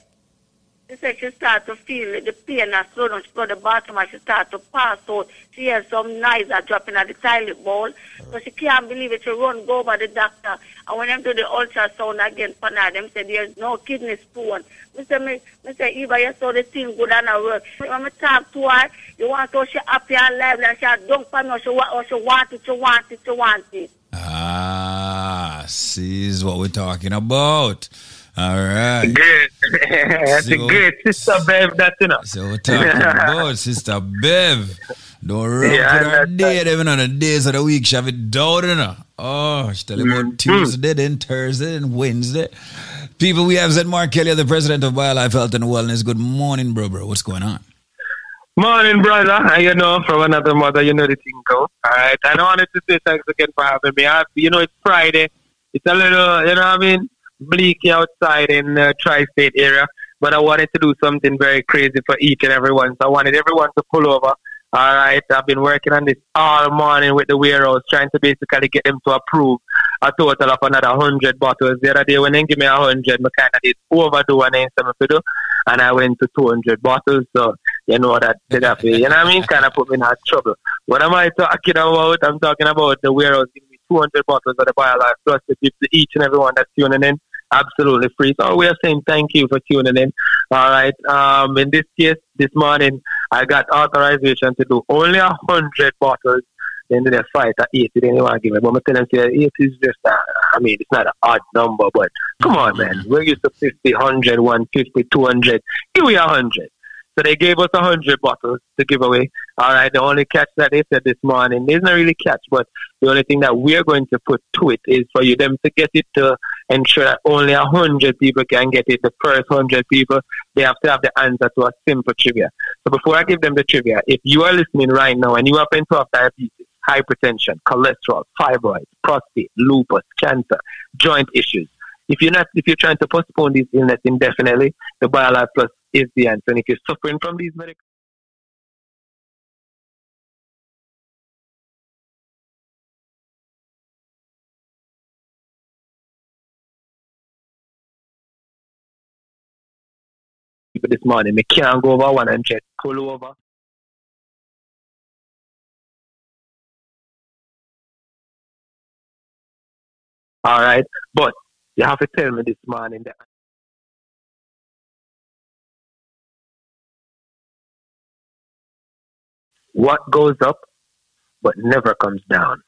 She said she started to feel the pain and slow down. She go to the bathroom and she started to pass out. She heard some noise that dropping at the toilet bowl. So she can't believe it. She run go by the doctor. And when them do the ultrasound again for now, them say there's no kidney stone. Me say, me, me say, Eva, you saw the thing good and work. When me talk to her, you want to she happy and lively and she don't for me. She, wa- she want it, she want it, she want it. Ah, see is what we're talking about. All right. Good. That's a So- great sister Bev, that you know. So we're talking about Sister Bev. Don't run Yeah, for her day, even on the days of the week, she have it down, you know. Oh, she tell you Mm-hmm. Tuesday, then Thursday, then Wednesday. People, we have Zed Mark Kelly, the president of BioLife Health and Wellness. Good morning, bro, bro. What's going on? Morning, brother. You know, from another mother, you know the thing go. All right. And I wanted to say thanks again for having me. I, you know, it's Friday. It's a little, you know what I mean, bleaky outside in the tri-state area. But I wanted to do something very crazy for each and everyone. So I wanted everyone to pull over. All right. I've been working on this all morning with the warehouse, trying to basically get them to approve a total of another 100 bottles. The other day when they give me a 100, I kind of did overdo and then something to do. And I went to 200 bottles. So, you know that did that, you know what I mean? Kind of put me in hot trouble. What am I talking about? I'm talking about the warehouse giving me 200 bottles of the BioLife Plus to each and everyone that's tuning in. Absolutely free. So we are saying thank you for tuning in. All right. Um, in this case, this morning, I got authorization to do only a hundred bottles. Then they fight at eighty. Then they want to give me. But I'm telling you, eighty is just. A, I mean, it's not an odd number, but come on, man. We're used to 50, 100, 150, 200. Give me a hundred. So they gave us a hundred bottles to give away. All right. The only catch that they said this morning, there's not really catch, but the only thing that we're going to put to it is for you them to get it to ensure that only a hundred people can get it. The first hundred people, they have to have the answer to a simple trivia. So before I give them the trivia, if you are listening right now and you happen to have diabetes, hypertension, cholesterol, fibroids, prostate, lupus, cancer, joint issues, if you're not, if you're trying to postpone these illness indefinitely, the BioLife Plus is the answer. And if you're suffering from these medical people this morning, me can't go over one and check, pull over. All right, but you have to tell me this morning that what goes up but never comes down.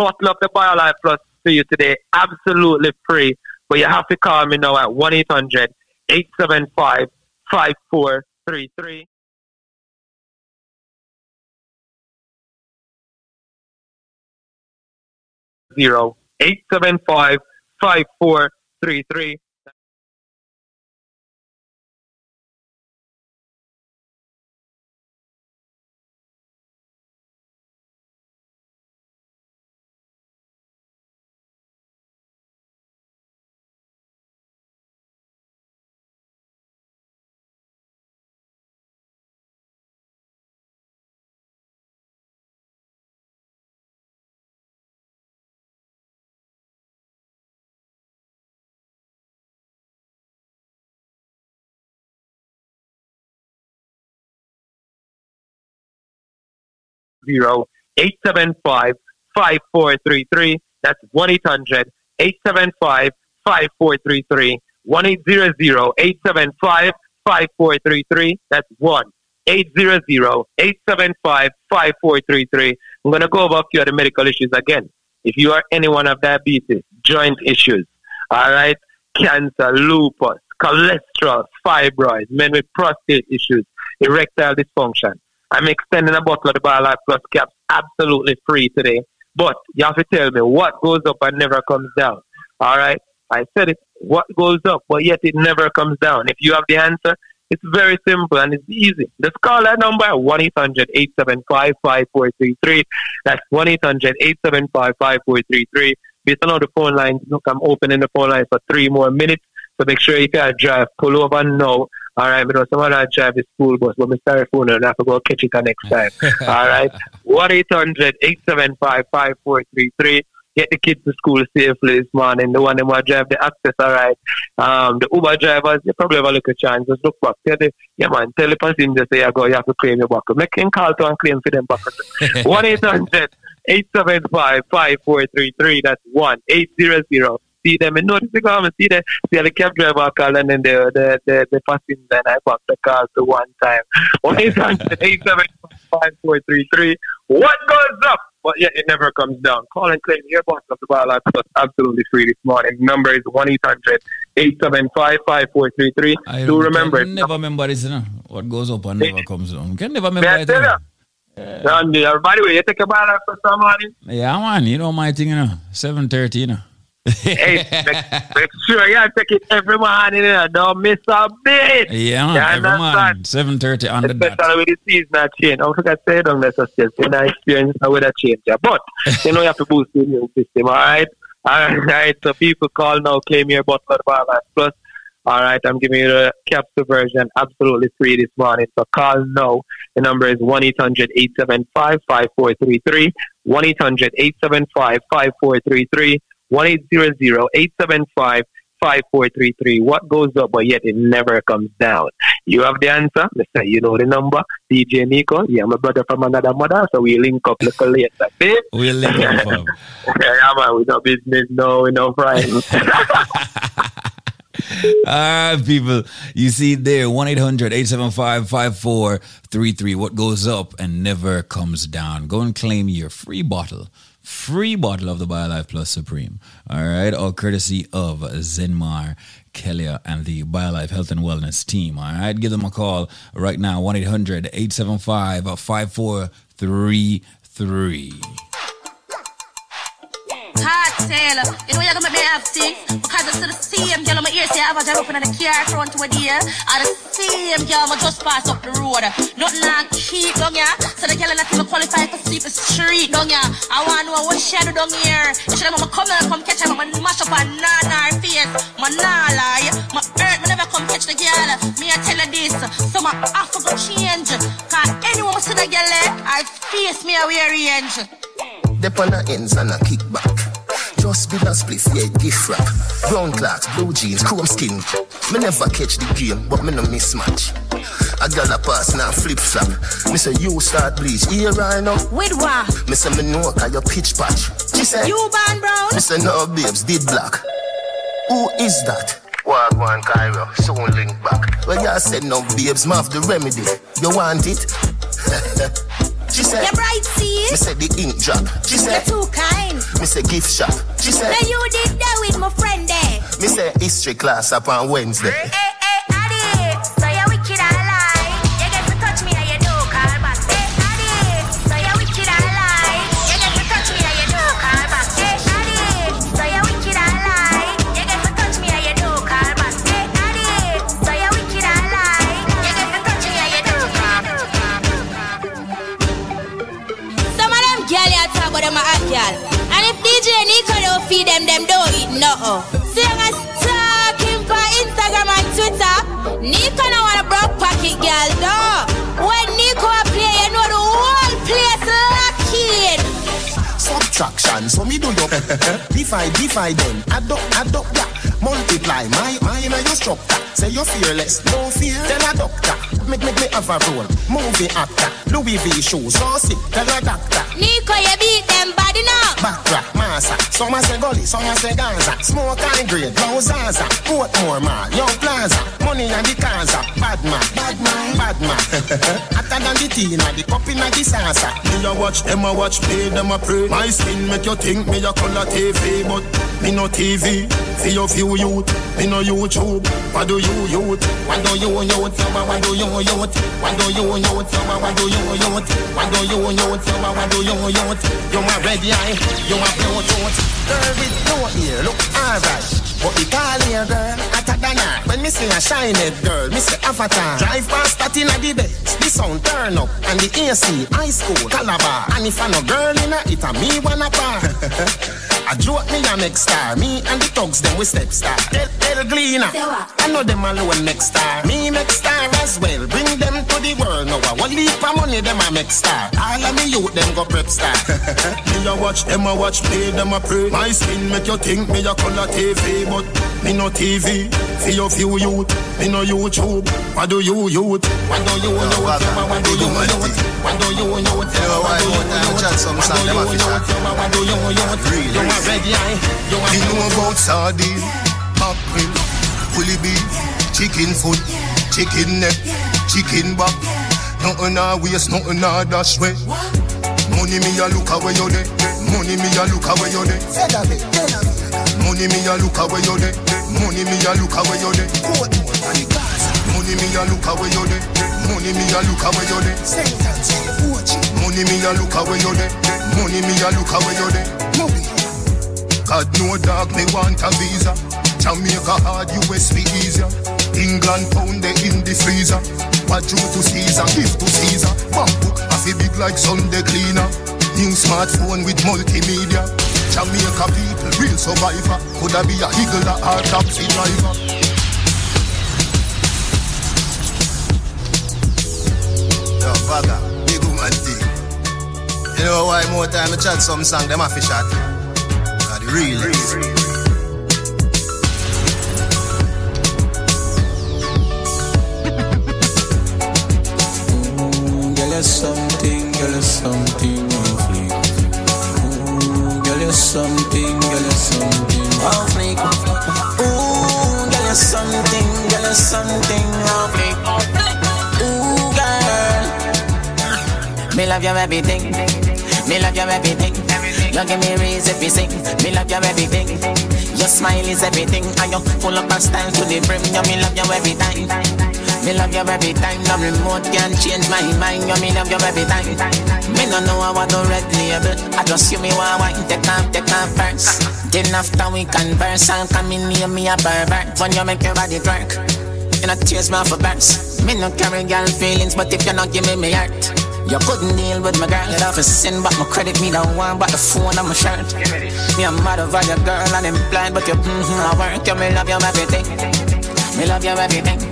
Bottle of the BioLife Plus to you today, absolutely free. But you have to call me now at 1 800 875 5433. Zero eight seven five five four three three. 875 5433. That's 1 800 875 5433. 1 800 875 5433. That's 1 800 875 5433. I'm going to go over a few other medical issues again. If you are anyone of diabetes, joint issues, all right, cancer, lupus, cholesterol, fibroids, men with prostate issues, erectile dysfunction, I'm extending a bottle of the Plus caps absolutely free today. But you have to tell me what goes up and never comes down. All right? I said it. What goes up, but yet it never comes down. If you have the answer, it's very simple and it's easy. Just call that number at 1 800 875 5433. That's 1 800 875 5433. Based on all the phone lines, look, I'm opening the phone lines for three more minutes. So make sure if you drive, pull over now All right, me know someone I drive the school bus, but me sorry phone and I have to go catch it the next time. All right, one 5433 Get the kids to school safely this morning. The one that want drive the access, all right. Um, the Uber drivers, you probably have a little chance. Just look back. Tell the, yeah, man, tell the passenger say you go, you have to claim your buckle. Make him call to and claim for them buckle. 1 800 875 5433. That's 1 800 see them and notice the government see the see the cab driver call and then the the the, the passenger and I back the call to one time. One eight hundred eight seven five four three three. What goes up? But yet it never comes down. Call and claim your boss of the Biolife Plus absolutely free this morning. Number is one 875 Do remember it. never remember this, you know. What goes up and never comes down. You can never remember it. You know. Yeah. And, uh, by the way, you take a Biolife for some morning? Yeah, man. You know my thing, you know. 7.30, you know hey, make, make, sure you take it every morning. You know, don't miss a bit. Yeah, man, every morning, seven thirty on the dot. Especially with the season change. Don't forget to say don't necessarily know, experience with a change. Yeah. But you know you have to boost the immune system. All right, all right. So people call now, claim your bottle of Plus. All right, I'm giving you the capsule version absolutely free this morning. So call now. The number is 1 800 875 5433. 1 800 875 5433. 1-800-875-5433. What goes up, but yet it never comes down. You have the answer. Mister, you know the number. DJ Nico. Yeah, my brother from another mother, so we link up little later. Babe. We'll link up. yeah, man, we no business, no, we no friends. All right, people. You see there, 1 800 875 5433. What goes up and never comes down. Go and claim your free bottle free bottle of the BioLife Plus Supreme. All right, all courtesy of Zenmar, Kelia, and the BioLife Health and Wellness team. All right, give them a call right now 1 800 875 5433. Taylor, you know you're gonna make me have things because I see the same girl on my ear say I a job open on the car front with you. I the same girl I just pass up the road. Nothing like keep down here, so the girl not even qualify for sleep the street down here. I want to know what she do down here. Should have come and come catch her, I'ma mash up her nana face. My nah lie, my earth me never come catch the girl. Me I tell her this, so my to go change. Cause anyone see the girl, eh, I face me a wear range. Dep on ends and a kickback. Just be a spliff, yeah, gift wrap. Brown clocks, blue jeans, chrome skin. Me never catch the game, but me no mismatch. I got a pass now flip flop. Me say you start bleach, here right now. With what? Me say me know cause your pitch patch. She say you ban brown. Me say no babes, did black. Who is that? Walk one Cairo, soon link back. Well, you said no babes, ma the remedy. You want it? She said, You're bright, see? Me said the ink drop. She said, You're too kind. Me say gift shop. She said, Now you did that with my friend there. Me say history class up on Wednesday. Hey, girl. And if DJ Nico don't feed them, them don't eat nothing. See you guys talking for Instagram and Twitter. Nico no want a broke pocket girl, though. When Nico a play, you know the whole place locking. Subtraction, so me do up. divide, divide them. Add up, add up, yeah. Multiply my mind and your structure. Say you're fearless, no fear. Tell a doctor, make make me have a role. Movie actor, Louis V shoes, so sick. Tell a doctor. Nico, you beat them body now. Backtrack, massa. Some a say gully, some a say Gaza. Smoke and grade, blow Zaza. Portmore mall, Young Plaza. Money and the Kaza. Bad man, bad man, bad man. Hotter than the tea, and the cup in the salsa. Me a watch, them a watch, play, them a pray. My skin make you think me a color TV, but me no TV. See your you youth? Me no YouTube. What do you youth? What do you youth? Saba, what do you youth? What do you youth? Saba, what do you youth? What do you youth? Saba, what do you youth? You my red eye, you my blue tooth. Girl with no ear, look alright. But the call here, girl, I than her. When me see a shiny girl, me say avatar. Drive past that in a the best. The sound turn up, and the AC, high school, Calabar. And if I no girl in a, it a me wanna par. I joke me a next star. Me and the thugs them we step star. Tell, tell well cleaner. I know them alone next star. Me next star as well. Bring them to the world now. I want leave for money, them I make star. All of me youth, them go prep star. me a watch them, a watch play, them a pray. My skin make you think me a color TV, but me no TV. For your few youth, me no YouTube. What do you youth? What do you youth? What do you youth? What do you youth? What do you youth? chat some song, them a fish out. What do you youth? Really? You a red eye. You a You know about sardine, mackerel, bully beef, chicken foot, chicken neck, chicken back. Nothing a waste, nothing a dash way. Money me a look away you there. Money me a look away you there. Money me a look away you there. Money me a look away you there. Money me a look away you there. Money me a look away you there. Money me a look away you there. Money me a look away you there. God no dog, me want a visa. Jamaica hard, US be easier. England pound they in the freezer. What to Caesar, give to Caesar. Bank book, I feel big like Sunday cleaner. New smartphone with multimedia. Jamaica people, real survivor. Coulda be a higgler or taxi driver. Yo, Vaga, big woman thing. You know why more time I chat some song, them a fish out. Got the realest. Ooh, girl, you're something, girl, you're something you're something, girl, you're something off fleek. Ooh, girl, you're something, girl, you're something off fleek. Ooh, girl, me love your everything. Me love your everything. You give me reason to sing. Me love your everything. Your smile is everything, and you full up of style to the brim. You me love you every time. Me love you every time. No remote can change my mind. You me love you every time. Me no know how I do red label. I just you me want wine. Take off, take off first. Then after we converse, I'll come in near me a pervert. When you make your body twerk, you know tears off a burst. Me no carry girl feelings, but if you not give me me heart. You couldn't deal with my girl, you'd have to send back my credit, me the one, but the phone on my shirt. Me a mad over your girl and I'm blind, but you mm-hmm, I work, you me love you everything. Me love you everything.